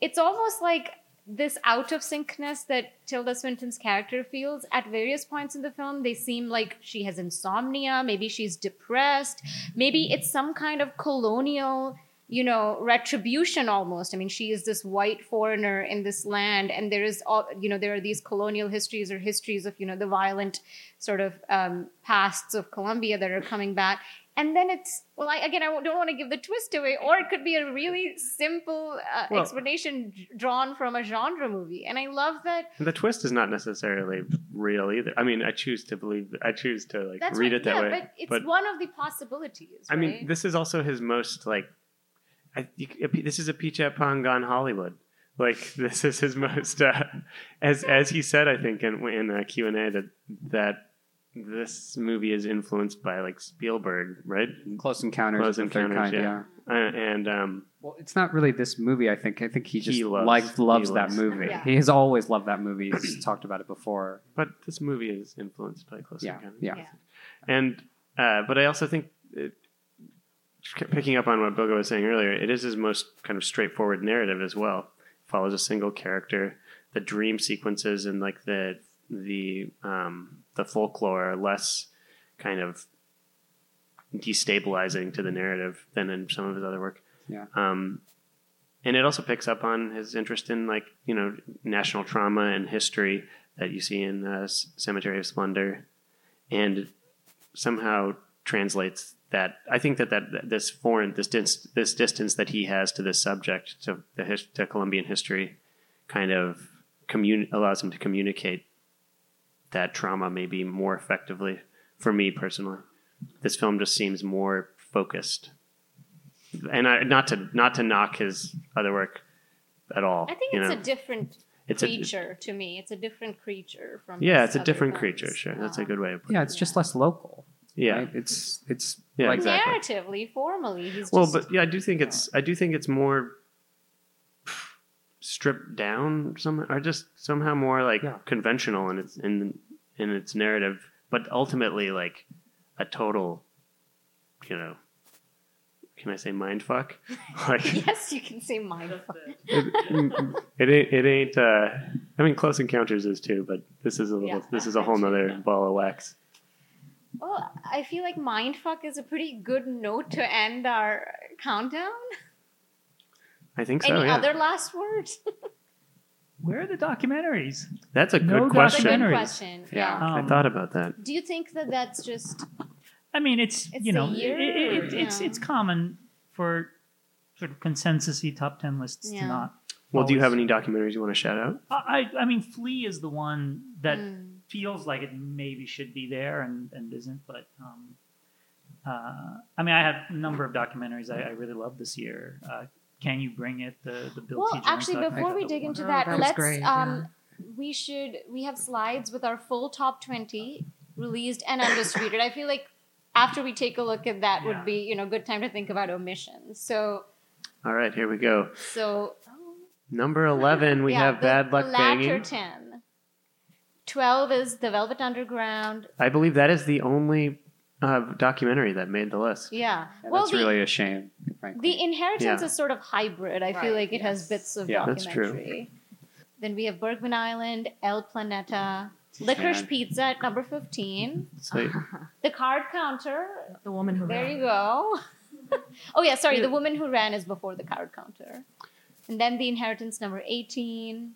it's almost like this out of syncness that Tilda Swinton's character feels at various points in the film. They seem like she has insomnia, maybe she's depressed, maybe it's some kind of colonial, you know, retribution almost. I mean, she is this white foreigner in this land, and there is all, you know, there are these colonial histories or histories of, you know, the violent sort of um, pasts of Colombia that are coming back. And then it's well, I, again, I don't want to give the twist away, or it could be a really simple uh, Well- explanation drawn from a genre movie. And I love that. the twist is not necessarily real either. I mean, I choose to believe. I choose to like read what- it that yeah, way. but it's one of the possibilities. I mean, this is also his most like. I, you- this is Apichatpong gone Hollywood. Like this is his most, uh, as as he said, I think in in a and A that that this movie is influenced by like Spielberg, right? Close Encounters Close of the Third Encounters, Kind. yeah. Yeah. Uh, and um, Well, it's not really this movie. I think. I think he just He loves- likes loves he that movie. Yeah. He has always loved that movie. He's talked about it before. but this movie is influenced by Close Yeah, Encounters. yeah. Yeah. And uh, but I also think it, picking up on what Bogo was saying earlier, it is his most kind of straightforward narrative as well. Follows a single character. The dream sequences and like the the um, the folklore less kind of destabilizing to the narrative than in some of his other work. Yeah. Um, and it also picks up on his interest in like you know national trauma and history that you see in uh, Cemetery of Splendor, and somehow translates that. I think that that, that this foreign this dis- this distance that he has to this subject to the his- to Colombian history, kind of commun- allows him to communicate that trauma maybe more effectively. For me personally, this film just seems more focused and I, not to not to knock his other work at all. I think you it's know? a different It's a- creature to me. It's a different creature from. yeah, it's a different films. creature. Sure, that's a Um, good way of putting it. Yeah, it's just less local. Yeah. right? It's it's Yeah, like exactly. Narratively, formally, he's Well, just but yeah, I do think it's I do think it's more stripped down some or just somehow more like Yeah. conventional in its in in its narrative, but ultimately like a total, you know, can I say mind fuck? [LAUGHS] like yes, you can say mindfuck. it, it ain't it ain't uh I mean close encounters is too, but this is a little Yeah. this is a whole nother ball of wax. Well, I feel like mindfuck is a pretty good note to end our countdown. I think so, Any yeah. other last words? [LAUGHS] Where are the documentaries? That's a No good That's a question. good question. Yeah. Yeah. I Um, thought about that. Do you think that that's just I mean, it's, It's you know, year, it, it, it's yeah. it's common for sort of consensusy top ten lists Yeah. to not. Well, do you have any documentaries you want to shout out? I I I mean, Flee is the one that Mm. feels like it maybe should be there and, and isn't. But um, uh, I mean, I have a number of documentaries I, I really love this year. Uh, Can you bring it? The the Bill Well, actually, before we dig into Oh, that, that let's great, um, we should we have slides with our full top twenty released and undistributed. I feel like after we take a look at that Yeah. would be you know good time to think about omissions. So All right, here we go. so Number 11, we yeah, have the- Bad Luck the Banging. ten. Twelve is the Velvet Underground. I believe that is the only uh, documentary that made the list. Yeah. Yeah, well, that's the, really a shame. Frankly. the Inheritance Yeah. is sort of hybrid. I feel like it has bits of Yeah, that's true. documentary. Then we have Bergman Island, El Planeta, Licorice Man. Pizza at number 15, So, [LAUGHS] The Card Counter. The woman who There ran. you go. [LAUGHS] oh, yeah, sorry. The Woman Who Ran is before The Card Counter. And then The Inheritance, number 18.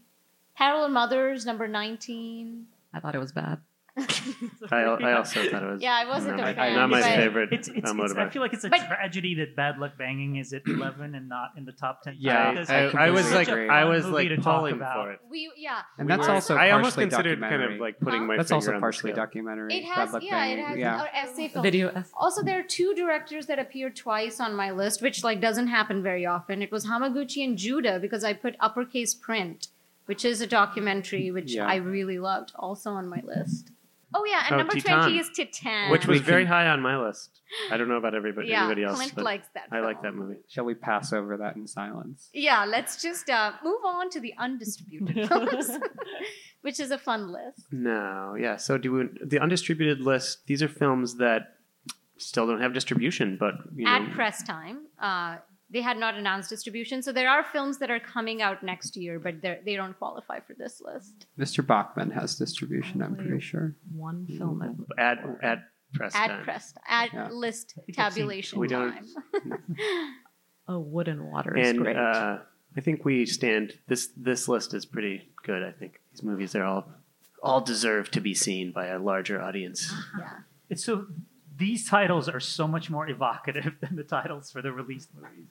Parallel Mothers, number 19. I thought it was bad. [LAUGHS] I, I also thought it was Yeah, I wasn't not a my, fan, not my but- favorite It's, it's, uh, it's, I motorbike. feel like it's a But- tragedy that Bad Luck Banging is at 11 and not in the top 10. Yeah, Because I, it's I was such like, a. I fun was movie like to talk calling about. for it. We, yeah. and We that's were- also I almost partially considered kind documentary. of like putting my That's finger also on the partially scale. documentary. It Bad has, Luck yeah, it has yeah. or essay film. Video. ess- Also, there are two directors that appear twice on my list, which like doesn't happen very often. It was Hamaguchi and Jude because I put uppercase print, which is a documentary which Yeah. I really loved, also on my list. Oh yeah, and Oh, number Titane. twenty is Titane, Which was very high on my list. I don't know about everybody, yeah, everybody else, Clint but likes that. I like that movie. Shall we pass over that in silence? Yeah, let's just uh, move on to the undistributed [LAUGHS] films, [LAUGHS] which is a fun list. No, yeah. So do we, the undistributed list? These are films that still don't have distribution, but you know, At press time, uh, they had not announced distribution, so there are films that are coming out next year, but they're- don't qualify for this list. Mr. Bachmann has distribution, I'm pretty sure. One film. I- at at press At time. press, at Yeah. list think tabulation We don't- time. [LAUGHS] Oh, Wood and Water is and great. uh, I think we stand. This this list is pretty good. I think these movies are all all deserve to be seen by a larger audience. yeah. It's so these titles are so much more evocative [LAUGHS] than the titles for the released movies,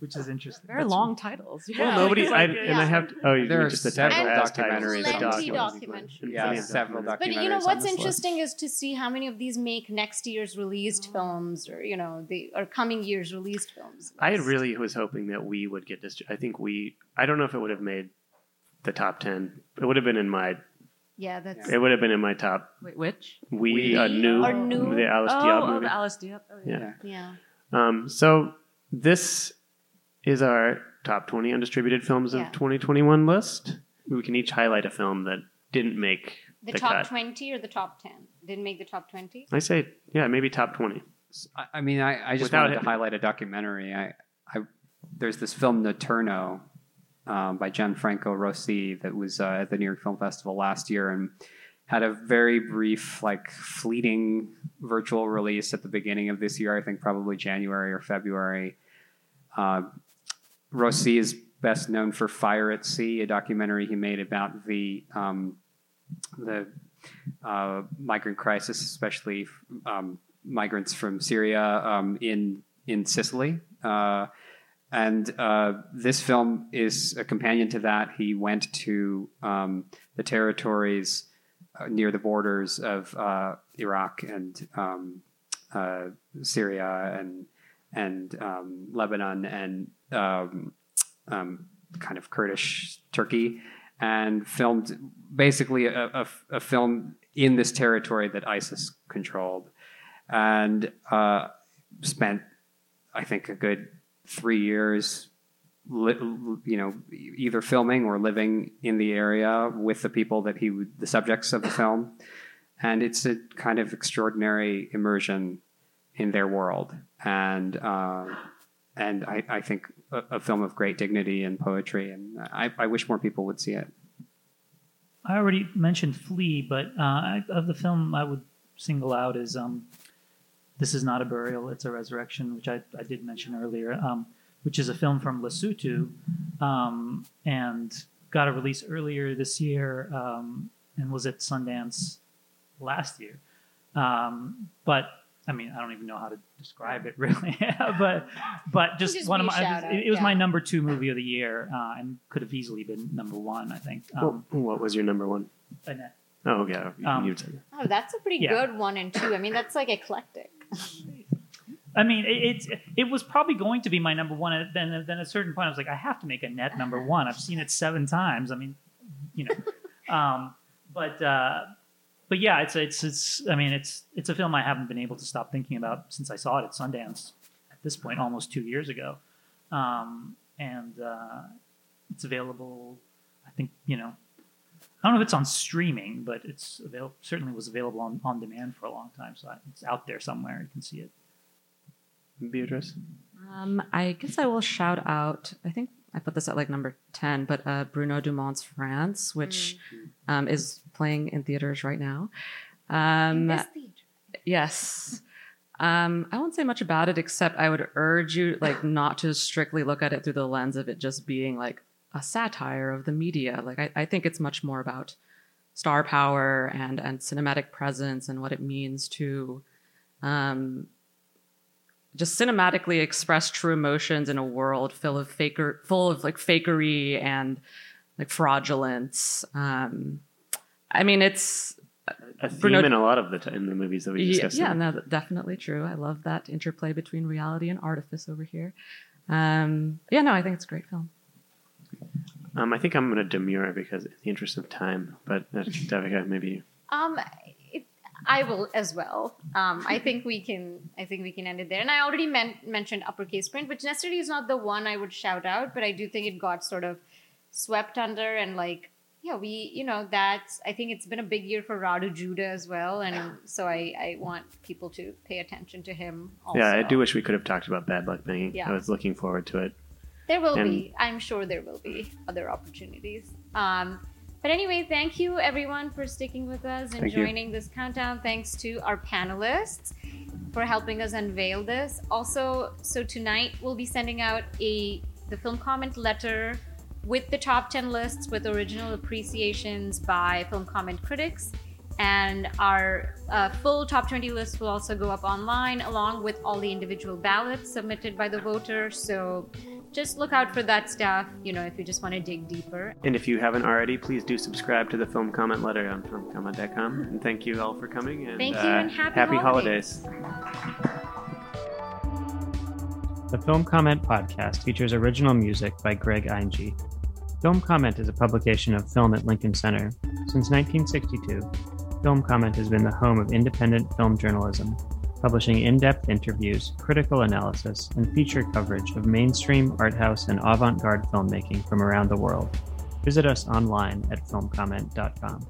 which is interesting. Very That's- long titles. Well, Yeah, nobody. it's [LAUGHS] I, like- and I have. To, oh, you There mean are just several title documentaries Plenty about documentaries. Yeah, several documentaries. But you know what's this list. interesting is to see how many of these make next year's released films, or you know, the or coming year's released films. I really was hoping that we would get this. I think we. I don't know if it would have made the top ten. It would have been in my Yeah, that's. It would have been in my top. Wait, which? We, We- a new, Or new. the Alice oh, Diop oh, movie. the Alice Diop. Oh, Yeah. Yeah. Um, so this is our top 20 undistributed films of 2021 list. We can each highlight a film that didn't make The, the, top cut. 20 or the top 10? Didn't make the top 20? I say, yeah, maybe top 20. I, I mean, I, I just Without wanted it- to highlight a documentary. I, I there's this film Notturno um, by Gianfranco Rosi that was uh, at the New York Film Festival last year and had a very brief, like fleeting virtual release at the beginning of this year. I think probably January or February. Uh, Rossi is best known for Fire at Sea, a documentary he made about the um, the uh, migrant crisis, especially um, migrants from Syria um, in in Sicily. Uh, and uh, this film is a companion to that. He went to um, the territories uh, near the borders of uh, Iraq and um, uh, Syria and and um, Lebanon and um, um, kind of Kurdish Turkey, and filmed basically a, a, a film in this territory that ISIS controlled, and uh, spent, I think, a good three years, li- you know, either filming or living in the area with the people that he, the subjects of the film, and it's a kind of extraordinary immersion in their world, and uh, and I, I think a, a film of great dignity and poetry, and I, I wish more people would see it. I already mentioned Flee, but uh, of the film I would single out is um, This Is Not a Burial, It's a Resurrection, which I, I did mention earlier, um, which is a film from Lesotho um, and got a release earlier this year um, and was at Sundance last year. Um, but I mean, I don't even know how to describe it [LAUGHS] really, but but just, Just one of my shout it, it was my number two movie of the year uh, and could have easily been number one. I think. Um, What- what was your number one? Annette. Oh, yeah. You, Um, you Oh, that's a pretty Yeah. good one and two. I mean, that's like eclectic. I mean, it, it's it was probably going to be my number one, and then then at a certain point, I was like, I have to make Annette number one. I've seen it seven times. I mean, you know, [LAUGHS] um, but uh, but yeah, it's it's it's. I mean, it's it's a film I haven't been able to stop thinking about since I saw it at Sundance. At this point, almost two years ago, um, and uh, it's available. I think you know. I don't know if it's on streaming, but it's avail- certainly was available on, on demand for a long time. So it's out there somewhere. You can see it. Beatrice? Um, I guess I will shout out. I think I put this at like number ten, but uh, Bruno Dumont's France, which um, is playing in theaters right now. Um, yes. Um, I won't say much about it except I would urge you like not to strictly look at it through the lens of it just being like a satire of the media. Like I, I think it's much more about star power and and cinematic presence and what it means to um, just cinematically express true emotions in a world full of faker, full of like fakery and like fraudulence. Um, I mean, it's A theme Bruno- in a lot of the t- in the movies that we discussed. yeah, no, definitely true. I love that interplay between reality and artifice over here. Um, yeah, no, I think it's a great film. Um, I think I'm going to demur because in the interest of time, but uh, [LAUGHS] Devika, maybe. Um, it, I will as well. Um, I think we can. I think we can end it there. And I already men- mentioned uppercase print, which necessarily is not the one I would shout out, but I do think it got sort of swept under and like. Yeah, we, you know, that's, I think it's been a big year for Radu Jude as well. And so I, I want people to pay attention to him also. Yeah, I do wish we could have talked about Bad Luck Banging. Yeah. I was looking forward to it. There will And- be. I'm sure there will be other opportunities. Um, but anyway, thank you everyone for sticking with us and Thank you. joining this countdown. Thanks to our panelists for helping us unveil this. Also, so tonight we'll be sending out a the film comment letter with the top 10 lists with original appreciations by film comment critics. And our uh, full top 20 list will also go up online along with all the individual ballots submitted by the voters. So just look out for that stuff, you know, if you just want to dig deeper. And if you haven't already, please do subscribe to the Film Comment Letter on filmcomment.com. And thank you all for coming. And, Thank you, uh, and happy holidays. The Film Comment podcast features original music by Greg Einge. Film Comment is a publication of Film at Lincoln Center. Since 1962, Film Comment has been the home of independent film journalism, publishing in depth interviews, critical analysis, and feature coverage of mainstream, art house, and avant garde filmmaking from around the world. Visit us online at filmcomment.com.